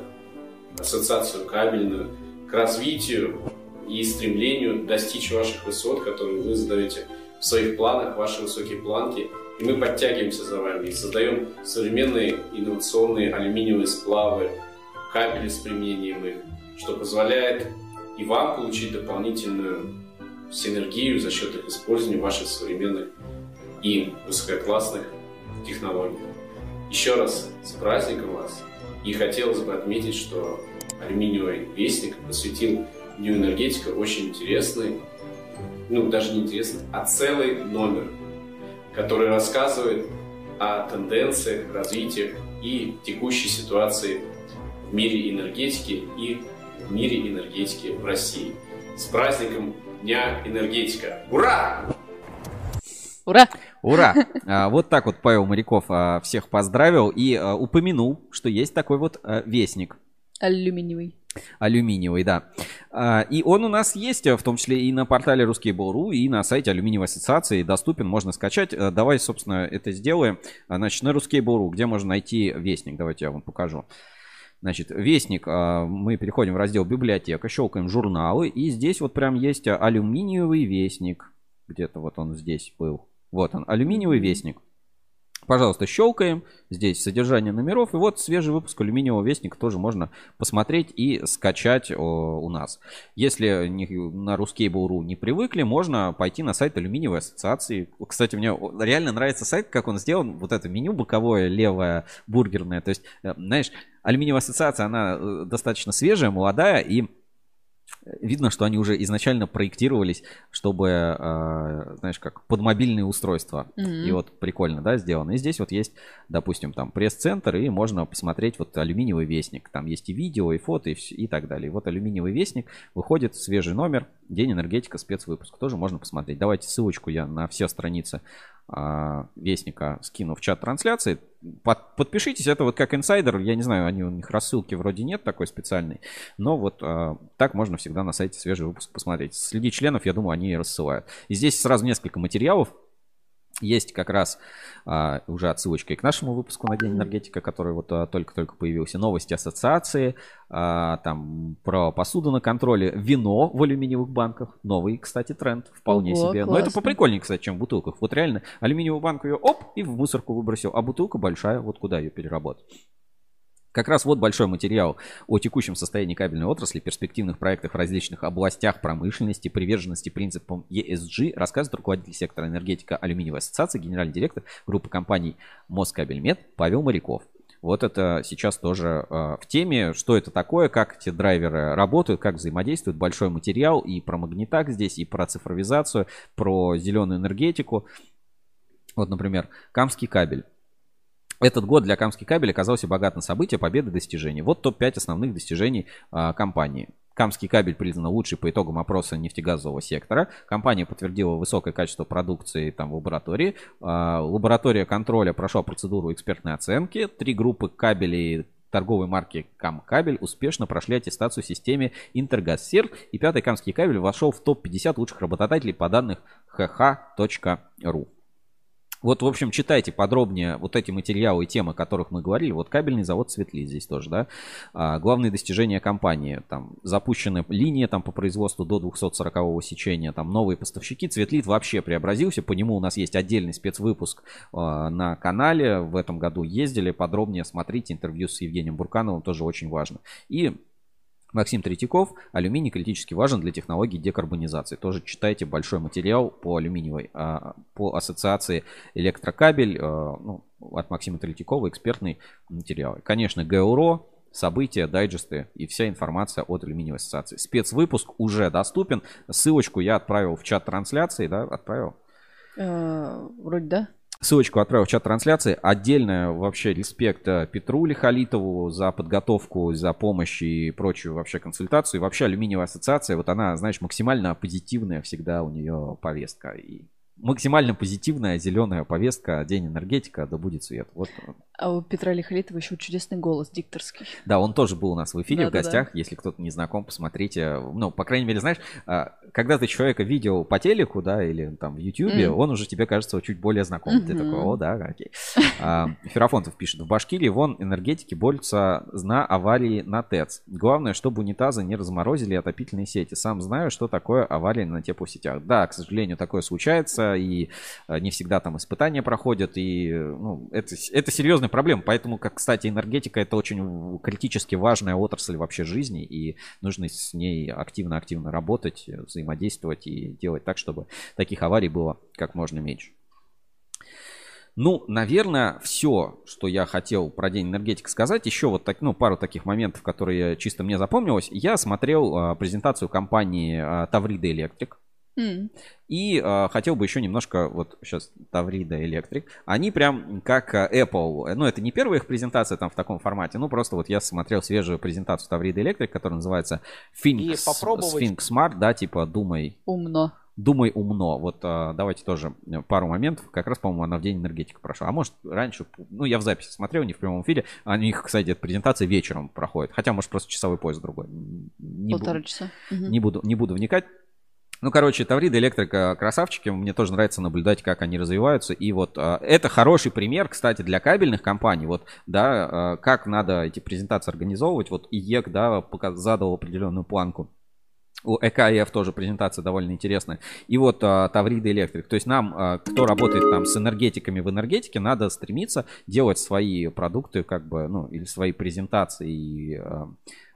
ассоциацию кабельную, к развитию и стремлению достичь ваших высот, которые вы задаете в своих планах, ваши высокие планки. И мы подтягиваемся за вами и создаем современные инновационные алюминиевые сплавы, кабели с применением их, что позволяет и вам получить дополнительную синергию за счет их использования ваших современных и высококлассных технологий. Еще раз с праздником вас! И хотелось бы отметить, что алюминиевый вестник посвятил Дню энергетика очень интересный, ну даже не интересный, а целый номер, который рассказывает о тенденциях, развитиях и текущей ситуации в мире энергетики и в мире энергетики в России. С праздником Дня энергетика! Ура! Ура! Ура! (laughs) А, Вот так вот Павел Моряков а, всех поздравил и а, упомянул, что есть такой вот вестник. Алюминиевый. Алюминиевый, да. И он у нас есть, в том числе и на портале Ruskable.ru, и на сайте Алюминиевой ассоциации доступен, можно скачать. Давай, собственно, это сделаем. Значит, на Ruskable.ru, где можно найти вестник, давайте я вам покажу. Значит, вестник, а, мы переходим в раздел библиотека, щелкаем журналы, и здесь вот прям есть алюминиевый вестник. Где-то вот он здесь был. Вот он, алюминиевый вестник. Пожалуйста, щелкаем. Здесь содержание номеров. И вот свежий выпуск алюминиевого вестника тоже можно посмотреть и скачать о, у нас. Если не- на Ruskable.ru не привыкли, можно пойти на сайт алюминиевой ассоциации. Кстати, мне реально нравится сайт, как он сделан. Вот это меню боковое, левое, бургерное. То есть, э, знаешь, алюминиевая ассоциация, она э, достаточно свежая, молодая и видно, что они уже изначально проектировались, чтобы, э, знаешь, как под мобильные устройства. Мгм. И вот прикольно, да, сделано. И здесь вот есть, допустим, там пресс-центр, и можно посмотреть вот алюминиевый вестник. Там есть и видео, и фото, и, вс- и так далее. И вот алюминиевый вестник выходит, свежий номер, День энергетика, спецвыпуск. Тоже можно посмотреть. Давайте ссылочку я на все страницы а, Вестника скину в чат трансляции. Под- подпишитесь, это вот как инсайдер, я не знаю, они, у них рассылки вроде нет такой специальной, но вот а, так можно всегда на сайте свежий выпуск посмотреть. Среди членов, я думаю, они рассылают. И здесь сразу несколько материалов. Есть как раз а, уже отсылочка и к нашему выпуску на День энергетика, который вот а, только-только появился. Новости ассоциации, а, там про посуду на контроле, вино в алюминиевых банках. Новый, кстати, тренд. Вполне Ого, себе. Но это классно. поприкольнее, кстати, чем в бутылках. Вот реально алюминиевую банку ее оп и в мусорку выбросил. А бутылка большая, вот куда ее переработать. Как раз вот большой материал о текущем состоянии кабельной отрасли, перспективных проектах в различных областях промышленности, приверженности принципам ESG, рассказывает руководитель сектора энергетика алюминиевой ассоциации, генеральный директор группы компаний Москабельмет Павел Моряков. Вот это сейчас тоже э, в теме, что это такое, как эти драйверы работают, как взаимодействуют. Большой материал и про магнитак здесь, и про цифровизацию, про зеленую энергетику. Вот, например, Камский кабель. Этот год для Камский кабель оказался богат на события, победы, достижения. Вот топ-5 основных достижений а, компании. Камский кабель признан лучший по итогам опроса нефтегазового сектора. Компания подтвердила высокое качество продукции там, в лаборатории. А, лаборатория контроля прошла процедуру экспертной оценки. Три группы кабелей торговой марки Камкабель успешно прошли аттестацию в системе Интергазсерв, и пятый камский кабель вошел в топ-50 лучших работодателей по данным hh.ru. Вот, в общем, читайте подробнее вот эти материалы и темы, о которых мы говорили. Вот кабельный завод Светли здесь тоже, да. А, главные достижения компании. Там запущены линии там, по производству до 240 сечения. Там новые поставщики. Цветлит вообще преобразился. По нему у нас есть отдельный спецвыпуск а, на канале. В этом году ездили. Подробнее смотрите интервью с Евгением Буркановым. Тоже очень важно. И Максим Третьяков. Алюминий критически важен для технологий декарбонизации. Тоже читайте большой материал по алюминиевой, а, по ассоциации электрокабель а, ну, от Максима Третьякова, экспертный материал. Конечно, ГУРО, события, дайджесты и вся информация от алюминиевой ассоциации. Спецвыпуск уже доступен. Ссылочку я отправил в чат трансляции, да, отправил? Э, Вроде да. Ссылочку отправил в чат трансляции. Отдельно вообще респект э, Петру Лихолитову за подготовку, за помощь и прочую вообще консультацию. И вообще алюминиевая ассоциация, вот она, знаешь, максимально позитивная всегда у нее повестка. И максимально позитивная зеленая повестка, день энергетика, да будет свет. Вот. А у Петра Лихолитова еще чудесный голос дикторский. Да, он тоже был у нас в эфире Да, в да, гостях. Если кто-то не знаком, посмотрите. Ну, по крайней мере, знаешь, а, когда ты человека видел по телеку, да, или там в Ютьюбе, Мгм. он уже тебе кажется чуть более знаком. Ты Мгм. такой, о, да, окей. А, Ферафонтов пишет, в Башкирии вон энергетики борются на аварии на ТЭЦ. Главное, чтобы унитазы не разморозили отопительные сети. Сам знаю, что такое авария на теплосетях. Да, к сожалению, такое случается, и э, не всегда там испытания проходят, и э, ну, это, это серьезная проблема. Поэтому, как, кстати, энергетика это очень критически важная отрасль вообще жизни, и нужно с ней активно-активно работать, э, взаимодействовать и делать так, чтобы таких аварий было как можно меньше. Ну, наверное, все, что я хотел про День энергетики сказать. Еще вот так, ну, пару таких моментов, которые чисто мне запомнилось. Я смотрел а, презентацию компании а, Таврида Электрик. И а, хотел бы еще немножко, вот сейчас Таврида Электрик, они прям как а, Apple, ну это не первая их презентация там в таком формате, ну просто вот я смотрел свежую презентацию Таврида Электрик, которая называется Think, попробовать- Think Smart, да, типа думай, Умно. Думай умно. Вот а, давайте тоже э, пару моментов. Как раз, по-моему, она в день энергетики прошла. А может, раньше, ну, я в записи смотрел, не в прямом эфире. А у них, кстати, эта презентация вечером проходит. Хотя, может, просто часовой поезд другой. Не Полтора буду- часа. Не буду, не буду вникать. Ну, короче, Таврида Электрик, красавчики. Мне тоже нравится наблюдать, как они развиваются. И вот а, это хороший пример, кстати, для кабельных компаний. Вот, да, а, как надо эти презентации организовывать. Вот IEK, да, задал определенную планку. У EKF тоже презентация довольно интересная. И вот а, Таврида Электрик. То есть нам, а, кто работает там с энергетиками в энергетике, надо стремиться делать свои продукты, как бы, ну, или свои презентации и а,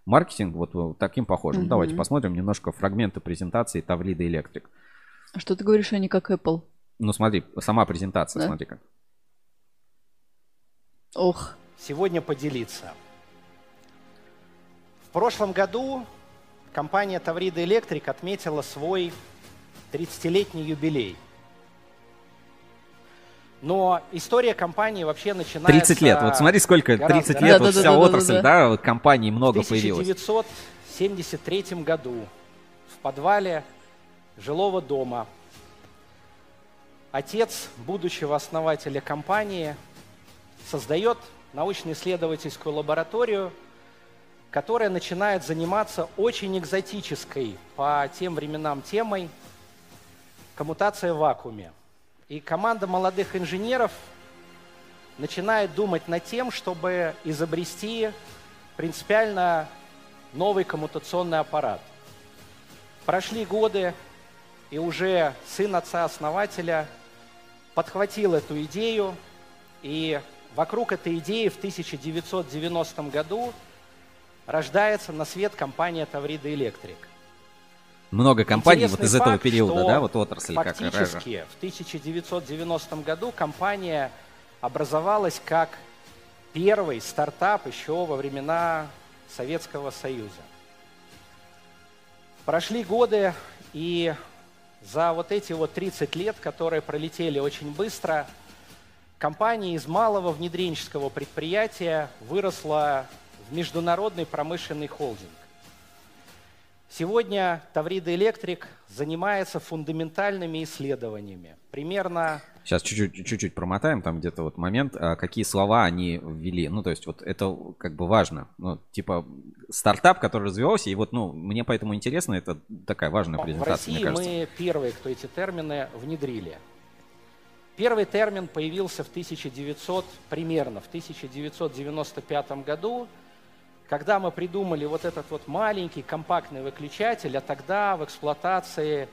маркетинг вот, таким похожим. Мгм. Давайте посмотрим немножко фрагменты презентации Таврида Электрик. А что ты говоришь, они как Apple? Ну, смотри, сама презентация, Да. смотри как. Ох. Сегодня поделиться. В прошлом году компания Таврида Электрик отметила свой 30-летний юбилей. Но история компании вообще начинается... 30 лет. Вот смотри, сколько, гораздо 30 лет, вот вся отрасль, да, вот компаний много В появилось. 1973 году в подвале жилого дома отец будущего основателя компании создает научно-исследовательскую лабораторию, которая начинает заниматься очень экзотической по тем временам темой коммутация в вакууме. И команда молодых инженеров начинает думать над тем, чтобы изобрести принципиально новый коммутационный аппарат. Прошли годы, и уже сын отца-основателя подхватил эту идею, и вокруг этой идеи в 1990 году рождается на свет компания Таврида Электрик. Много компаний вот Интересный из этого факт, периода, что да, вот отрасль как Фактически в 1990 году компания образовалась как первый стартап еще во времена Советского Союза. Прошли годы, и за вот эти вот 30 лет, которые пролетели очень быстро, компания из малого внедренческого предприятия выросла в международный промышленный холдинг. Сегодня Таврида Электрик занимается фундаментальными исследованиями. Примерно Сейчас чуть-чуть, чуть-чуть промотаем, там где-то вот момент, а, какие слова они ввели. Ну, то есть вот это как бы важно. Ну, типа стартап, который развивался, и вот, ну, мне поэтому интересно, это такая важная В презентация, России мне кажется. мы первые, кто эти термины внедрили. Первый термин появился в 1900, примерно в 1995 году, когда мы придумали вот этот вот маленький компактный выключатель, а тогда в эксплуатации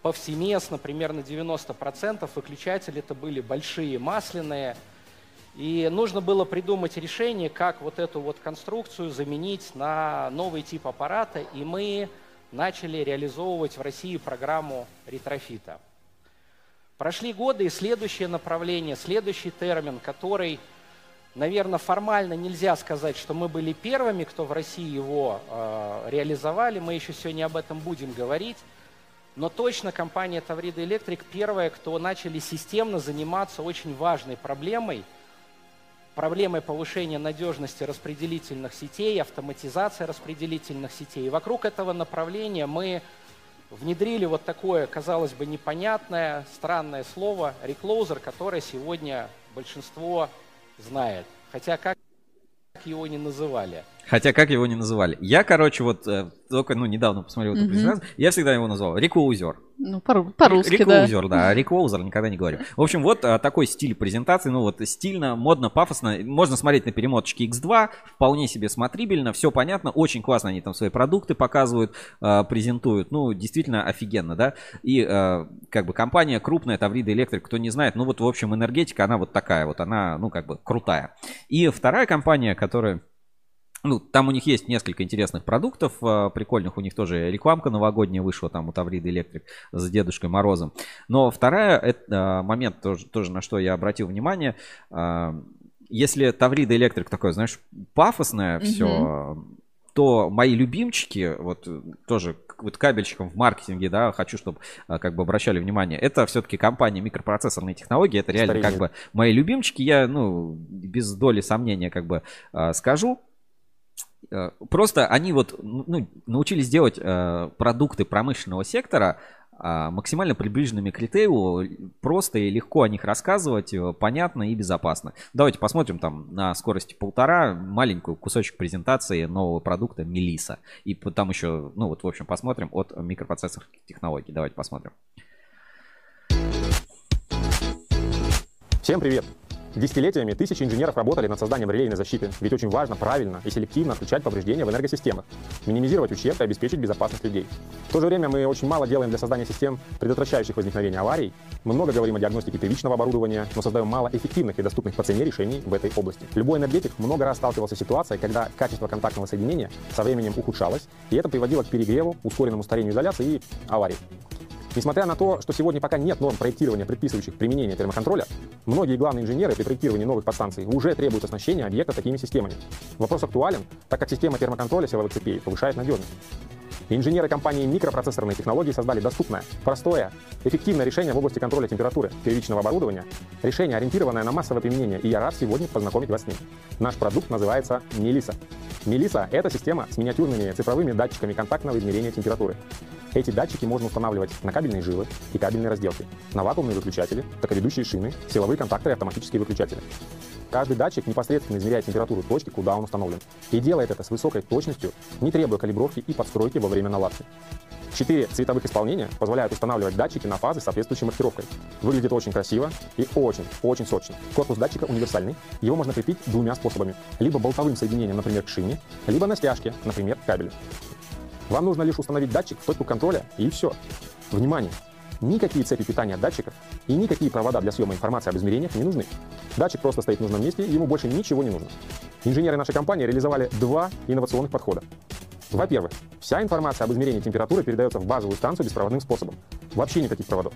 повсеместно, примерно 90% выключателей это были большие масляные, и нужно было придумать решение, как вот эту вот конструкцию заменить на новый тип аппарата, и мы начали реализовывать в России программу ретрофита. Прошли годы, и следующее направление, следующий термин, который, наверное, формально нельзя сказать, что мы были первыми, кто в России его э, реализовали, мы еще сегодня об этом будем говорить, но точно компания Таврида Электрик первая, кто начали системно заниматься очень важной проблемой, проблемой повышения надежности распределительных сетей, автоматизации распределительных сетей. И вокруг этого направления мы внедрили вот такое, казалось бы, непонятное, странное слово «реклоузер», которое сегодня большинство знает. Хотя как его не называли. Хотя как его не называли. Я, короче, вот э, только ну, недавно посмотрел эту презентацию, я всегда его называл реклоузер. Ну, по- по-русски, да. Реклоузер, да. Реклоузер никогда не говорю. В общем, вот а, такой стиль презентации. Ну вот стильно, модно, пафосно. Можно смотреть на перемоточке X2. Вполне себе смотрибельно. Все понятно. Очень классно они там свои продукты показывают, а, презентуют. Ну, действительно офигенно, да. И как бы компания крупная, Таврида Электрик, кто не знает. Ну вот, в общем, энергетика, она вот такая вот. Она, ну, как бы крутая. И вторая компания, которая ну, там у них есть несколько интересных продуктов, э, прикольных. У них тоже рекламка новогодняя вышла, там у Таврида Электрик с Дедушкой Морозом. Но вторая, это э, момент тоже, тоже на что я обратил внимание. э, Если Таврида Электрик такое, знаешь, пафосное все, то мои любимчики, вот тоже вот кабельщикам в маркетинге, да, хочу, чтобы как бы обращали внимание, это все-таки компания микропроцессорные технологии, это реально как Старинные. бы мои любимчики, я, ну, без доли сомнения как бы скажу. Э, Просто они вот ну, научились делать э, продукты промышленного сектора а, максимально приближенными к ритейлу, просто и легко о них рассказывать, э, понятно и безопасно. Давайте посмотрим там на скорости полтора маленькую кусочек презентации нового продукта Мелиса. И там еще, ну вот в общем посмотрим от микропроцессорных технологий. Давайте посмотрим. Всем привет! Десятилетиями тысячи инженеров работали над созданием релейной защиты, ведь очень важно правильно и селективно отключать повреждения в энергосистемах, минимизировать ущерб и обеспечить безопасность людей. В то же время мы очень мало делаем для создания систем, предотвращающих возникновение аварий. Мы много говорим о диагностике первичного оборудования, но создаем мало эффективных и доступных по цене решений в этой области. Любой энергетик много раз сталкивался с ситуацией, когда качество контактного соединения со временем ухудшалось, и это приводило к перегреву, ускоренному старению изоляции и аварии. Несмотря на то, что сегодня пока нет норм проектирования, предписывающих применение термоконтроля, многие главные инженеры при проектировании новых подстанций уже требуют оснащения объекта такими системами. Вопрос актуален, так как система термоконтроля силовых цепей повышает надежность. Инженеры компании микропроцессорные технологии создали доступное, простое, эффективное решение в области контроля температуры первичного оборудования, решение, ориентированное на массовое применение, и я рад сегодня познакомить вас с ним. Наш продукт называется Мелиса. Мелиса – это система с миниатюрными цифровыми датчиками контактного измерения температуры. Эти датчики можно устанавливать на кабельные жилы и кабельные разделки, на вакуумные выключатели, токоведущие шины, силовые контакторы и автоматические выключатели. Каждый датчик непосредственно измеряет температуру точки, куда он установлен. И делает это с высокой точностью, не требуя калибровки и подстройки во время наладки. Четыре цветовых исполнения позволяют устанавливать датчики на фазы с соответствующей маркировкой. Выглядит очень красиво и очень-очень сочно. Корпус датчика универсальный. Его можно крепить двумя способами. Либо болтовым соединением, например, к шине, либо на стяжке, например, к кабелю. Вам нужно лишь установить датчик в точку контроля, и все. Внимание! Никакие цепи питания датчиков и никакие провода для съема информации об измерениях не нужны. Датчик просто стоит в нужном месте, и ему больше ничего не нужно. Инженеры нашей компании реализовали два инновационных подхода. Во-первых, вся информация об измерении температуры передается в базовую станцию беспроводным способом. Вообще никаких проводов.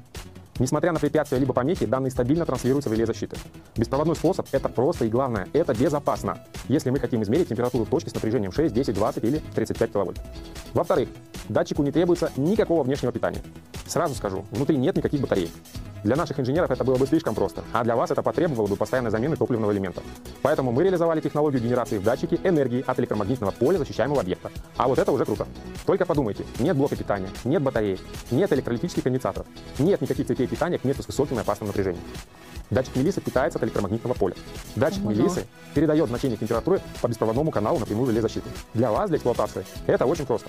Несмотря на препятствия либо помехи, данные стабильно транслируются в реле защиты. Беспроводной способ – это просто и главное, это безопасно, если мы хотим измерить температуру точки с напряжением 6, 10, 20 или 35 киловольт. Во-вторых, Датчику не требуется никакого внешнего питания. Сразу скажу, внутри нет никаких батарей. Для наших инженеров это было бы слишком просто, а для вас это потребовало бы постоянной замены топливного элемента. Поэтому мы реализовали технологию генерации в датчике энергии от электромагнитного поля защищаемого объекта. А вот это уже круто. Только подумайте, нет блока питания, нет батареи, нет электролитических конденсаторов, нет никаких цепей питания к месту с высоким и опасным напряжением. Датчик Мелисы питается от электромагнитного поля. Датчик Ого. Мелисы передает значение температуры по беспроводному каналу напрямую в реле защиты. Для вас, для эксплуатации, это очень просто.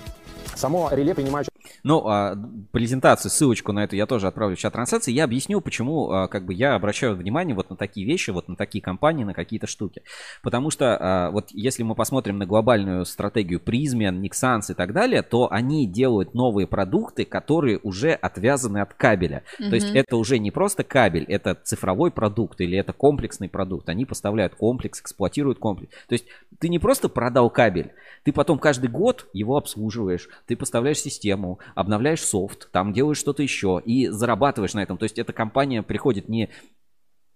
Само реле, принимающее Ну, а, презентацию, ссылочку на эту я тоже отправлю в чат трансляции. Я объясню, почему а, как бы я обращаю внимание вот на такие вещи, вот на такие компании, на какие-то штуки. Потому что а, вот если мы посмотрим на глобальную стратегию Призмен, Nixans и так далее, то они делают новые продукты, которые уже отвязаны от кабеля. То есть Мгм. это уже не просто кабель, это цифровой продукт или это комплексный продукт. Они поставляют комплекс, эксплуатируют комплекс. То есть ты не просто продал кабель, ты потом каждый год его обслуживаешь, ты поставляешь систему, обновляешь софт, там делаешь что-то еще и зарабатываешь на этом. То есть эта компания приходит не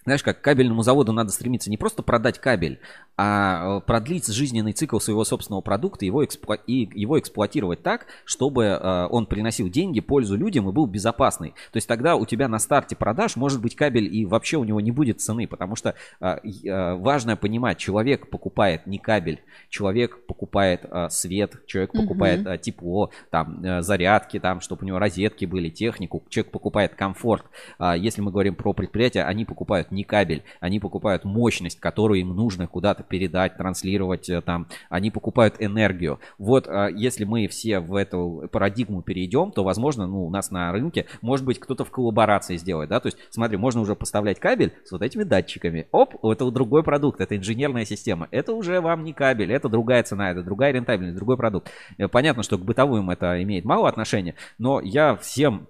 знаешь, как кабельному заводу надо стремиться не просто продать кабель, а э, продлить жизненный цикл своего собственного продукта его эксплуа- и его эксплуатировать так, чтобы э, он приносил деньги, пользу людям и был безопасный. То есть тогда у тебя на старте продаж может быть кабель и вообще у него не будет цены, потому что э, важно понимать, человек покупает не кабель, человек покупает свет, человек покупает э, тепло, там зарядки, там, чтобы у него розетки были, технику, человек покупает комфорт. А Если мы говорим про предприятия, они покупают не кабель, они покупают мощность, которую им нужно куда-то передать, транслировать, э, там, они покупают энергию. Вот а, если мы все в эту парадигму перейдем, то, возможно, ну, у нас на рынке, может быть, кто-то в коллаборации сделает, да, то есть, смотри, можно уже поставлять кабель с вот этими датчиками. Оп, это другой продукт, это инженерная система. Это уже вам не кабель, это другая цена, это другая рентабельность, другой продукт. Э, Понятно, что к бытовым это имеет мало отношения, но я всем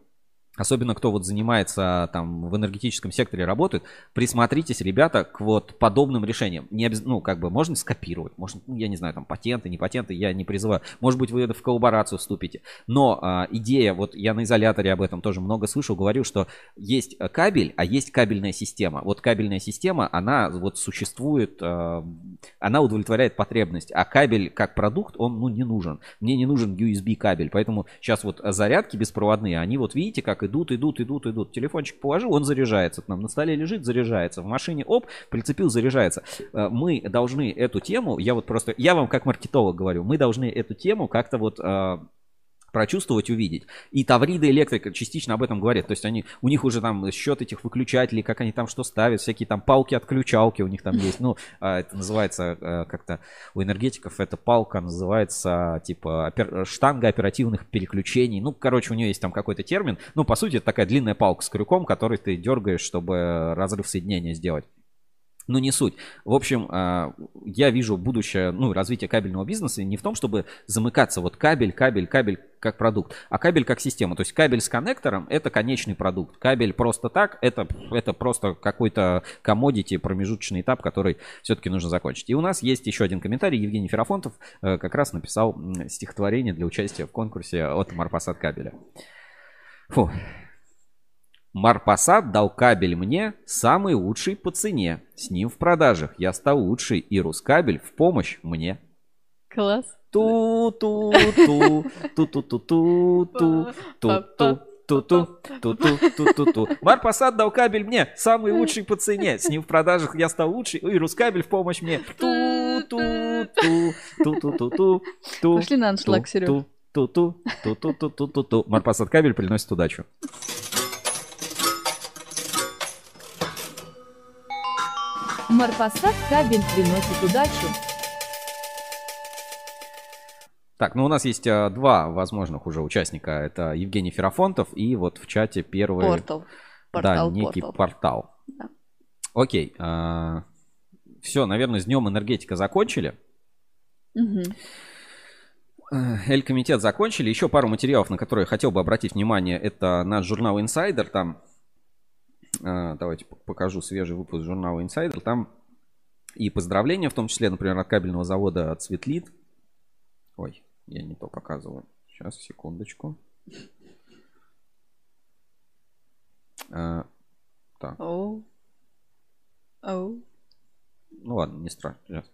Особенно кто вот занимается там в энергетическом секторе работает, присмотритесь, ребята, к вот подобным решениям. Не обяз- ну, как бы можно скопировать, можно, ну, я не знаю, там патенты, не патенты, я не призываю. Может быть, вы это в коллаборацию вступите. Но а, идея, вот я на изоляторе об этом тоже много слышал, говорю, что есть э, кабель, а есть кабельная система. Вот кабельная система, она вот существует, а, она удовлетворяет потребность, а кабель как продукт, он ну не нужен. Мне не нужен USB кабель, поэтому сейчас вот зарядки беспроводные, они вот видите, как идут, идут, идут, идут. Телефончик положил, он заряжается. Там на столе лежит, заряжается. В машине, оп, прицепил, заряжается. Э, Мы должны эту тему, я вот просто, я вам как маркетолог говорю, мы должны эту тему как-то вот э, прочувствовать, увидеть. И Таврида Электрика частично об этом говорят. То есть они, у них уже там счет этих выключателей, как они там что ставят, всякие там палки-отключалки у них там есть. Ну, а, это называется э, как-то у энергетиков эта палка называется типа опер- штанга оперативных переключений. Ну, короче, у нее есть там какой-то термин. Ну, по сути, это такая длинная палка с крюком, который ты дергаешь, чтобы разрыв соединения сделать. Ну, не суть. В общем, а, я вижу будущее, ну, развитие кабельного бизнеса не в том, чтобы замыкаться вот кабель, кабель, кабель как продукт, а кабель как система. То есть кабель с коннектором – это конечный продукт. Кабель просто так – это, это просто какой-то commodity, промежуточный этап, который все-таки нужно закончить. И у нас есть еще один комментарий. Евгений Ферафонтов э, как раз написал стихотворение для участия в конкурсе от Марпасад кабеля. Фу. Марпасад дал кабель мне, самый лучший по цене. С ним в продажах я стал лучший, и Рускабель в помощь мне. Класс. Ту-ту-ту, ту-ту-ту-ту, ту-ту. Ту-ту-ту-ту-ту-ту-ту. Марпасад дал кабель мне, самый лучший по цене. С ним в продажах я стал лучший, и Рускабель в помощь мне. Ту-ту-ту, ту-ту-ту-ту, ту. Пошли на аншлаг, ту, Серёг. ту, ту-ту, ту-ту-ту-ту-ту. Марпасад кабель приносит удачу. Марпасад кабель приносит удачу. Так, ну у нас есть а, два возможных уже участника. Это Евгений Ферафонтов и вот в чате первый... Портал. да, Портал, некий портал. портал. Да. Окей. все, наверное, с днем энергетика закончили. Э, Эль-комитет закончили. Еще пару материалов, на которые я хотел бы обратить внимание. Это наш журнал Insider. Там, э, давайте п- покажу свежий выпуск журнала Insider. Там и поздравления, в том числе, например, от кабельного завода Цветлит. Ой, я не то показываю. Сейчас, секундочку. Э, Так. Оу. Оу. Ну ладно, не страшно. Сейчас.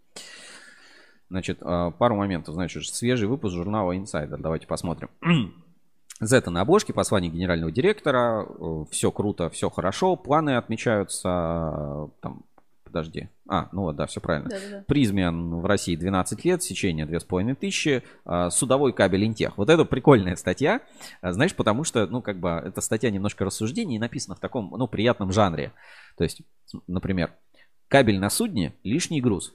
Значит, а, пару моментов. Значит, свежий выпуск журнала Insider. Давайте посмотрим. Зета на обложке, послание генерального директора. Все круто, все хорошо. Планы отмечаются. Там, подожди. А, ну вот, да, все правильно. Да-да-да. Призмен в России 12 лет, сечение 2500, а, судовой кабель Интех. Вот это прикольная статья, знаешь, потому что, ну, как бы, эта статья немножко рассуждений и написана в таком, ну, приятном жанре. То есть, например, кабель на судне – лишний груз.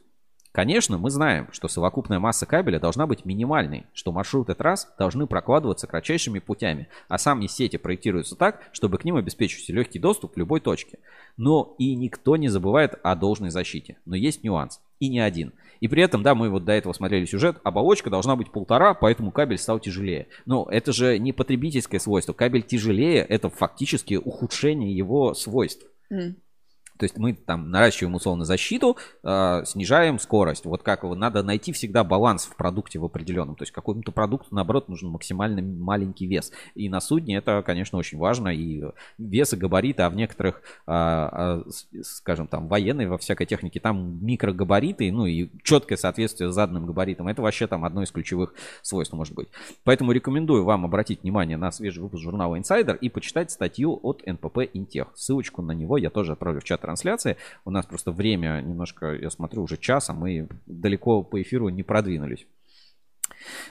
Конечно, мы знаем, что совокупная масса кабеля должна быть минимальной, что маршруты трасс должны прокладываться кратчайшими путями, а сами сети проектируются так, чтобы к ним обеспечивался легкий доступ в любой точке. Но и никто не забывает о должной защите. Но есть нюанс. И не один. И при этом, да, мы вот до этого смотрели сюжет, оболочка должна быть полтора, поэтому кабель стал тяжелее. Но это же не потребительское свойство. Кабель тяжелее, это фактически ухудшение его свойств. М. То есть мы там наращиваем условно защиту, э, снижаем скорость. Вот как его надо найти всегда баланс в продукте в определенном. То есть какому-то продукту, наоборот, нужен максимально маленький вес. И на судне это, конечно, очень важно. И вес и габариты, а в некоторых, а, с- скажем, там, военной, во всякой технике, там микрогабариты, ну и четкое соответствие заданным габаритам. Это вообще там одно из ключевых свойств может быть. Поэтому рекомендую вам обратить внимание на свежий выпуск журнала Insider и почитать статью от НПП Интех. Ссылочку на него я тоже отправлю в чат трансляции. У нас просто время немножко, я смотрю, уже час, а мы далеко по эфиру не продвинулись.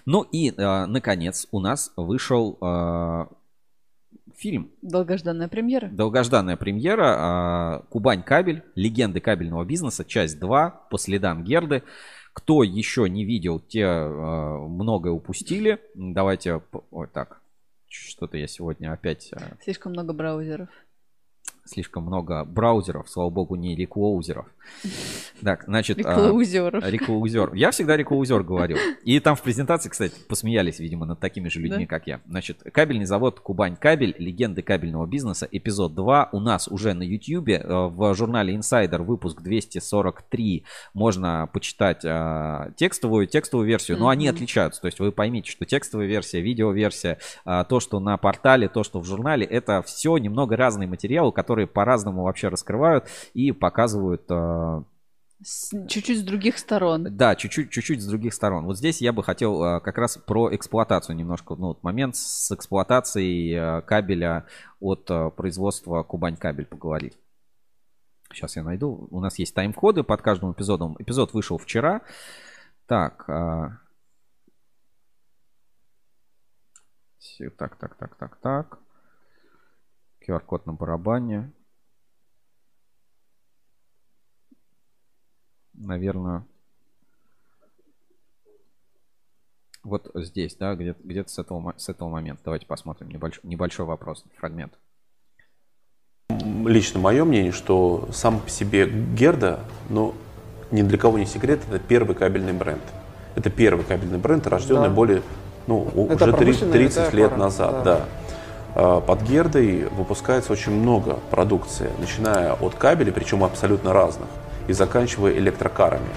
Ну и, э, наконец, у нас вышел э, фильм Долгожданная премьера. Долгожданная премьера а, Кубань кабель, легенды кабельного бизнеса, часть 2, по следам Герды. Кто еще не видел, те а, многое упустили. Давайте, ой, так, что-то я сегодня опять Слишком много браузеров. Слишком много браузеров, слава богу, не реклоузеров. Так, значит... а. Реклоузер. Я всегда реклоузер говорю. И там в презентации, кстати, посмеялись, видимо, над такими же людьми, Да? как я. Значит, кабельный завод Кубань Кабель, легенды кабельного бизнеса, эпизод 2 у нас уже на YouTube. Э, В журнале Insider выпуск 243 можно почитать э, текстовую, текстовую версию, но они Мгм. отличаются. То есть вы поймите, что текстовая версия, видеоверсия, а, то, что на портале, то, что в журнале, это все немного разные материалы, которые по-разному вообще раскрывают и показывают э, Чуть-чуть с других сторон. да, чуть-чуть, чуть-чуть с других сторон. Вот здесь я бы хотел а, как раз про эксплуатацию немножко, ну, вот момент с эксплуатацией а, кабеля от производства Кубань кабель поговорить. Сейчас я найду. У нас есть тайм-коды под каждым эпизодом. Эпизод вышел вчера. Так. Так, так, так, так, так. QR-код на барабане. наверное, вот здесь, да, где-то где с, этого, с этого момента. Давайте посмотрим небольшой, небольшой вопрос, фрагмент. Лично мое мнение, что сам по себе Герда, ну, ни для кого не секрет, это первый кабельный бренд. Это первый кабельный бренд, рожденный Да. более, ну, Это уже три- промышленный 30 лет аппарат, назад, да. да. А, Под Гердой выпускается очень много продукции, начиная от кабелей, причем абсолютно разных, и заканчивая электрокарами,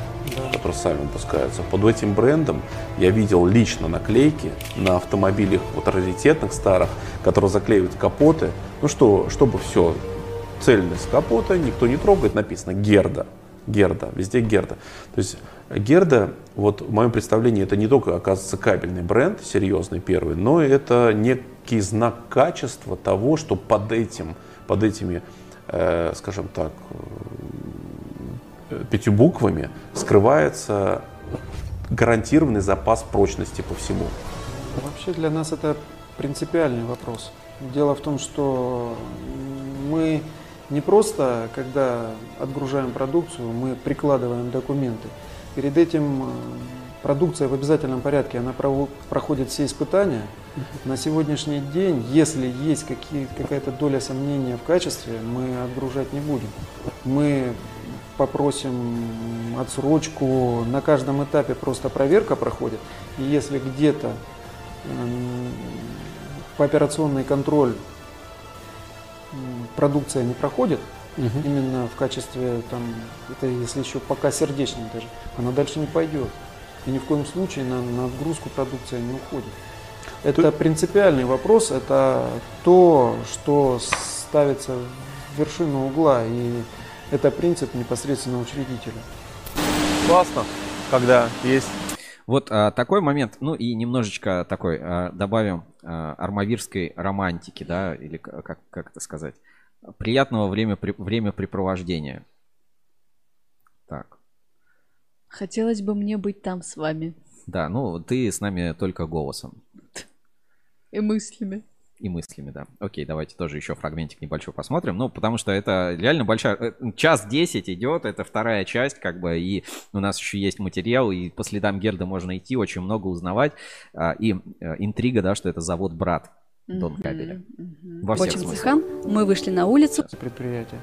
которые сами выпускаются. Под этим брендом я видел лично наклейки на автомобилях вот раритетных старых, которые заклеивают капоты. Ну что, чтобы все цельность капота, никто не трогает, написано Герда. Герда, везде Герда. То есть Герда, вот в моем представлении, это не только, оказывается, кабельный бренд, серьезный первый, но это некий знак качества того, что под этим, под этими, э, скажем так, э, пятью буквами скрывается гарантированный запас прочности по всему. Вообще для нас это принципиальный вопрос. Дело в том, что мы не просто, когда отгружаем продукцию, мы прикладываем документы. Перед этим э, продукция в обязательном порядке, она проходит все испытания. На сегодняшний день, если есть какая-то доля сомнения в качестве, мы отгружать не будем. Мы попросим отсрочку, на каждом этапе просто проверка проходит. И если где-то м, пооперационный контроль м, продукция не проходит, Мгм. именно в качестве, там, это если еще пока сердечник даже, она дальше не пойдет. И ни в коем случае на, на отгрузку продукция не уходит. Это принципиальный вопрос, это то, что ставится в вершину угла, и это принцип непосредственно учредителя. Классно. когда есть. Вот а, такой момент, ну и немножечко такой а, добавим а, армавирской романтики, да, или как, как это сказать, приятного время, времяпрепровождения. Так, Хотелось бы мне быть там с вами. да, ну ты с нами только голосом И мыслями. и мыслями, да. Окей, давайте тоже еще фрагментик небольшой посмотрим. Ну, потому что это реально большая... э, Час 10 идет, это вторая часть, как бы, и у нас еще есть материал, и по следам Герда можно идти, очень много узнавать. А, И э, интрига, да, что это завод-брат Дон Кабеля. мгм. Во всех Рабочим цехам мы вышли на улицу. Предприятие.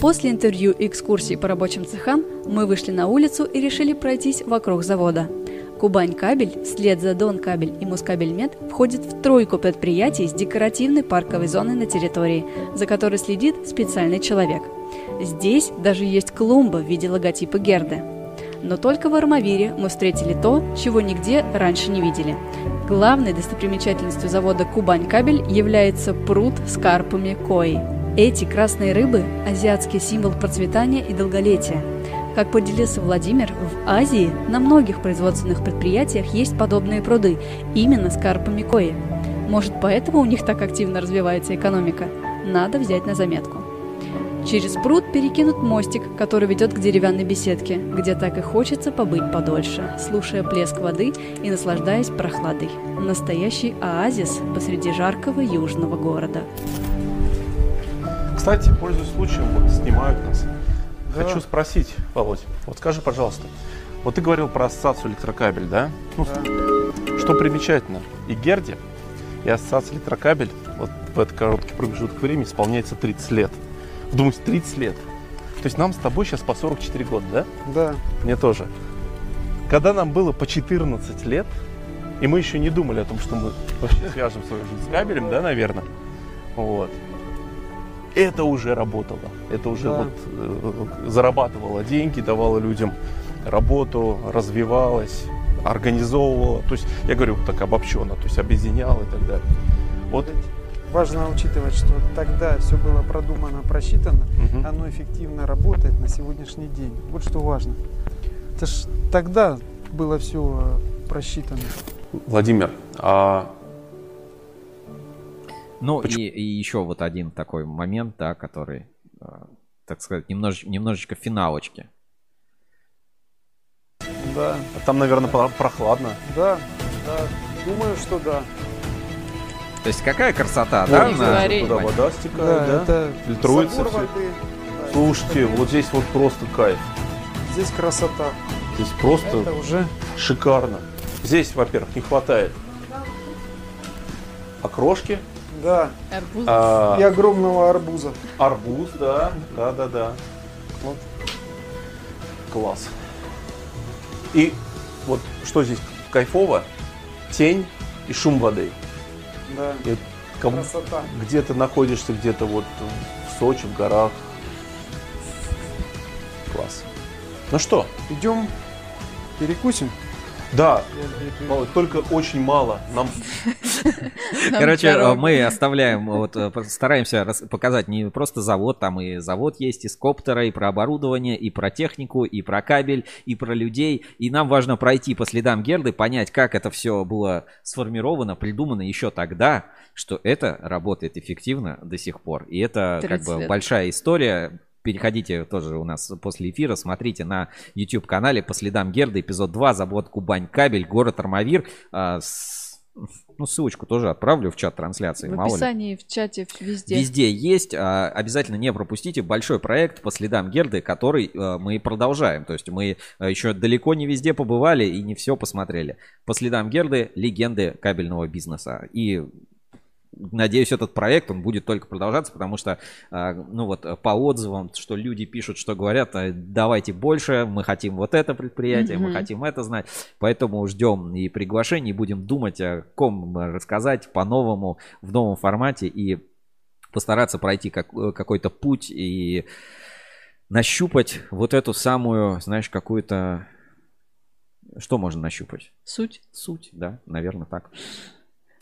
После интервью и экскурсий по рабочим цехам мы вышли на улицу и решили пройтись вокруг завода. Кубань Кабель, вслед за Дон Кабель и Мускабельмет входит в тройку предприятий с декоративной парковой зоной на территории, за которой следит специальный человек. Здесь даже есть клумба в виде логотипа Герды. Но только в Армавире мы встретили то, чего нигде раньше не видели. Главной достопримечательностью завода «Кубань Кабель» является пруд с карпами кои. Эти красные рыбы – азиатский символ процветания и долголетия. Как поделился Владимир, в Азии на многих производственных предприятиях есть подобные пруды, именно с карпами кои. Может, поэтому у них так активно развивается экономика? Надо взять на заметку. Через пруд перекинут мостик, который ведет к деревянной беседке, где так и хочется побыть подольше, слушая плеск воды и наслаждаясь прохладой. Настоящий оазис посреди жаркого южного города. Кстати, пользуясь случаем, вот снимают нас. Да. Хочу спросить, Володь, вот скажи, пожалуйста, вот ты говорил про ассоциацию электрокабель, да? Ну, Что примечательно, и Герде, и ассоциация электрокабель вот в этот короткий промежуток времени исполняется 30 лет. Вдумайтесь, 30 лет. То есть нам с тобой сейчас по 44 года, да? Да. Мне тоже. Когда нам было по 14 лет, и мы еще не думали о том, что мы вообще свяжем свою жизнь с кабелем, да, наверное. Вот. Это уже работало. Это уже Да. вот э, зарабатывало деньги, давало людям работу, развивалось, организовывало. То есть, я говорю так обобщенно, то есть объединяло и так далее. Вот Важно учитывать, что тогда все было продумано, просчитано, Мгм. оно эффективно работает на сегодняшний день. Вот что важно. Это ж тогда было все просчитано. Владимир, а Ну и, и еще вот один такой момент, да, который, э, так сказать, немножечко, немножечко финалочки. Да, там, наверное, прохладно. да, да. Думаю, что да. То есть какая красота, да? на- Ну, туда вода стекает, да? это Фильтруется все. воды. Да, Слушайте, вот здесь вот просто кайф. Здесь красота. Здесь просто Это уже шикарно. Здесь, во-первых, не хватает окрошки. Да. Арбуз. А, И огромного арбуза. Арбуз, да, да, да, да. Вот. Класс. И вот что здесь кайфово, тень и шум воды. Да. И будто Красота. где ты находишься где-то вот в Сочи, в горах. Класс. Ну что? Идем перекусим. Да, только очень мало. Нам Короче, э, мы оставляем, вот э, стараемся показать не просто завод, там и завод есть, и с коптера, и про оборудование, и про технику, и про кабель, и про людей. И нам важно пройти по следам Герды, понять, как это все было сформировано, придумано еще тогда, что это работает эффективно до сих пор. И это как 30 бы лет. большая история. Переходите тоже у нас после эфира, смотрите на YouTube-канале по следам Герды, эпизод 2, завод Кубань Кабель, город Армавир. А, с- Ну, ссылочку тоже отправлю в чат трансляции. В описании, в чате, везде. Везде есть. а, Обязательно не пропустите большой проект по следам Герды, который э, мы продолжаем. То есть мы э, еще далеко не везде побывали и не все посмотрели. По следам Герды легенды кабельного бизнеса. И Надеюсь, этот проект, он будет только продолжаться, потому что, а, ну вот, э, по отзывам, что люди пишут, что говорят, э, давайте больше, мы хотим вот это предприятие, мы Мгм. хотим это знать, поэтому ждем и приглашений, будем думать, о ком рассказать по-новому, в новом формате и постараться пройти как, э, какой-то путь и нащупать вот эту самую, знаешь, какую-то... Что можно нащупать? Суть. Суть, да, наверное, так.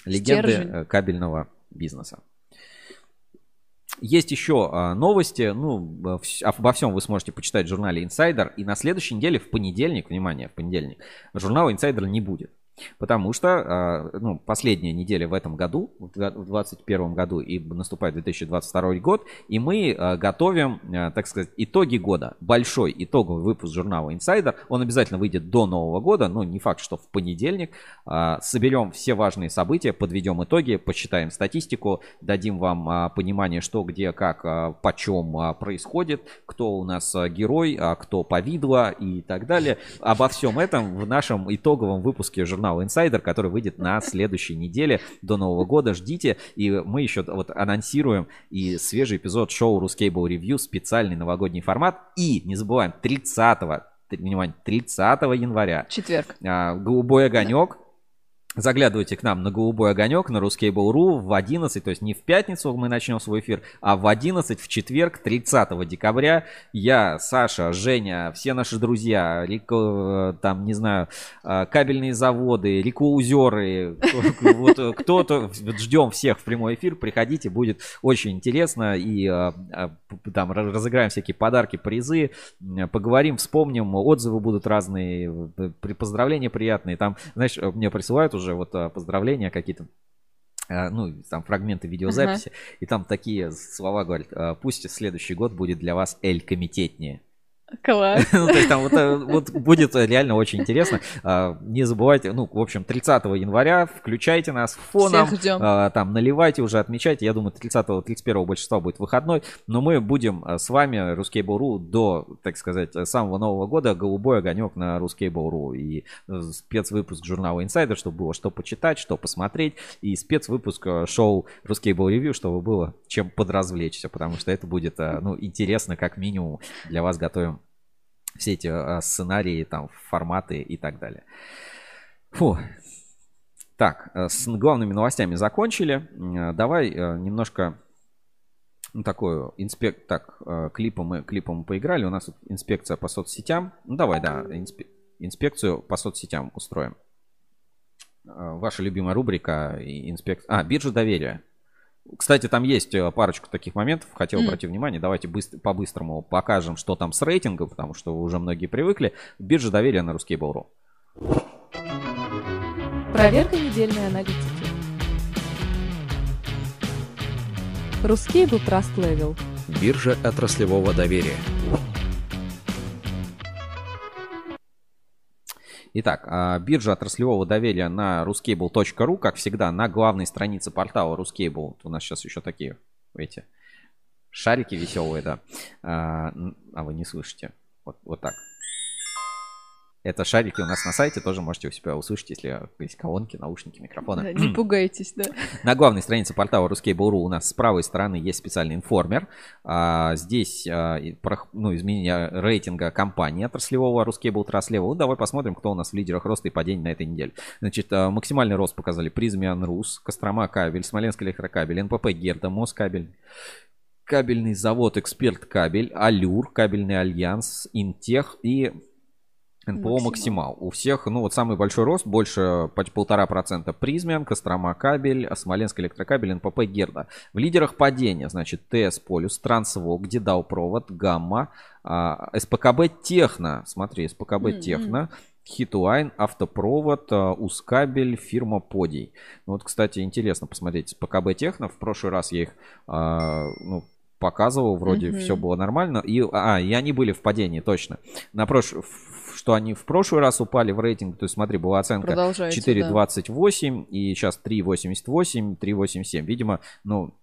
Легенды Стержень. э, кабельного бизнеса. Есть еще а, новости, ну, а, обо всем вы сможете почитать в журнале Insider. И на следующей неделе, в понедельник, внимание, в понедельник, журнала Insider не будет. Потому что, а, ну, последняя неделя в этом году, в 2021 году, и наступает 2022 год, и мы а, готовим, а, так сказать, итоги года. Большой итоговый выпуск журнала Insider. Он обязательно выйдет до Нового года, но не факт, что в понедельник. Соберем все важные события, подведем итоги, посчитаем статистику, дадим вам понимание, что, где, как, почем происходит, кто у нас герой, кто повидло и так далее. Обо всем этом в нашем итоговом выпуске журнала Insider, который выйдет на следующей неделе до Нового года. Ждите. И мы еще вот анонсируем и свежий эпизод шоу Ruscable Review, специальный новогодний формат. И не забываем, 30 внимание, 30 января. Четверг. а, Голубой огонек. Заглядывайте к нам на голубой огонек на Ruskable.ru в 11, то есть не в пятницу мы начнем свой эфир, а в 11 в четверг, 30 декабря. Я, Саша, Женя, все наши друзья, реко- э, там, не знаю, э, кабельные заводы, рекоузеры, вот э, кто-то, ждем всех в прямой эфир, приходите, будет очень интересно, и там раз- разыграем всякие подарки, призы, поговорим, вспомним, отзывы будут разные, поздравления приятные, там, знаешь, мне присылают уже вот э, поздравления какие-то, э, ну, там фрагменты видеозаписи, и там такие слова говорят, э, пусть следующий год будет для вас эль комитетнее. Класс. (laughs) Ну, то есть там вот, э, вот будет реально очень интересно. А, Не забывайте, ну, в общем, 30 января включайте нас фоном. Всех ждем. а, Там наливайте уже, отмечайте. Я думаю, 30-31 большинства будет выходной. Но мы будем а, с вами, Ruskable.ru, до, так сказать, самого Нового года голубой огонек на Ruskable.ru. И э, спецвыпуск журнала Insider, чтобы было что почитать, что посмотреть. И спецвыпуск э, шоу Ruskable Review, чтобы было чем подразвлечься. Потому что это будет, э, ну, интересно, как минимум, для вас готовим все эти а, сценарии, там, форматы и так далее. Фу. Так, э, с главными новостями закончили. М, Давай э, немножко ну, такую инспек... Так, э, клипом мы, клипом мы поиграли. У нас тут инспекция по соцсетям. Ну, давай, да, инспе- инспекцию по соцсетям устроим. Э, Ваша любимая рубрика и инспекция... А, биржа доверия. Кстати, там есть э, парочку таких моментов. Хотел М. обратить внимание. Давайте быстро, по-быстрому покажем, что там с рейтингом, потому что уже многие привыкли. Биржа доверия на Ruskable.ru. Проверка недельной аналитики. Ruscable Trust Level. Биржа отраслевого доверия. Итак, а, биржа отраслевого доверия на ruscable.ru, как всегда, на главной странице портала Ruscable. У нас сейчас еще такие эти шарики веселые, да. А, а вы не слышите. Вот, вот так. Это шарики у нас на сайте, тоже можете у себя услышать, если есть колонки, наушники, микрофоны. Не (clears throat) пугайтесь, да. На главной странице портала Ruskable.ru у нас с правой стороны есть специальный информер. А, здесь а, ну, изменение рейтинга компании отраслевого RusCable Level. Ну, давай посмотрим, кто у нас в лидерах роста и падения на этой неделе. Значит, а, максимальный рост показали Призмиан Рус, Кострома Кабель, Смоленск Электрокабель, НПП Герда, Москабель, Кабельный завод Эксперт Кабель, Алюр, Кабельный Альянс, Интех и НПО Максимал. У всех, ну вот самый большой рост, больше полтора процента Призмиан, Кострома Кабель, Смоленск Электрокабель, НПП Герда. В лидерах падения, значит, ТС Полюс, Трансвок, Дедал Провод, Гамма, а, СПКБ Техно, смотри, СПКБ М-м. Техно, Хитуайн, Автопровод, а, Ускабель, фирма Подий. Ну вот, кстати, интересно посмотреть СПКБ Техно. В прошлый раз я их, а, ну, показывал, вроде Мгм. все было нормально. И, а, и они были в падении, точно. На прош... Что они в прошлый раз упали в рейтинг, то есть смотри, была оценка Продолжайте, 4.28 и сейчас 3.88, 3.87. Видимо, ну,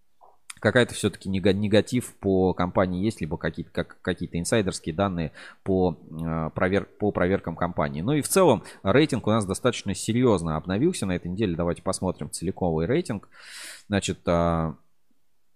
какая-то все-таки негатив по компании есть, либо какие-то как, какие-то инсайдерские данные по, э, провер, по проверкам компании. Ну и в целом рейтинг у нас достаточно серьезно обновился на этой неделе. Давайте посмотрим целиковый рейтинг. Значит, а,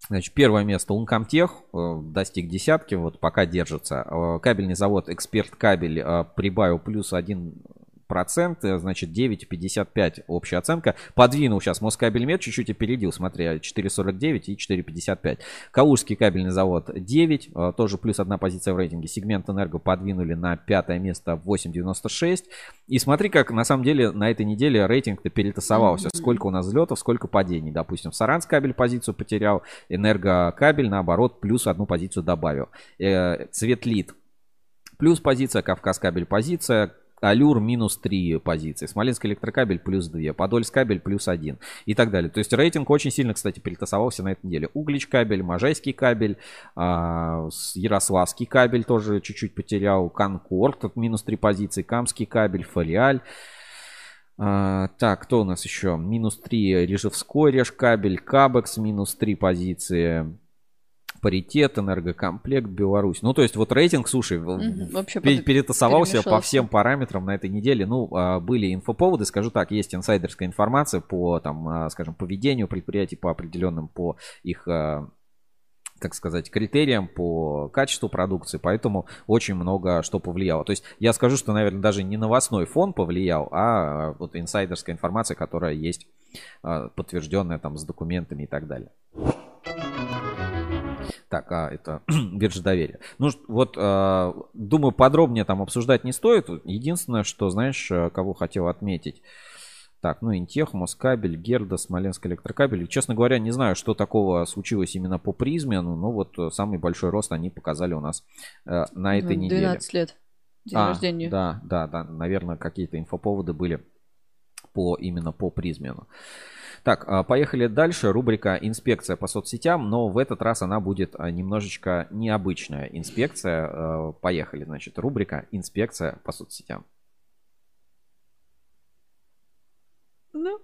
Значит, первое место Uncomtech э, достиг десятки, вот пока держится. Э, Кабельный завод Эксперт Кабель э, прибавил плюс один процент, э, значит 9,55 общая оценка. Подвинул сейчас Москабельмет, чуть-чуть опередил, смотри, 4,49 и 4,55. Калужский кабельный завод 9, э, тоже плюс одна позиция в рейтинге. Сегмент Энерго подвинули на пятое место 8,96. И смотри, как на самом деле на этой неделе рейтинг-то перетасовался. Сколько у нас взлетов, сколько падений. Допустим, Саранский кабель позицию потерял, Энергокабель, наоборот, плюс одну позицию добавил. Э, Цветлит плюс позиция, Кавказ кабель позиция, Алюр минус 3 позиции, Смоленск электрокабель плюс 2, Подольск кабель плюс 1 и так далее. То есть рейтинг очень сильно, кстати, перетасовался на этой неделе. Углич кабель, Можайский кабель, а, Ярославский кабель тоже чуть-чуть потерял, Конкорд минус 3 позиции, Камский кабель, Фолиаль. А, так, кто у нас еще? Минус 3 Режевской Решкабель, Кабекс минус 3 позиции. Паритет, энергокомплект, Беларусь. Ну, то есть, вот рейтинг, слушай, в- Мгм, вообще пе- под- перетасовался по всем параметрам на этой неделе. Ну, а, были инфоповоды, скажу так, есть инсайдерская информация по, там, а, скажем, поведению предприятий, по определенным, по их а, как сказать, критериям по качеству продукции, поэтому очень много что повлияло. То есть я скажу, что, наверное, даже не новостной фон повлиял, а вот инсайдерская информация, которая есть подтвержденная там с документами и так далее. Так, а это (clears throat) биржа доверия. Ну, вот, а, думаю, подробнее там обсуждать не стоит. Единственное, что, знаешь, а, кого хотел отметить. Так, ну, Интех, Москабель, Герда, Смоленск электрокабель. Честно говоря, не знаю, что такого случилось именно по призме. Ну, ну, вот э, самый большой рост они показали у нас э, на этой Ну, неделе. 12 лет. День А, рождения. Да, да, да. Наверное, какие-то инфоповоды были по, именно по призмену. Так, а, поехали дальше. Рубрика «Инспекция по соцсетям», но в этот раз она будет а, немножечко необычная инспекция. Э, Поехали, значит, рубрика «Инспекция по соцсетям». Ну,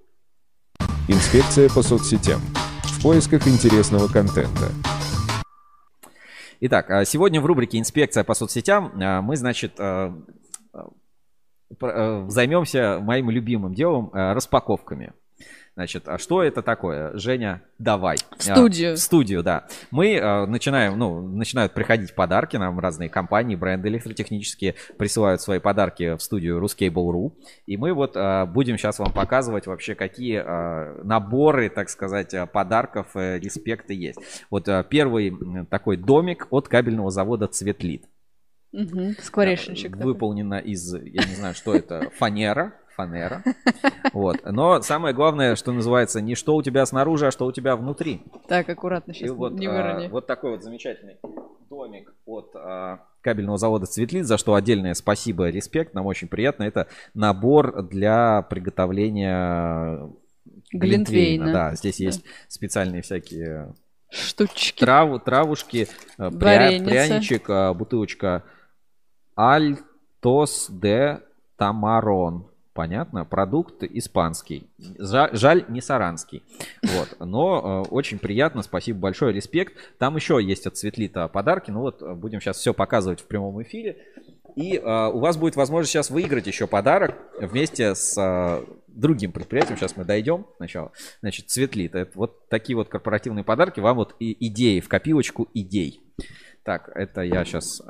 Инспекция по соцсетям. В поисках интересного контента. Итак, а, сегодня в рубрике «Инспекция по соцсетям» а, мы, значит, а, а, а, займемся моим любимым делом а, распаковками. Значит, а что это такое? Женя, давай. В А, студию. В студию, да. Мы а, начинаем, ну, начинают приходить подарки, нам разные компании, бренды электротехнические присылают свои подарки в студию Ruscable.ru. И мы вот а, будем сейчас вам показывать вообще, какие а, наборы, так сказать, а, подарков, э, респекта есть. Вот а, первый такой домик от кабельного завода Цветлит. мгм, скворечничек. такой. Выполнена из, я не знаю, что это, фанера. Фанера. Вот. Но самое главное, что называется, не что у тебя снаружи, а что у тебя внутри. Так, аккуратно, И сейчас вот, не а, вырони. вот такой вот замечательный домик от а, кабельного завода Цветлит, за что отдельное спасибо, респект, нам очень приятно. Это набор для приготовления Глинтвейна. Да, здесь есть специальные всякие Штучки. Траву, травушки, а, пря- пряничек, а, бутылочка Альтос де Тамарон. Понятно? Продукт испанский. Жа- Жаль, не саранский. Вот. Но э, очень приятно, спасибо большое, респект. Там еще есть от Светлита подарки. Ну вот, э, будем сейчас все показывать в прямом эфире. И э, у вас будет возможность сейчас выиграть еще подарок вместе с э, другим предприятием. Сейчас мы дойдем сначала. Значит, Светлит. Это вот такие вот корпоративные подарки. Вам вот и идеи в копилочку идей. Так, это я сейчас...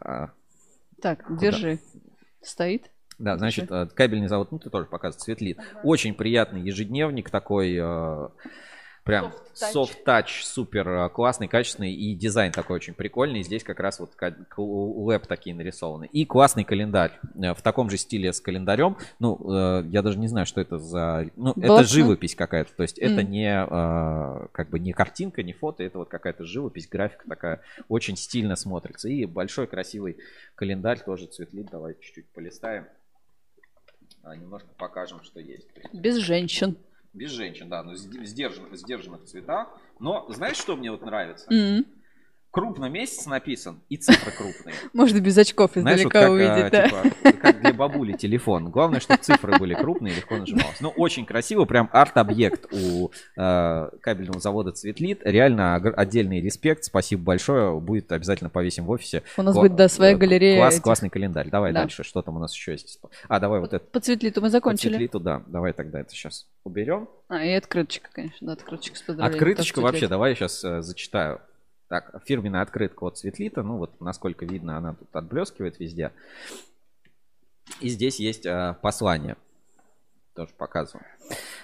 Так, держи. Стоит. Да, значит, э, кабельный завод, ну ты тоже показывает, Светлит. Очень приятный ежедневник такой, э, прям софт-тач, супер э, классный, качественный, и дизайн такой очень прикольный. Здесь как раз вот лэп такие нарисованы. И классный календарь в таком же стиле с календарем. Ну, я даже не знаю, что это за... Ну, это Блокнот? живопись какая-то, то есть это М. не, как бы не картинка, не фото, это вот какая-то живопись, графика такая, очень стильно смотрится. И большой красивый календарь тоже цветлит, давай чуть-чуть полистаем. А, немножко покажем, что есть. Без женщин. Без женщин, да, но сдержанных, сдержанных цветах. Но знаешь, что мне вот нравится? М. Крупно месяц написан и цифры крупные. (laughs) Можно без очков издалека а, увидеть, да. типа, как для бабули телефон. Главное, чтобы цифры были крупные и легко нажималось. Ну, очень красиво, прям арт-объект у э, кабельного завода Цветлит. Реально отдельный респект, спасибо большое. Будет обязательно повесим в офисе. У нас будет, да, своя э, галерея Класс, классный календарь. Давай Да. дальше, что там у нас еще есть. А, давай вот это. По цветлиту мы По закончили. Цветлиту, да. Давай тогда это сейчас уберем. А, и открыточка, конечно, да, открыточка с. Открыточка вообще, давай я сейчас зачитаю. Так, фирменная открытка от Светлита. Ну вот, насколько видно, она тут отблескивает везде. И здесь есть а, послание. Тоже показываю.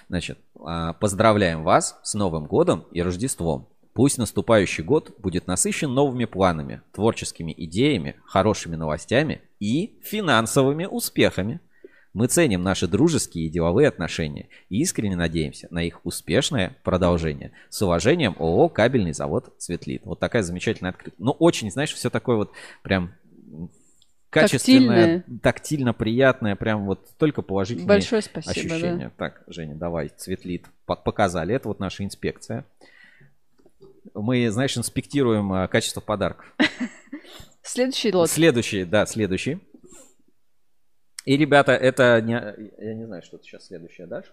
Значит, а, поздравляем вас с Новым годом и Рождеством. Пусть наступающий год будет насыщен новыми планами, творческими идеями, хорошими новостями и финансовыми успехами. Мы ценим наши дружеские и деловые отношения и искренне надеемся на их успешное продолжение. С уважением, ООО «Кабельный завод Светлит». Вот такая замечательная открытка. Ну, очень, знаешь, все такое вот прям качественное, Тактильное. тактильно приятное, прям вот только положительные Большое спасибо, ощущения. Так, Женя, давай, Светлит. По- Показали. Это вот наша инспекция. Мы, знаешь, инспектируем а, качество подарков. (laughs) Следующий лот. Следующий, да, следующий. И, ребята, это не... Я не знаю, что ты сейчас следующее дашь.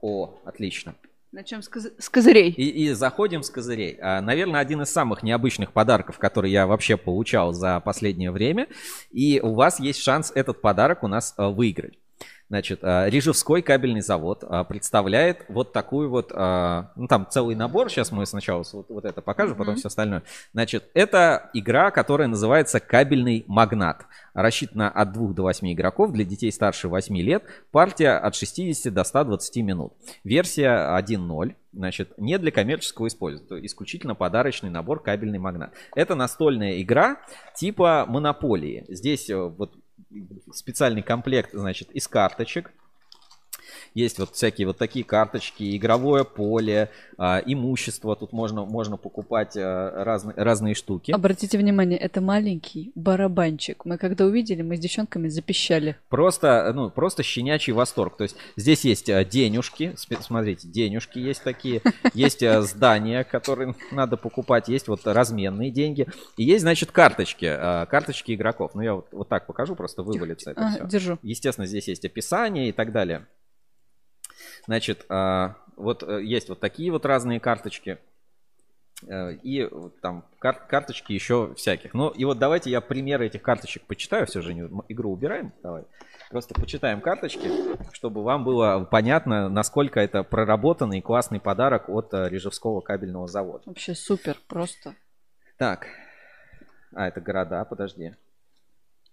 О, отлично. Начнем с, коз- с козырей. И, и заходим с козырей. А, наверное, один из самых необычных подарков, который я вообще получал за последнее время. И у вас есть шанс этот подарок у нас а, выиграть. Значит, а, Рижевской кабельный завод а, представляет вот такую вот, а, ну там целый набор, сейчас мы сначала вот, вот это покажем, потом Мгм. все остальное. Значит, это игра, которая называется «Кабельный магнат». Рассчитана от 2 до 8 игроков для детей старше 8 лет. Партия от 60 до 120 минут. Версия 1.0. Значит, не для коммерческого использования. Исключительно подарочный набор «Кабельный магнат». Это настольная игра типа монополии. Здесь э, вот специальный комплект, значит, из карточек. Есть вот всякие вот такие карточки, игровое поле, а, имущество. Тут можно, можно покупать а, разные, разные штуки. Обратите внимание, это маленький барабанчик. Мы когда увидели, мы с девчонками запищали. Просто, ну, просто щенячий восторг. То есть здесь есть а, денежки, смотрите, денежки есть такие, есть здания, которые надо покупать, есть вот разменные деньги, и есть, значит, карточки, карточки игроков. Ну, я вот, вот так покажу, просто вывалится это А, все. держу. Естественно, здесь есть описание и так далее. Значит, а, вот э, есть вот такие вот разные карточки. Э, И там кар- карточки еще всяких. Ну и вот давайте я примеры этих карточек почитаю. Все же м- игру убираем. Давай. Просто почитаем карточки, чтобы вам было понятно, насколько это проработанный и классный подарок от э, Рижевского кабельного завода. Вообще супер, просто. Так. А, это города, подожди.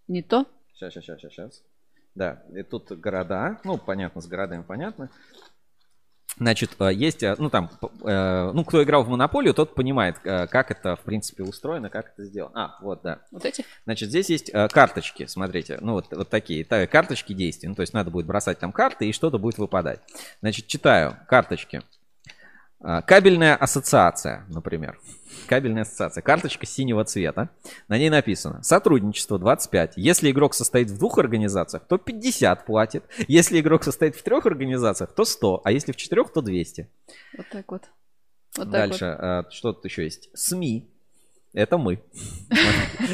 Не то? Сейчас, сейчас, сейчас, сейчас. Да, и тут города. Ну, понятно, с городами понятно. Значит, э, есть, э, ну там, э, ну, кто играл в Монополию, тот понимает, как это, в принципе, устроено, как это сделано. А, вот, да. Вот эти? Значит, здесь есть карточки, смотрите, ну, вот, вот такие, та- карточки действий. Ну, то есть надо будет бросать там карты, и что-то будет выпадать. Значит, читаю карточки. А, Кабельная ассоциация, например. Кабельная ассоциация. Карточка синего цвета. На ней написано сотрудничество 25. Если игрок состоит в двух организациях, то 50 платит. Если игрок состоит в трех организациях, то 100. А если в четырех, то 200. Вот так вот. Вот так Дальше, вот. э, что тут еще есть? СМИ. Это мы.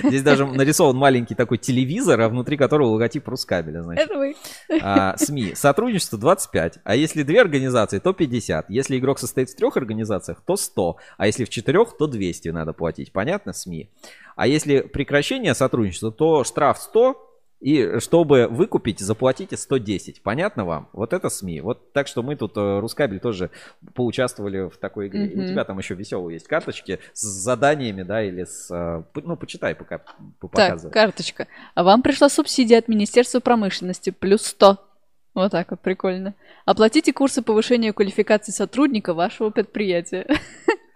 Здесь даже нарисован маленький такой телевизор, а внутри которого логотип Рускабеля, значит. Это вы. А, СМИ. Сотрудничество 25. А если две организации, то 50. Если игрок состоит в трех организациях, то 100. А если в четырех, то 200 надо платить. Понятно? СМИ. А если прекращение сотрудничества, то штраф 100. И чтобы выкупить, заплатите 110. Понятно вам? Вот это СМИ. Вот так что мы тут, э, Рускабель, тоже поучаствовали в такой игре. И У тебя там еще веселые есть карточки с заданиями, да, или с... э, Ну, почитай пока, Так, показывай. карточка. А вам пришла субсидия от Министерства промышленности. Плюс 100. Вот так вот, прикольно. Оплатите курсы повышения квалификации сотрудника вашего предприятия. (laughs)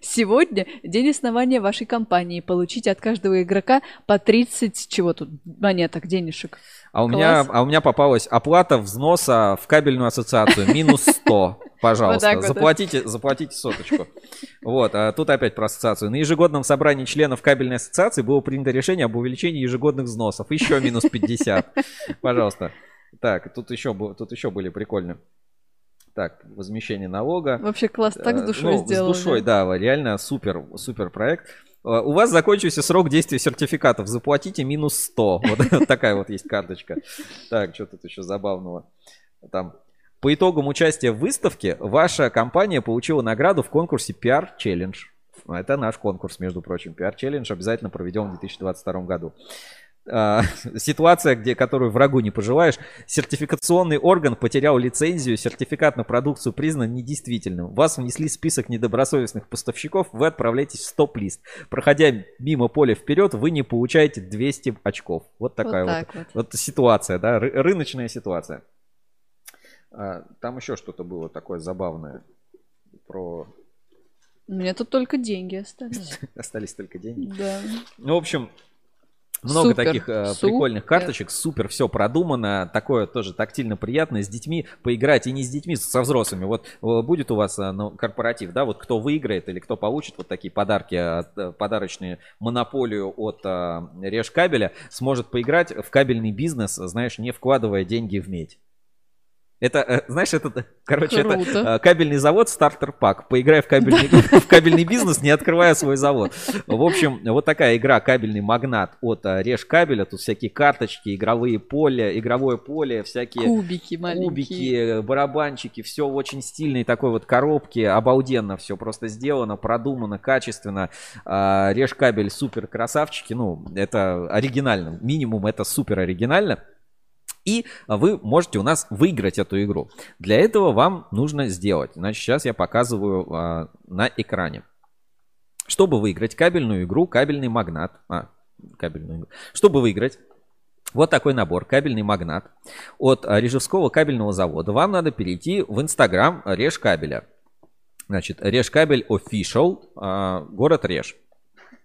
Сегодня день основания вашей компании. Получите от каждого игрока по 30 чего тут монеток, денежек. А у, меня, Класс. а у меня попалась оплата взноса в кабельную ассоциацию. Минус 100. (laughs) Пожалуйста, Вот вот. заплатите, заплатите соточку. Вот, а тут опять про ассоциацию. На ежегодном собрании членов кабельной ассоциации было принято решение об увеличении ежегодных взносов. Еще минус 50. Пожалуйста. Так, тут еще, тут еще были прикольные. Так, возмещение налога. Вообще класс, так с Э, душой ну, сделали. С душой, да, реально супер, супер проект. Э, У вас закончился срок действия сертификатов. Заплатите минус 100. Вот, (laughs) вот такая вот есть карточка. Так, что тут еще забавного? Там. По итогам участия в выставке ваша компания получила награду в конкурсе PR Challenge. Это наш конкурс, между прочим. PR Challenge обязательно проведем в 2022 году. А, (laughs) ситуация, где, которую врагу не пожелаешь. Сертификационный орган потерял лицензию, сертификат на продукцию признан недействительным. Вас внесли в список недобросовестных поставщиков, вы отправляетесь в стоп-лист. Проходя мимо поля вперед, вы не получаете 200 очков. Вот такая Вот вот, так вот. вот ситуация, да, ры- рыночная ситуация. А, Там еще что-то было такое забавное про... У меня тут только деньги остались. (laughs) Остались только деньги. Да. Ну, в общем, много Супер, таких э, супер. прикольных карточек, супер все продумано, такое тоже тактильно приятно, с детьми поиграть и не с детьми, со взрослыми. Вот э, будет у вас э, ну, корпоратив, да, вот кто выиграет или кто получит вот такие подарки, э, подарочные монополию от э, Решкабеля, сможет поиграть в кабельный бизнес, знаешь, не вкладывая деньги в медь. Это, э, знаешь, это, короче, это Круто. э, кабельный завод стартер пак. Поиграй в кабельный, (laughs) в кабельный бизнес, не открывая свой завод. В общем, вот такая игра кабельный магнат от э, Режь кабеля. Тут всякие карточки, игровые поля, игровое поле, всякие Кубики маленькие. кубики, барабанчики, все в очень стильной такой вот коробке, обалденно все просто сделано, продумано, качественно. А, Режь кабель супер красавчики, ну это оригинально, минимум это супер оригинально. И вы можете у нас выиграть эту игру. Для этого вам нужно сделать. Значит, сейчас я показываю а, на экране. Чтобы выиграть кабельную игру, кабельный магнат. А, кабельную игру. Чтобы выиграть вот такой набор, кабельный магнат от а, Режевского кабельного завода. Вам надо перейти в инстаграм Реж кабеля. Значит, Реж кабель official, а, город Реж.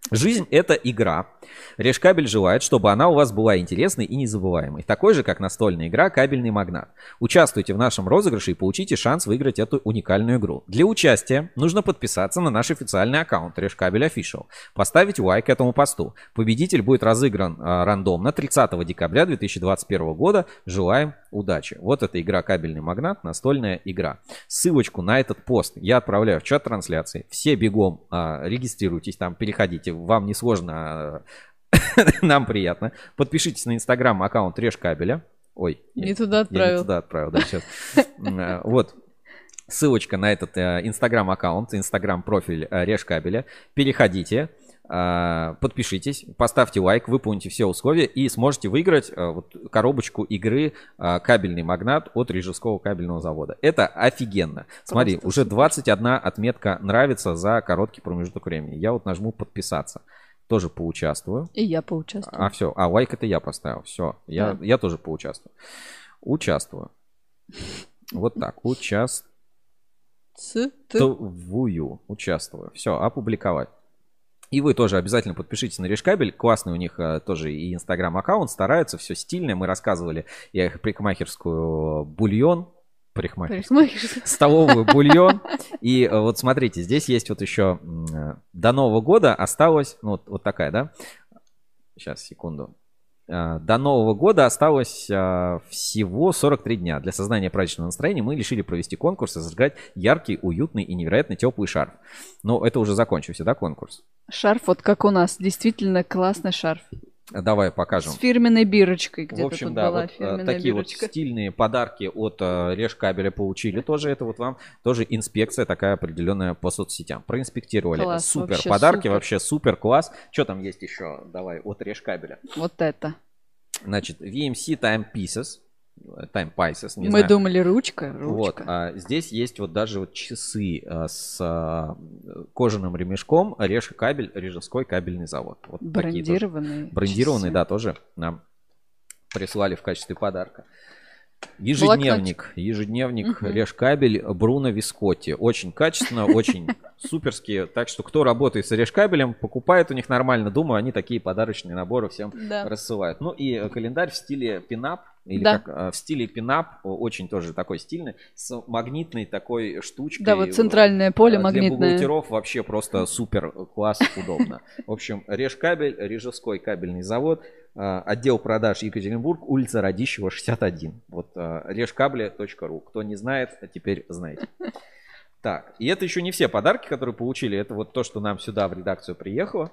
Жизнь это игра. Решкабель желает, чтобы она у вас была интересной и незабываемой. Такой же, как настольная игра «Кабельный магнат». Участвуйте в нашем розыгрыше и получите шанс выиграть эту уникальную игру. Для участия нужно подписаться на наш официальный аккаунт Решкабель Official, поставить лайк этому посту. Победитель будет разыгран а, рандомно 30 декабря 2021 года. Желаем удачи. Вот эта игра «Кабельный магнат», настольная игра. Ссылочку на этот пост я отправляю в чат трансляции. Все бегом а, регистрируйтесь там, переходите. Вам не сложно, а, (laughs) нам приятно. Подпишитесь на инстаграм аккаунт Реж Кабеля. Ой, Не я- туда Я отправил. не туда отправил, да, сейчас. Вот. Ссылочка на этот э, инстаграм аккаунт, инстаграм профиль э, Реж Кабеля. Переходите, подпишитесь, поставьте лайк, выполните все условия и сможете выиграть э, вот коробочку игры э, «Кабельный магнат» от Рижевского кабельного завода. Это офигенно. Смотри, Просто уже 21 отметка нравится за короткий промежуток времени. Я вот нажму «Подписаться». Тоже поучаствую. И я поучаствую. А, все. А, лайк это я поставил. Все. Я, Да. я тоже поучаствую. Участвую. Вот так. Участвую. Участвую. Все, опубликовать. И вы тоже обязательно подпишитесь на Решкабель. Классный у них э, тоже и инстаграм аккаунт. Стараются, все стильное. Мы рассказывали я их парикмахерскую бульон. Парикмахерскую. Столовую бульон. И э, вот смотрите, здесь есть вот еще э, до Нового года осталось, ну вот, вот такая, да? Сейчас, секунду. А, До Нового года осталось а, всего 43 дня. Для создания праздничного настроения мы решили провести конкурс и зажигать яркий, уютный и невероятно теплый шарф. Но это уже закончился, да, конкурс? Шарф вот как у нас. Действительно классный шарф. Давай покажем. С фирменной бирочкой. В Где-то общем, тут да, была вот, э, фирменная такие бирочка. вот стильные подарки от э, Решкабеля получили. Тоже это вот вам тоже инспекция такая определенная по соцсетям. Проинспектировали. Класс, супер вообще подарки, супер. вообще супер класс. Что там есть еще? Давай, от Решкабеля. Вот это. Значит, VMC Time Pieces. Э, Time Pieces, не Мы знаю. думали, ручка, Вот, ручка. а здесь есть вот даже вот часы а, с а, кожаным ремешком, Решка кабель, Рижевской кабельный завод. Вот такие тоже. Брендированные Брендированные, часы. да, тоже нам прислали в качестве подарка. Ежедневник, ежедневник Мгм. Решкабель Бруно Вискотти. Очень качественно, очень (laughs) суперские. Так что кто работает с Решкабелем, покупает у них нормально. Думаю, они такие подарочные наборы всем Да. рассылают. Ну и э, календарь в стиле пинап. Или Да. как э, в стиле пинап, очень тоже такой стильный, с магнитной такой штучкой. Да, вот центральное поле Для магнитное. бухгалтеров вообще просто (laughs) супер класс, удобно. В общем, Решкабель, Рижевской кабельный завод, э, отдел продаж Екатеринбург, улица Радищева, 61. Вот э, решкабли.ру. Кто не знает, а теперь знаете. Так, и это еще не все подарки, которые получили. Это вот то, что нам сюда в редакцию приехало.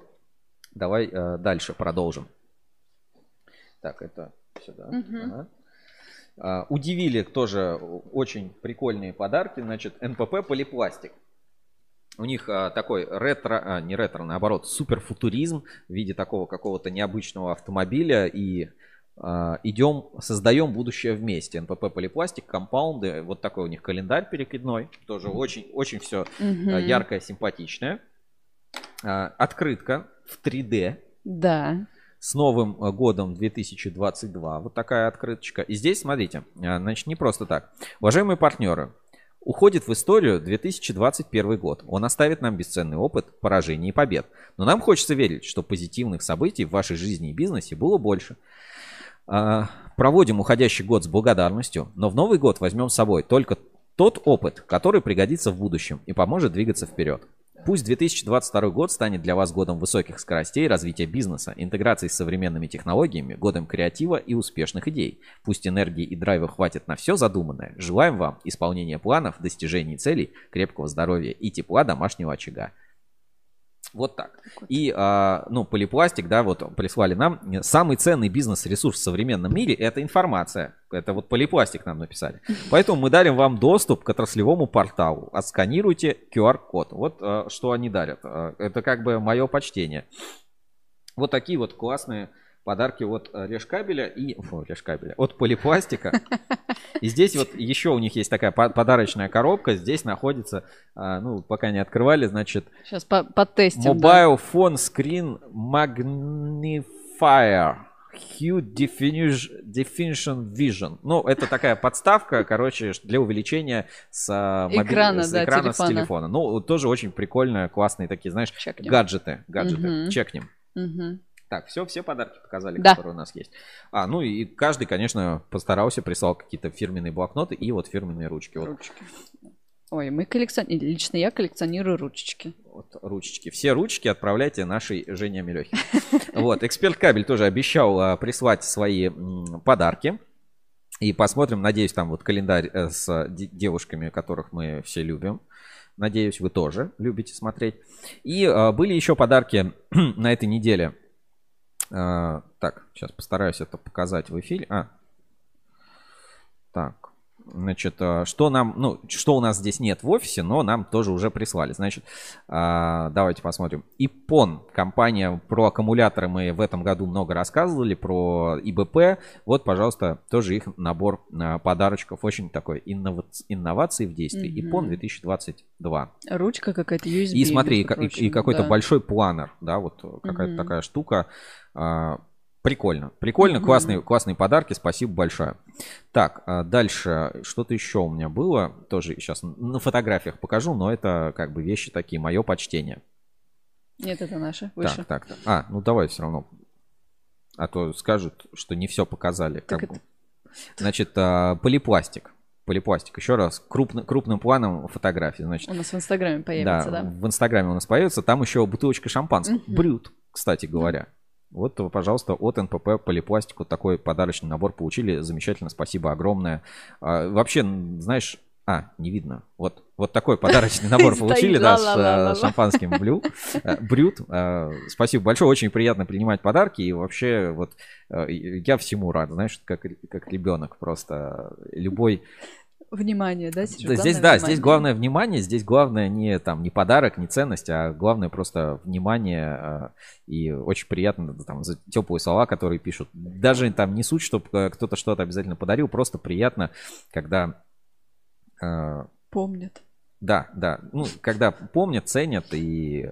Давай э, дальше продолжим. Так, это сюда. Мгм. Ага. А, Удивили тоже очень прикольные подарки. Значит, НПП полипластик. У них а, такой ретро, а, не ретро, наоборот, суперфутуризм в виде такого какого-то необычного автомобиля. И а, идем, создаем будущее вместе. НПП Полипластик, компаунды. Вот такой у них календарь перекидной. Тоже очень, очень все Мгм. яркое, симпатичное. А, Открытка в 3D. Да. С Новым э, годом 2022. Вот такая открыточка. И здесь, смотрите, а, значит, не просто так. Уважаемые партнеры, уходит в историю 2021 год. Он оставит нам бесценный опыт поражений и побед. Но нам хочется верить, что позитивных событий в вашей жизни и бизнесе было больше. А, Проводим уходящий год с благодарностью, но в Новый год возьмем с собой только тот опыт, который пригодится в будущем и поможет двигаться вперед. Пусть 2022 год станет для вас годом высоких скоростей развития бизнеса, интеграции с современными технологиями, годом креатива и успешных идей. Пусть энергии и драйва хватит на все задуманное. Желаем вам исполнения планов, достижений целей, крепкого здоровья и тепла домашнего очага. Вот так. И, а, ну, полипластик, да, вот прислали нам. Самый ценный бизнес-ресурс в современном мире – это информация. Это вот полипластик нам написали. (laughs) Поэтому мы дарим вам доступ к отраслевому порталу. Отсканируйте QR-код. Вот а, что они дарят. А, Это как бы мое почтение. Вот такие вот классные подарки от э, Решкабеля и... Фу, Решкабеля. От полипластика. И здесь вот еще у них есть такая по- подарочная коробка. Здесь находится, а, ну, пока не открывали, значит, Сейчас по потестим. да. Mobile Phone Screen Magnifier Hue Definition, Vision. Ну, это такая подставка, короче, для увеличения с, а, мобиль- Экрана, с да, экрана с телефона. телефона. Ну, тоже очень прикольно, классные такие, знаешь, Чекнем. гаджеты. Гаджеты. Мгм. Чекнем. Мгм. Так, все, все подарки показали, Да. которые у нас есть. А, ну и каждый, конечно, постарался, прислал какие-то фирменные блокноты и вот фирменные ручки. Вот Ручки. Ой, мы коллекционируем. Лично я коллекционирую ручечки. Вот ручечки. Все ручки отправляйте нашей Жене Мелехе. (laughs) Вот, эксперт кабель тоже обещал а, прислать свои подарки. И посмотрим, надеюсь, там вот календарь э, с де- девушками, которых мы все любим. Надеюсь, вы тоже любите смотреть. И а, были еще подарки (clears throat) на этой неделе. А, так, сейчас постараюсь это показать в эфире. А, так, значит, а, что нам, ну, что у нас здесь нет в офисе, но нам тоже уже прислали. Значит, а, давайте посмотрим. Ипон, компания про аккумуляторы, мы в этом году много рассказывали, про ИБП. Вот, пожалуйста, тоже их набор а, подарочков. Очень такой иннова- инновации в действии. Мгм. Ипон 2022. Ручка какая-то USB. И смотри, и, ка- и- и прочим, какой-то да. большой планер, да, вот какая-то Мгм. такая штука. Прикольно. Прикольно, классные, классные подарки. Спасибо большое. Так, а, дальше. Что-то еще у меня было. Тоже сейчас на фотографиях покажу, но это как бы вещи такие. Мое почтение. Нет, это наше. Выше. Так, так, так. А, ну давай все равно. А то скажут, что не все показали. Так как бы. Значит, а, полипластик. Полипластик. Еще раз. Крупно- крупным планом фотографии. Значит, У нас в Инстаграме появится, да. в Инстаграме у нас появится. Там еще бутылочка шампанского. Мгм. Брют, кстати говоря. Вот, пожалуйста, от НПП Полипластик вот такой подарочный набор получили. Замечательно, спасибо огромное. А, вообще, знаешь, а, не видно. Вот, вот такой подарочный (laughs) набор получили, да, с э, шампанским блю. (laughs) Э, Брют. Э, Спасибо большое, очень приятно принимать подарки. И вообще, вот, э, я всему рад, знаешь, как, как ребенок просто. Любой Внимание, да, Серёж? да, здесь, да, внимание. здесь главное внимание, здесь главное не там не подарок, не ценность, а главное просто внимание э, и очень приятно там за теплые слова, которые пишут. Даже там не суть, чтобы кто-то что-то обязательно подарил, просто приятно, когда э, Помнят. да, да. Ну, когда помнят, ценят и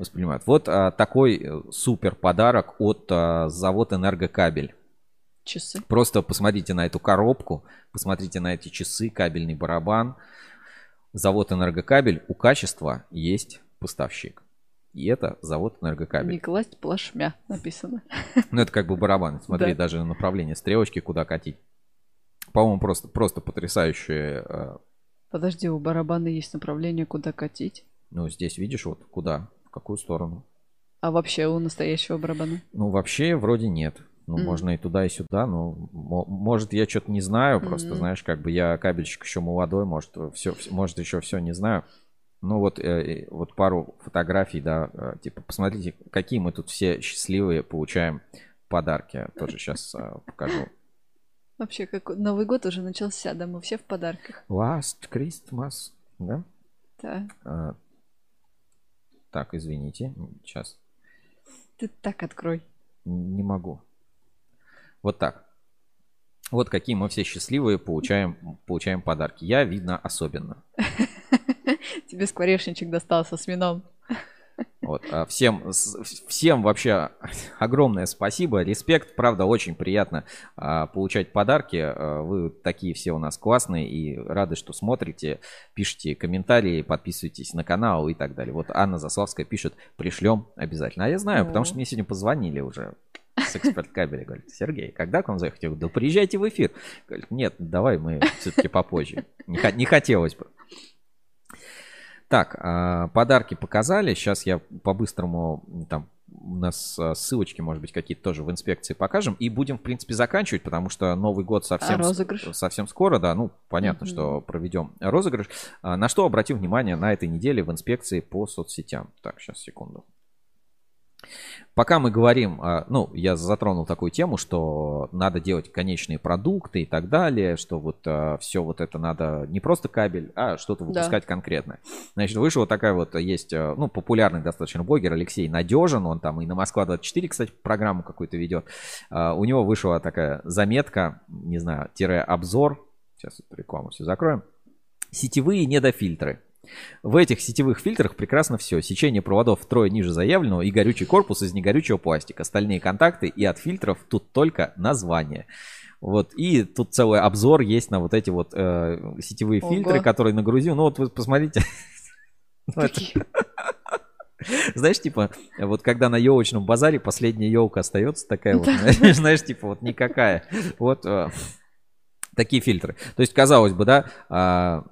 воспринимают. Вот а, такой э, супер подарок от а, завода Энергокабель. Часы. Просто посмотрите на эту коробку, посмотрите на эти часы, кабельный барабан. Завод Энергокабель, у качества есть поставщик. И это завод Энергокабель. Не класть плашмя написано. Ну, это как бы барабан. (laughs) Смотри, Да. даже направление стрелочки, куда катить. По-моему, просто, просто потрясающие. э, Подожди, у барабана есть направление, куда катить. Ну, здесь видишь, вот куда, в какую сторону. А вообще у настоящего барабана? Ну, вообще, вроде нет. Ну, Мгм. можно и туда, и сюда. Ну, мо- может, я что-то не знаю. Просто, Мгм. знаешь, как бы я кабельщик еще молодой, может, все, может, еще все не знаю. Ну, вот, э, э, вот пару фотографий, да, э, типа, посмотрите, какие мы тут все счастливые получаем подарки. Тоже сейчас покажу. Вообще, как Новый год уже начался, да, мы все в подарках. Last Christmas, да? Да. А, Так, извините, сейчас Ты так открой. не могу. Вот так. Вот какие мы все счастливые получаем, получаем подарки. Я, видно, особенно. (laughs) Тебе скворечничек достался с вином. Вот, а всем, всем вообще огромное спасибо, респект, правда, очень приятно а, получать подарки, А, вы такие все у нас классные и рады, что смотрите, пишите комментарии, подписывайтесь на канал и так далее. Вот Анна Заславская пишет, пришлем обязательно. А я знаю, потому что мне сегодня позвонили уже с эксперт кабеля, говорит, Сергей, когда к вам заехать? Я говорю, да приезжайте в эфир. Говорит, нет, давай мы все-таки попозже. Не, не хотелось бы. Так, а, подарки показали. Сейчас я по-быстрому там у нас а, ссылочки, может быть, какие-то тоже в инспекции покажем. И будем, в принципе, заканчивать, потому что Новый год совсем, А совсем скоро, да. Ну, понятно, Мгм. что проведем розыгрыш. А, На что обратим внимание на этой неделе в инспекции по соцсетям. Так, сейчас, секунду. Пока мы говорим, а, ну, я затронул такую тему, что надо делать конечные продукты и так далее, что вот все вот это надо не просто кабель, а что-то Да. выпускать конкретное. Значит, вышла такая вот, есть, а, ну, популярный достаточно блогер Алексей Надежин, он там и на Москва-24, кстати, программу какую-то ведет. А, У него вышла такая заметка, не знаю, тире обзор, сейчас эту рекламу все закроем, сетевые недофильтры. В этих сетевых фильтрах прекрасно все. Сечение проводов втрое ниже заявленного и горючий корпус из негорючего пластика. Остальные контакты и от фильтров тут только название. Вот, и тут целый обзор есть на вот эти вот э, сетевые Ого. фильтры, которые нагрузил. Ну вот вы посмотрите. (laughs) Ну, (laughs) Знаешь, типа, вот когда на елочном базаре последняя елка остается такая вот, (laughs) знаешь, типа вот никакая. Вот э, такие фильтры. То есть, казалось бы, да, а,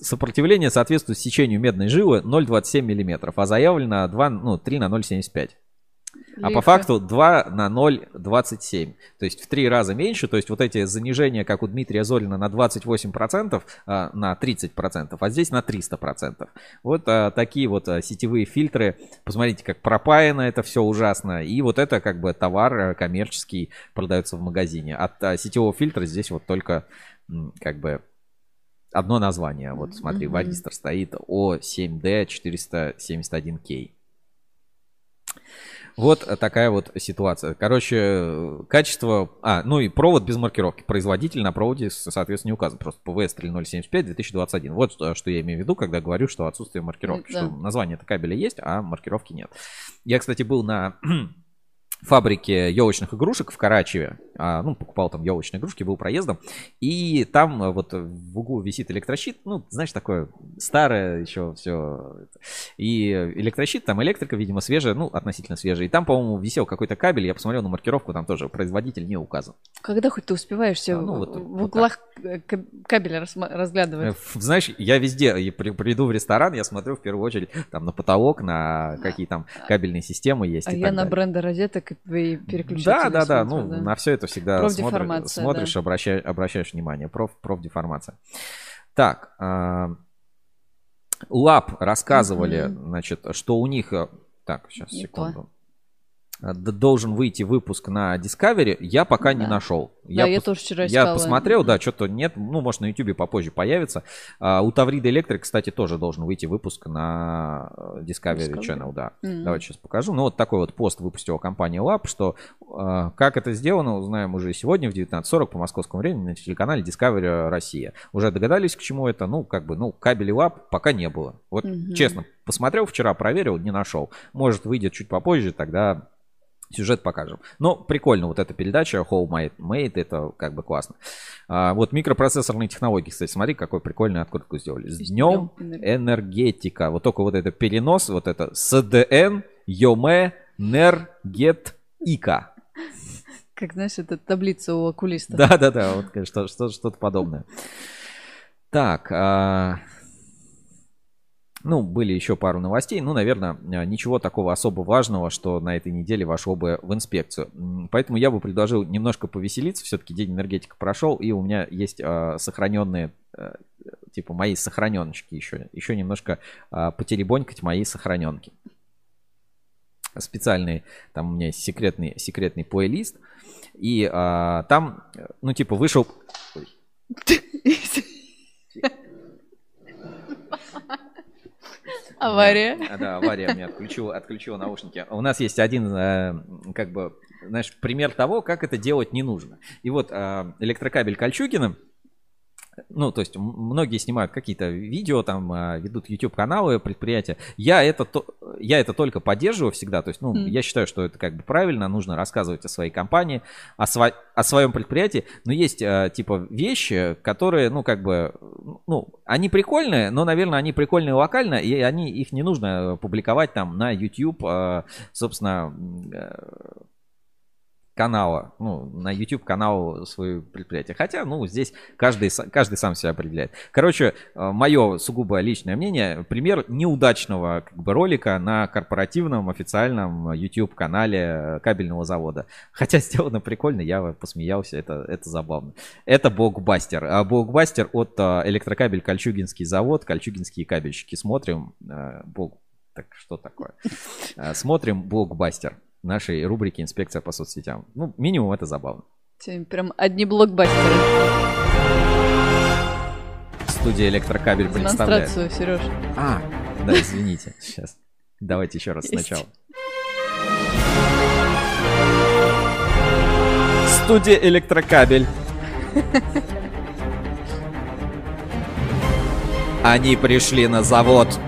сопротивление соответствует сечению медной жилы 0,27 мм, а заявлено 2, ну, 3 на 0,75. А по факту 2 на 0,27. То есть в три раза меньше. То есть вот эти занижения, как у Дмитрия Золина, на 28%, а, на 30%, а здесь на 300%. Вот а, такие вот а, сетевые фильтры. Посмотрите, как пропаяно это все ужасно. И вот это как бы товар коммерческий продается в магазине. От сетевого фильтра здесь вот только как бы одно название. Вот смотри, варистор стоит O7D471K. Вот такая вот ситуация. Короче, качество... А, ну и провод без маркировки. Производитель на проводе, соответственно, не указан. Просто ПВС 3075 2021. Вот что, что я имею в виду, когда говорю, что отсутствие маркировки. Да. Что название кабеля есть, а маркировки нет. Я, кстати, был на (clears throat) фабрике елочных игрушек в Карачеве. А, ну, покупал там елочные игрушки, был проездом. И там а, вот в углу висит электрощит. Ну, знаешь, такое старое еще все. И электрощит, там электрика, видимо, свежая, ну, относительно свежая. И там, по-моему, висел какой-то кабель. Я посмотрел на маркировку, там тоже производитель не указан. Когда хоть ты успеваешь все А, ну, вот- в вот углах э, каб- кабеля разглядывать? Э, Знаешь, я везде приду в ресторан, я смотрю в первую очередь там на потолок, на какие там кабельные системы есть. А я так на бренды розеток и и переключателей Да, да, да. Ну, на все это всегда смотришь, Профдеформация, смотришь да. обращаешь, обращаешь внимание. Проф, профдеформация. Так, а, Лаб рассказывали, Мгм. значит, что у них... э, Так, сейчас, секунду. Э, Должен выйти выпуск на Discovery, я пока не Да. нашел. Да, я пос- тоже вчера Я искала. посмотрел, да, что-то нет, ну, может, на YouTube попозже появится. А, у Таврида Электрик, кстати, тоже должен выйти выпуск на э, Discovery, Discovery? Channel, да. Мгм. Давайте сейчас покажу. Ну, вот такой вот пост выпустила компания Lab, что э, как это сделано, узнаем уже сегодня в 19.40 по московскому времени на телеканале Discovery Россия. Уже догадались, к чему это? Ну, как бы, ну, кабелей Lab пока не было. Вот, Мгм. честно, посмотрел вчера, проверил, не нашел. Может, выйдет чуть попозже, тогда Сюжет покажем. Но прикольно, вот эта передача Homemade Made, это как бы классно. А, вот микропроцессорные технологии, кстати, смотри, какой прикольный открытку сделали. С днем энергетика. Вот только вот это перенос, вот это СДН, ЙОМЭ, НЕР, ГЕТ, ИКА. Как, знаешь, это таблица у окулиста. Да-да-да, вот конечно, что- что-то подобное. Так, а, ну, были еще пару новостей. Ну, наверное, а, ничего такого особо важного, что на этой неделе вошло бы в инспекцию. Поэтому я бы предложил немножко повеселиться. Все-таки день энергетика прошел, и у меня есть а, сохраненные, э, типа мои сохраненочки еще. Еще немножко а, потеребонькать мои сохраненки. Специальный, там у меня есть секретный, секретный плейлист. И а, там, э, ну, типа, вышел... Ой. (laughs) Авария. Да, да, авария мне отключила, отключила наушники. У нас есть один, э, как бы, знаешь, пример того, как это делать не нужно. И вот э, электрокабель Кольчугина, ну, то есть многие снимают какие-то видео, там, а, ведут YouTube-каналы, предприятия. Я это, то- я это только поддерживаю всегда. То есть, ну, Мгм. я считаю, что это как бы правильно, нужно рассказывать о своей компании, о, сва- о своем предприятии. Но есть, а, типа, вещи, которые, ну, как бы, ну, они прикольные, но, наверное, они прикольные локально, и они, их не нужно э, публиковать там на YouTube, а, собственно, э, канала, ну, на YouTube канал свое предприятие. Хотя, ну, здесь каждый, каждый сам себя определяет. Короче, мое сугубо личное мнение, пример неудачного как бы, ролика на корпоративном официальном YouTube канале кабельного завода. Хотя (laughs) сделано прикольно, я посмеялся, это, это забавно. Это Богбастер. А Богбастер от а, электрокабель Кольчугинский завод, Кольчугинские кабельщики. Смотрим, Бог, так что такое? Смотрим Блокбастер нашей рубрики «Инспекция по соцсетям». Ну, минимум это забавно. Прям одни блокбастеры. Студия «Электрокабель» представляет. Сереж. А, да, извините. (laughs) Сейчас. Давайте еще раз Есть. сначала. Студия «Электрокабель». (laughs) Они пришли на завод.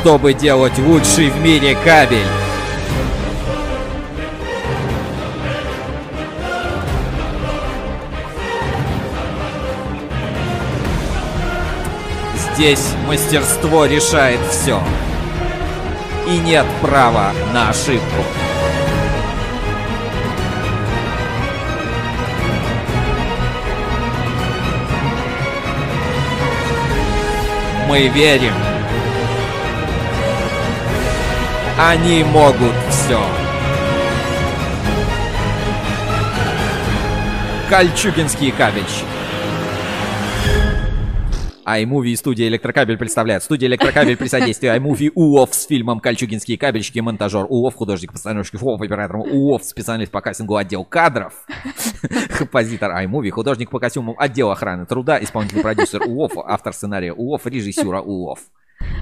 Чтобы делать лучший в мире кабель. Здесь мастерство решает все. И нет права на ошибку. Мы верим. Они могут все. Кольчугинские кабельщики. iMovie и студия Электрокабель представляют. Студия Электрокабель при содействии iMovie УОФ с фильмом «Кольчугинские кабельщики», монтажер УОФ, художник, постановщик УОФ, оператор УОФ, специалист по кастингу отдел кадров, (laughs) композитор iMovie, художник по костюмам отдел охраны труда, исполнительный продюсер УОФ, автор сценария УОФ, режиссера УОФ.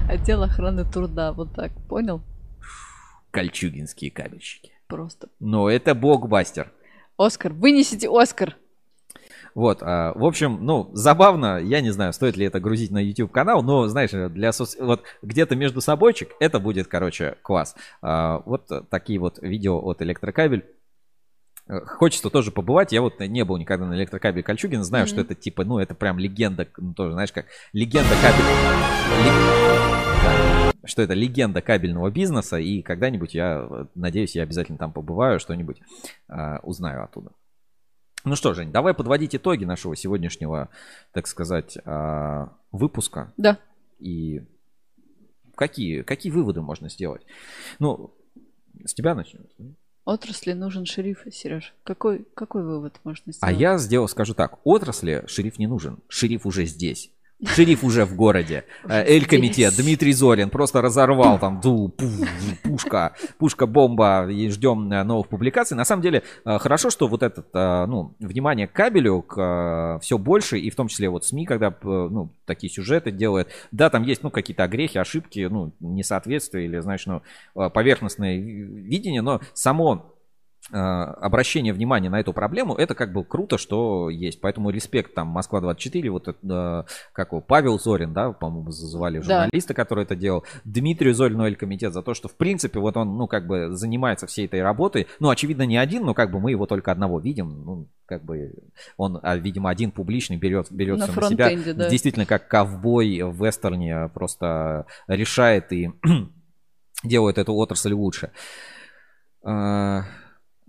Отдел охраны труда, вот так, понял? Кольчугинские кабельщики. Просто. Ну, это блокбастер. Оскар, вынесите Оскар. Вот, а, в общем, ну, забавно, я не знаю, стоит ли это грузить на YouTube канал, но, знаешь, для соц... вот где-то между собойчик это будет, короче, класс. А, вот такие вот видео от Электрокабель. Э, Хочется тоже побывать. Я вот не был никогда на электрокабеле Кольчугина. Знаю, что Мгм. это типа, ну, это прям легенда, ну, тоже, знаешь, как легенда кабель. Что это легенда кабельного бизнеса. И когда-нибудь я, э, надеюсь, я обязательно там побываю, что-нибудь а, узнаю оттуда. Ну что, Жень, давай подводить итоги нашего сегодняшнего, так сказать, а, выпуска. Да. И какие, какие выводы можно сделать? Ну, с тебя начнем. Отрасли нужен шериф, Сереж. Какой, какой вывод можно сделать? А я сделал, скажу так, отрасли шериф не нужен. Шериф уже здесь. Шериф уже в городе. Э, Эль-комитет. Дмитрий Зорин просто разорвал там ду, пу, пушка, пушка, бомба. И ждем э, новых публикаций. На самом деле, э, хорошо, что вот этот, э, ну, внимание к кабелю к, все больше, и в том числе вот СМИ, когда, ну, такие сюжеты делают. Да, там есть, ну, какие-то огрехи, ошибки, ну, несоответствия или, знаешь, ну, поверхностное видение, но само обращение внимания на эту проблему, это как бы круто, что есть. Поэтому респект там Москва-24, вот это, э, как его, Павел Зорин, да, по-моему, звали Да. журналиста, который это делал, Дмитрию Зорину Эль комитет за то, что в принципе вот он, ну, как бы занимается всей этой работой. Ну, очевидно, не один, но как бы мы его только одного видим. Ну, как бы он, а, видимо, один публичный берет, берет На на себя. да. Действительно, как ковбой в вестерне просто решает и (clears throat) делает эту отрасль лучше.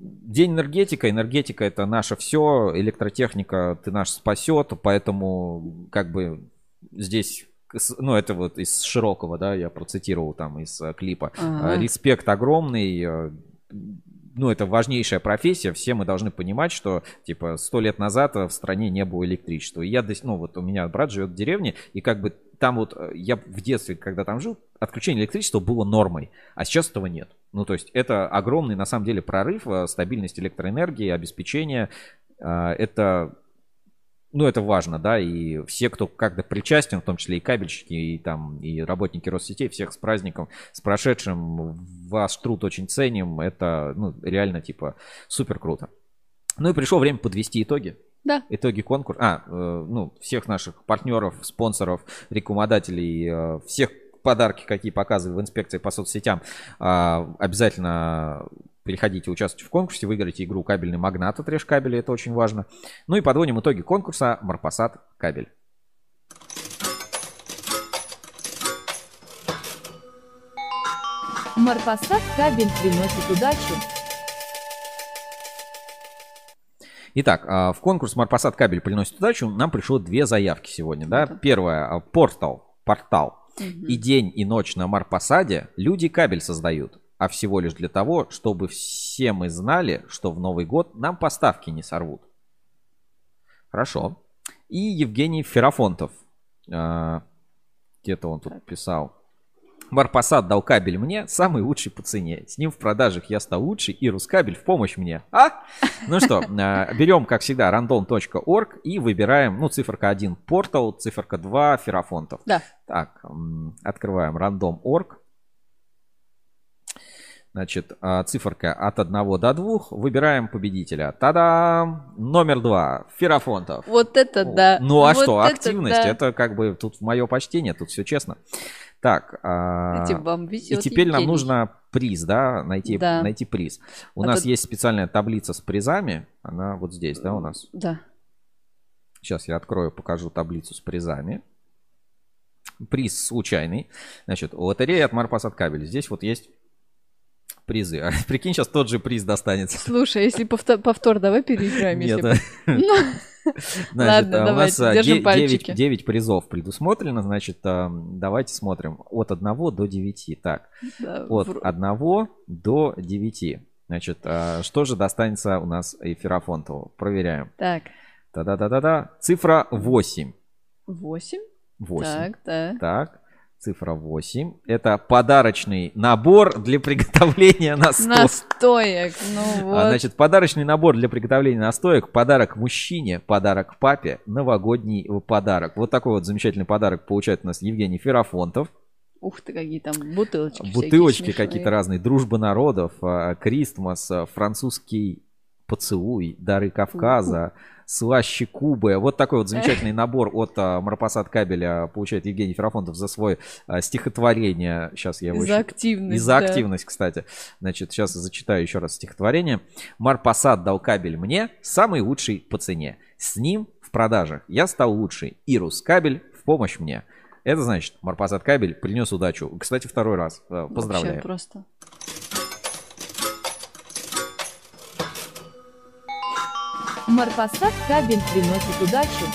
День энергетика. Энергетика это наше все. Электротехника ты наш спасет. Поэтому как бы здесь ну, это вот из широкого, да, я процитировал там из э, клипа. Ага. Э, Респект огромный. Ну, это важнейшая профессия. Все мы должны понимать, что, типа, сто лет назад э, в стране не было электричества. И я, ну, вот у меня брат живет в деревне, и как бы там вот, э, я в детстве, когда там жил, отключение электричества было нормой, а сейчас этого нет. Ну, то есть это огромный, на самом деле, прорыв, э, стабильность электроэнергии, обеспечение. Это ну, это важно, да, и все, кто как-то причастен, в том числе и кабельщики, и там, и работники Россетей, всех с праздником, с прошедшим, ваш труд очень ценим, это, ну, реально, типа, супер круто. Ну и пришло время подвести итоги. Да. Итоги конкурса. А, э, ну, всех наших партнеров, спонсоров, рекламодателей, э, всех подарки, какие показывают в инспекции по соцсетям, а, обязательно переходите, участвуйте в конкурсе, выиграете игру «Кабельный магнат» от Кабеля, это очень важно. Ну и подводим итоги конкурса «Марпасад Кабель». Марпасад кабель приносит удачу. Итак, а, в конкурс Марпасад кабель приносит удачу. Нам пришло две заявки сегодня, да. Первое, а, портал, портал. И день, и ночь на Марпасаде люди кабель создают. А всего лишь для того, чтобы все мы знали, что в Новый год нам поставки не сорвут. Хорошо. И Евгений Ферафонтов. а, Где-то он тут писал. Марпасад дал кабель мне, самый лучший по цене. С ним в продажах я стал лучше, и Рускабель в помощь мне. А? Ну что, а, берем, как всегда, random.org и выбираем, ну, циферка 1 портал, циферка 2 Ферафонтов. Да. Так, открываем random.org. Значит, а, циферка от 1 до 2. Выбираем победителя. Та-дам! Номер 2. Ферафонтов. Вот это да. Ну а Вот что, это активность, да. это как бы тут мое почтение, тут все честно. Так, а, и теперь нам нужно приз, да, найти, Да. найти приз. У А нас тут- есть специальная таблица с призами, она вот здесь, да, у нас. Да. Сейчас я открою, покажу таблицу с призами. Приз случайный. Значит, лотерея от Марпасад Кабель. Здесь вот есть призы. А, (laughs) прикинь, сейчас тот же приз достанется. Слушай, если повтор, повтор давай переиграем. Нет, Ну, (laughs) Ладно, а, давайте, нас держим пальчики. 9, 9 призов предусмотрено. Значит, а, давайте смотрим. От 1 до 9. Так, Да, от вр- 1 до 9. Значит, а, что же достанется у нас и Ферафонтову? Проверяем. Так, Та-да-да-да-да. Цифра 8. 8. 8. Так, да. Так, цифра 8. Это подарочный набор для приготовления настоек. Настоек. Ну вот. А, Значит, подарочный набор для приготовления настоек. Подарок мужчине, подарок папе, новогодний подарок. Вот такой вот замечательный подарок получает у нас Евгений Ферафонтов. Ух ты, какие там бутылочки. Бутылочки какие-то разные. Дружба народов, а, Кристмас, а, французский поцелуй, дары Кавказа, слаще Кубы. Вот такой вот (laughs) замечательный набор от а, Марпасад Кабеля получает Евгений Ферафонтов за свое а, стихотворение. Сейчас я его За активность, И за да. активность, кстати. Значит, сейчас зачитаю еще раз стихотворение. Марпасад дал кабель мне, самый лучший по цене. С ним в продажах я стал лучший. И Рускабель в помощь мне. Это значит, Марпасад кабель принес удачу. Кстати, второй раз. Э, Поздравляю. Вообще просто. Марпасад кабель приносит удачу.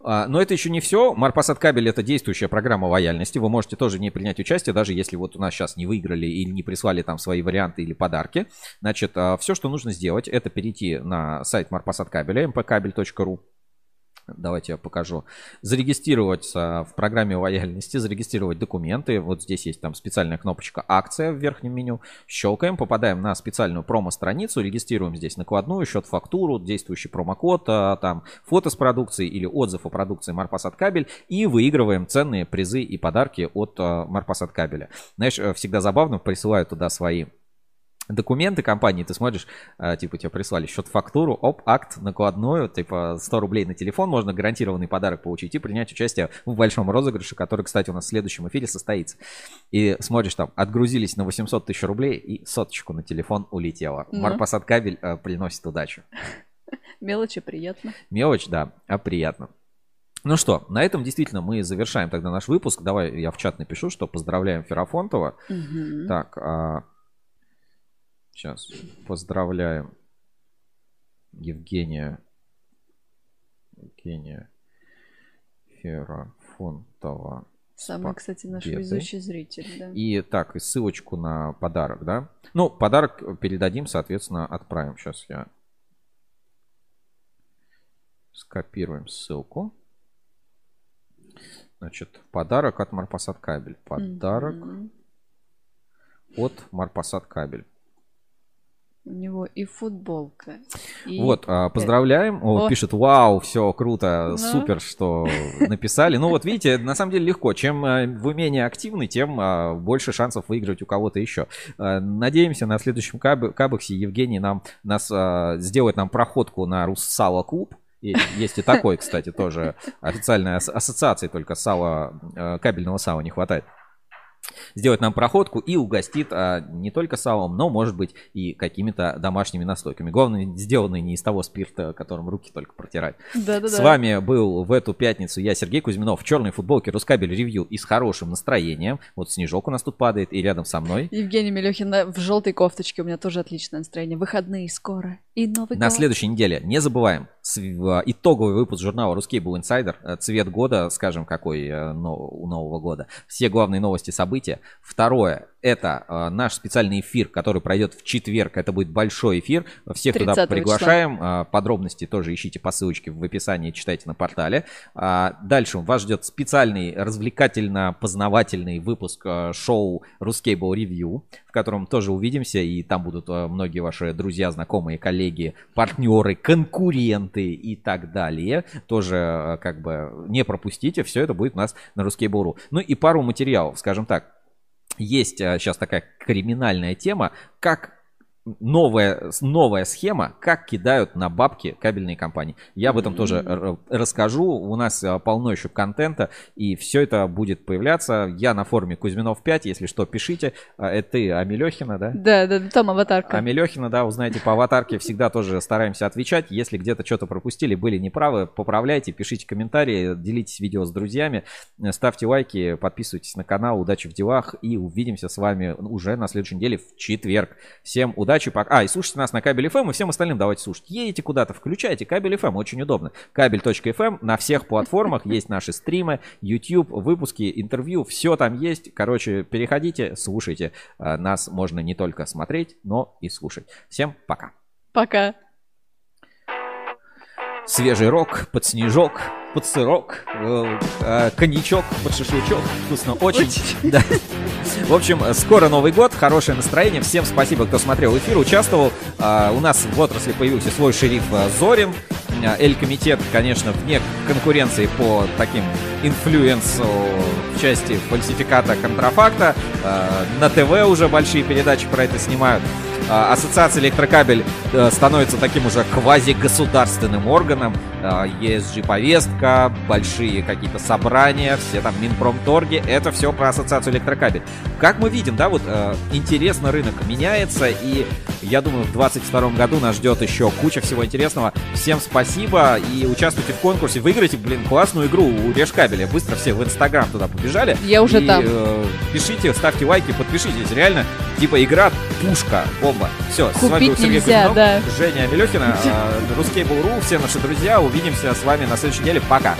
А, Но это еще не все. Марпасад кабель это действующая программа лояльности. Вы можете тоже не принять участие, даже если вот у нас сейчас не выиграли или не прислали там свои варианты или подарки. Значит, все, что нужно сделать, это перейти на сайт Марпасад кабеля, mpkabel.ru. Давайте я покажу. Зарегистрироваться в программе лояльности, зарегистрировать документы. Вот здесь есть там специальная кнопочка «Акция» в верхнем меню. Щелкаем, попадаем на специальную промо-страницу, регистрируем здесь накладную, счет-фактуру, действующий промокод, а, там фото с продукцией или отзыв о продукции Марпасад Кабель и выигрываем ценные призы и подарки от а, Марпасад Кабеля. Знаешь, э, всегда забавно, присылают туда свои документы компании, ты смотришь, а, типа тебе прислали счет-фактуру, оп, акт накладную, типа 100 рублей на телефон, можно гарантированный подарок получить и принять участие в большом розыгрыше, который, кстати, у нас в следующем эфире состоится. И смотришь там, отгрузились на 800 тысяч рублей и соточку на телефон улетела. Ну. Марпасад кабель э, приносит удачу. (laughs) Мелочи приятно. Мелочь, да, а приятно. Ну что, на этом действительно мы завершаем тогда наш выпуск. Давай я в чат напишу, что поздравляем Ферафонтова. Мгм. Так, а, сейчас поздравляем Евгения Евгения Ферафонтова. Самый, кстати, наш победой. везучий зритель, да. И так, и ссылочку на подарок, да? Ну, подарок передадим, соответственно, отправим. Сейчас я скопируем ссылку. Значит, подарок от Марпасад Кабель. Подарок Мгм. от Марпасад Кабель. Него и футболка. и- Вот, а, поздравляем. О, О. пишет, вау, все круто, Ну. супер, что написали. Ну вот видите, на самом деле легко. Чем а, вы менее активны, тем а, больше шансов выиграть у кого-то еще. А, Надеемся, на следующем каб- кабексе Евгений нам нас а, сделает нам проходку на Руссало клуб. Есть и такой, кстати, тоже официальная ас- ассоциации, только сала, э, кабельного сала не хватает сделает нам проходку и угостит а, не только салом, но, может быть, и какими-то домашними настойками. Главное, сделанные не из того спирта, которым руки только протирать. Да-да-да. С вами был в эту пятницу я, Сергей Кузьминов, в черной футболке Рускабель Ревью и с хорошим настроением. Вот снежок у нас тут падает, и рядом со мной. Евгений Мелехин на- в желтой кофточке. У меня тоже отличное настроение. Выходные скоро. И Новый На год. следующей неделе не забываем итоговый выпуск журнала Русский был инсайдер. Э, Цвет года, скажем, какой э, у Нового года. Все главные новости, события. Второе. Это э, наш специальный эфир, который пройдет в четверг. Это будет большой эфир. Всех туда 30 числа. приглашаем. А, Подробности тоже ищите по ссылочке в описании, читайте на портале. А, Дальше вас ждет специальный развлекательно-познавательный выпуск шоу Ruscable Review, в котором тоже увидимся, и там будут многие ваши друзья, знакомые, коллеги, партнеры, конкуренты и так далее. Тоже э, как бы не пропустите, все это будет у нас на Ruscable.ru. Ну и пару материалов, скажем так. Есть сейчас такая криминальная тема, как новая, новая схема, как кидают на бабки кабельные компании. Я об этом тоже расскажу. У нас а, полно еще контента, и все это будет появляться. Я на форуме Кузьминов 5, если что, пишите. А, Это ты, Амелехина, да? Да, да, да, там аватарка. Амелехина, да, узнаете по аватарке, (laughs) всегда тоже стараемся отвечать. Если где-то что-то пропустили, были неправы, поправляйте, пишите комментарии, делитесь видео с друзьями, э, ставьте лайки, подписывайтесь на канал, удачи в делах и увидимся с вами уже на следующей неделе в четверг. Всем удачи, пока. А, и слушайте нас на Кабель ФМ и всем остальным давайте слушать. Едете куда-то, включайте Кабель ФМ, очень удобно. Кабель.фм на всех платформах есть наши стримы, YouTube, выпуски, интервью, все там есть. Короче, переходите, слушайте. А, Нас можно не только смотреть, но и слушать. Всем пока. Пока. Свежий рок, под снежок, под сырок, э, э, коньячок, под шашлычок. Вкусно очень. Да. В общем, скоро Новый год, хорошее настроение. Всем спасибо, кто смотрел эфир, участвовал. А, У нас в отрасли появился свой шериф э, Зорин. А, Эль-комитет, конечно, вне конкуренции по таким инфлюенсу в части фальсификата контрафакта. А, На ТВ уже большие передачи про это снимают. А, Ассоциация электрокабель э, становится таким уже квазигосударственным органом. ESG-повестка, большие какие-то собрания, все там Минпромторги. Это все про ассоциацию электрокабель. Как мы видим, да, вот э, интересно рынок меняется, и я думаю, в 2022 году нас ждет еще куча всего интересного. Всем спасибо и участвуйте в конкурсе. Выиграйте, блин, классную игру у Решкабеля. Быстро все в Инстаграм туда побежали. Я уже И, там. э, пишите, ставьте лайки, подпишитесь. Реально, типа игра пушка, бомба. Все, с вами был Купить Сергей нельзя, Кузьминов, да. Женя Амелехина, (laughs) Русский все наши друзья. Увидимся с вами на следующей неделе. Пока.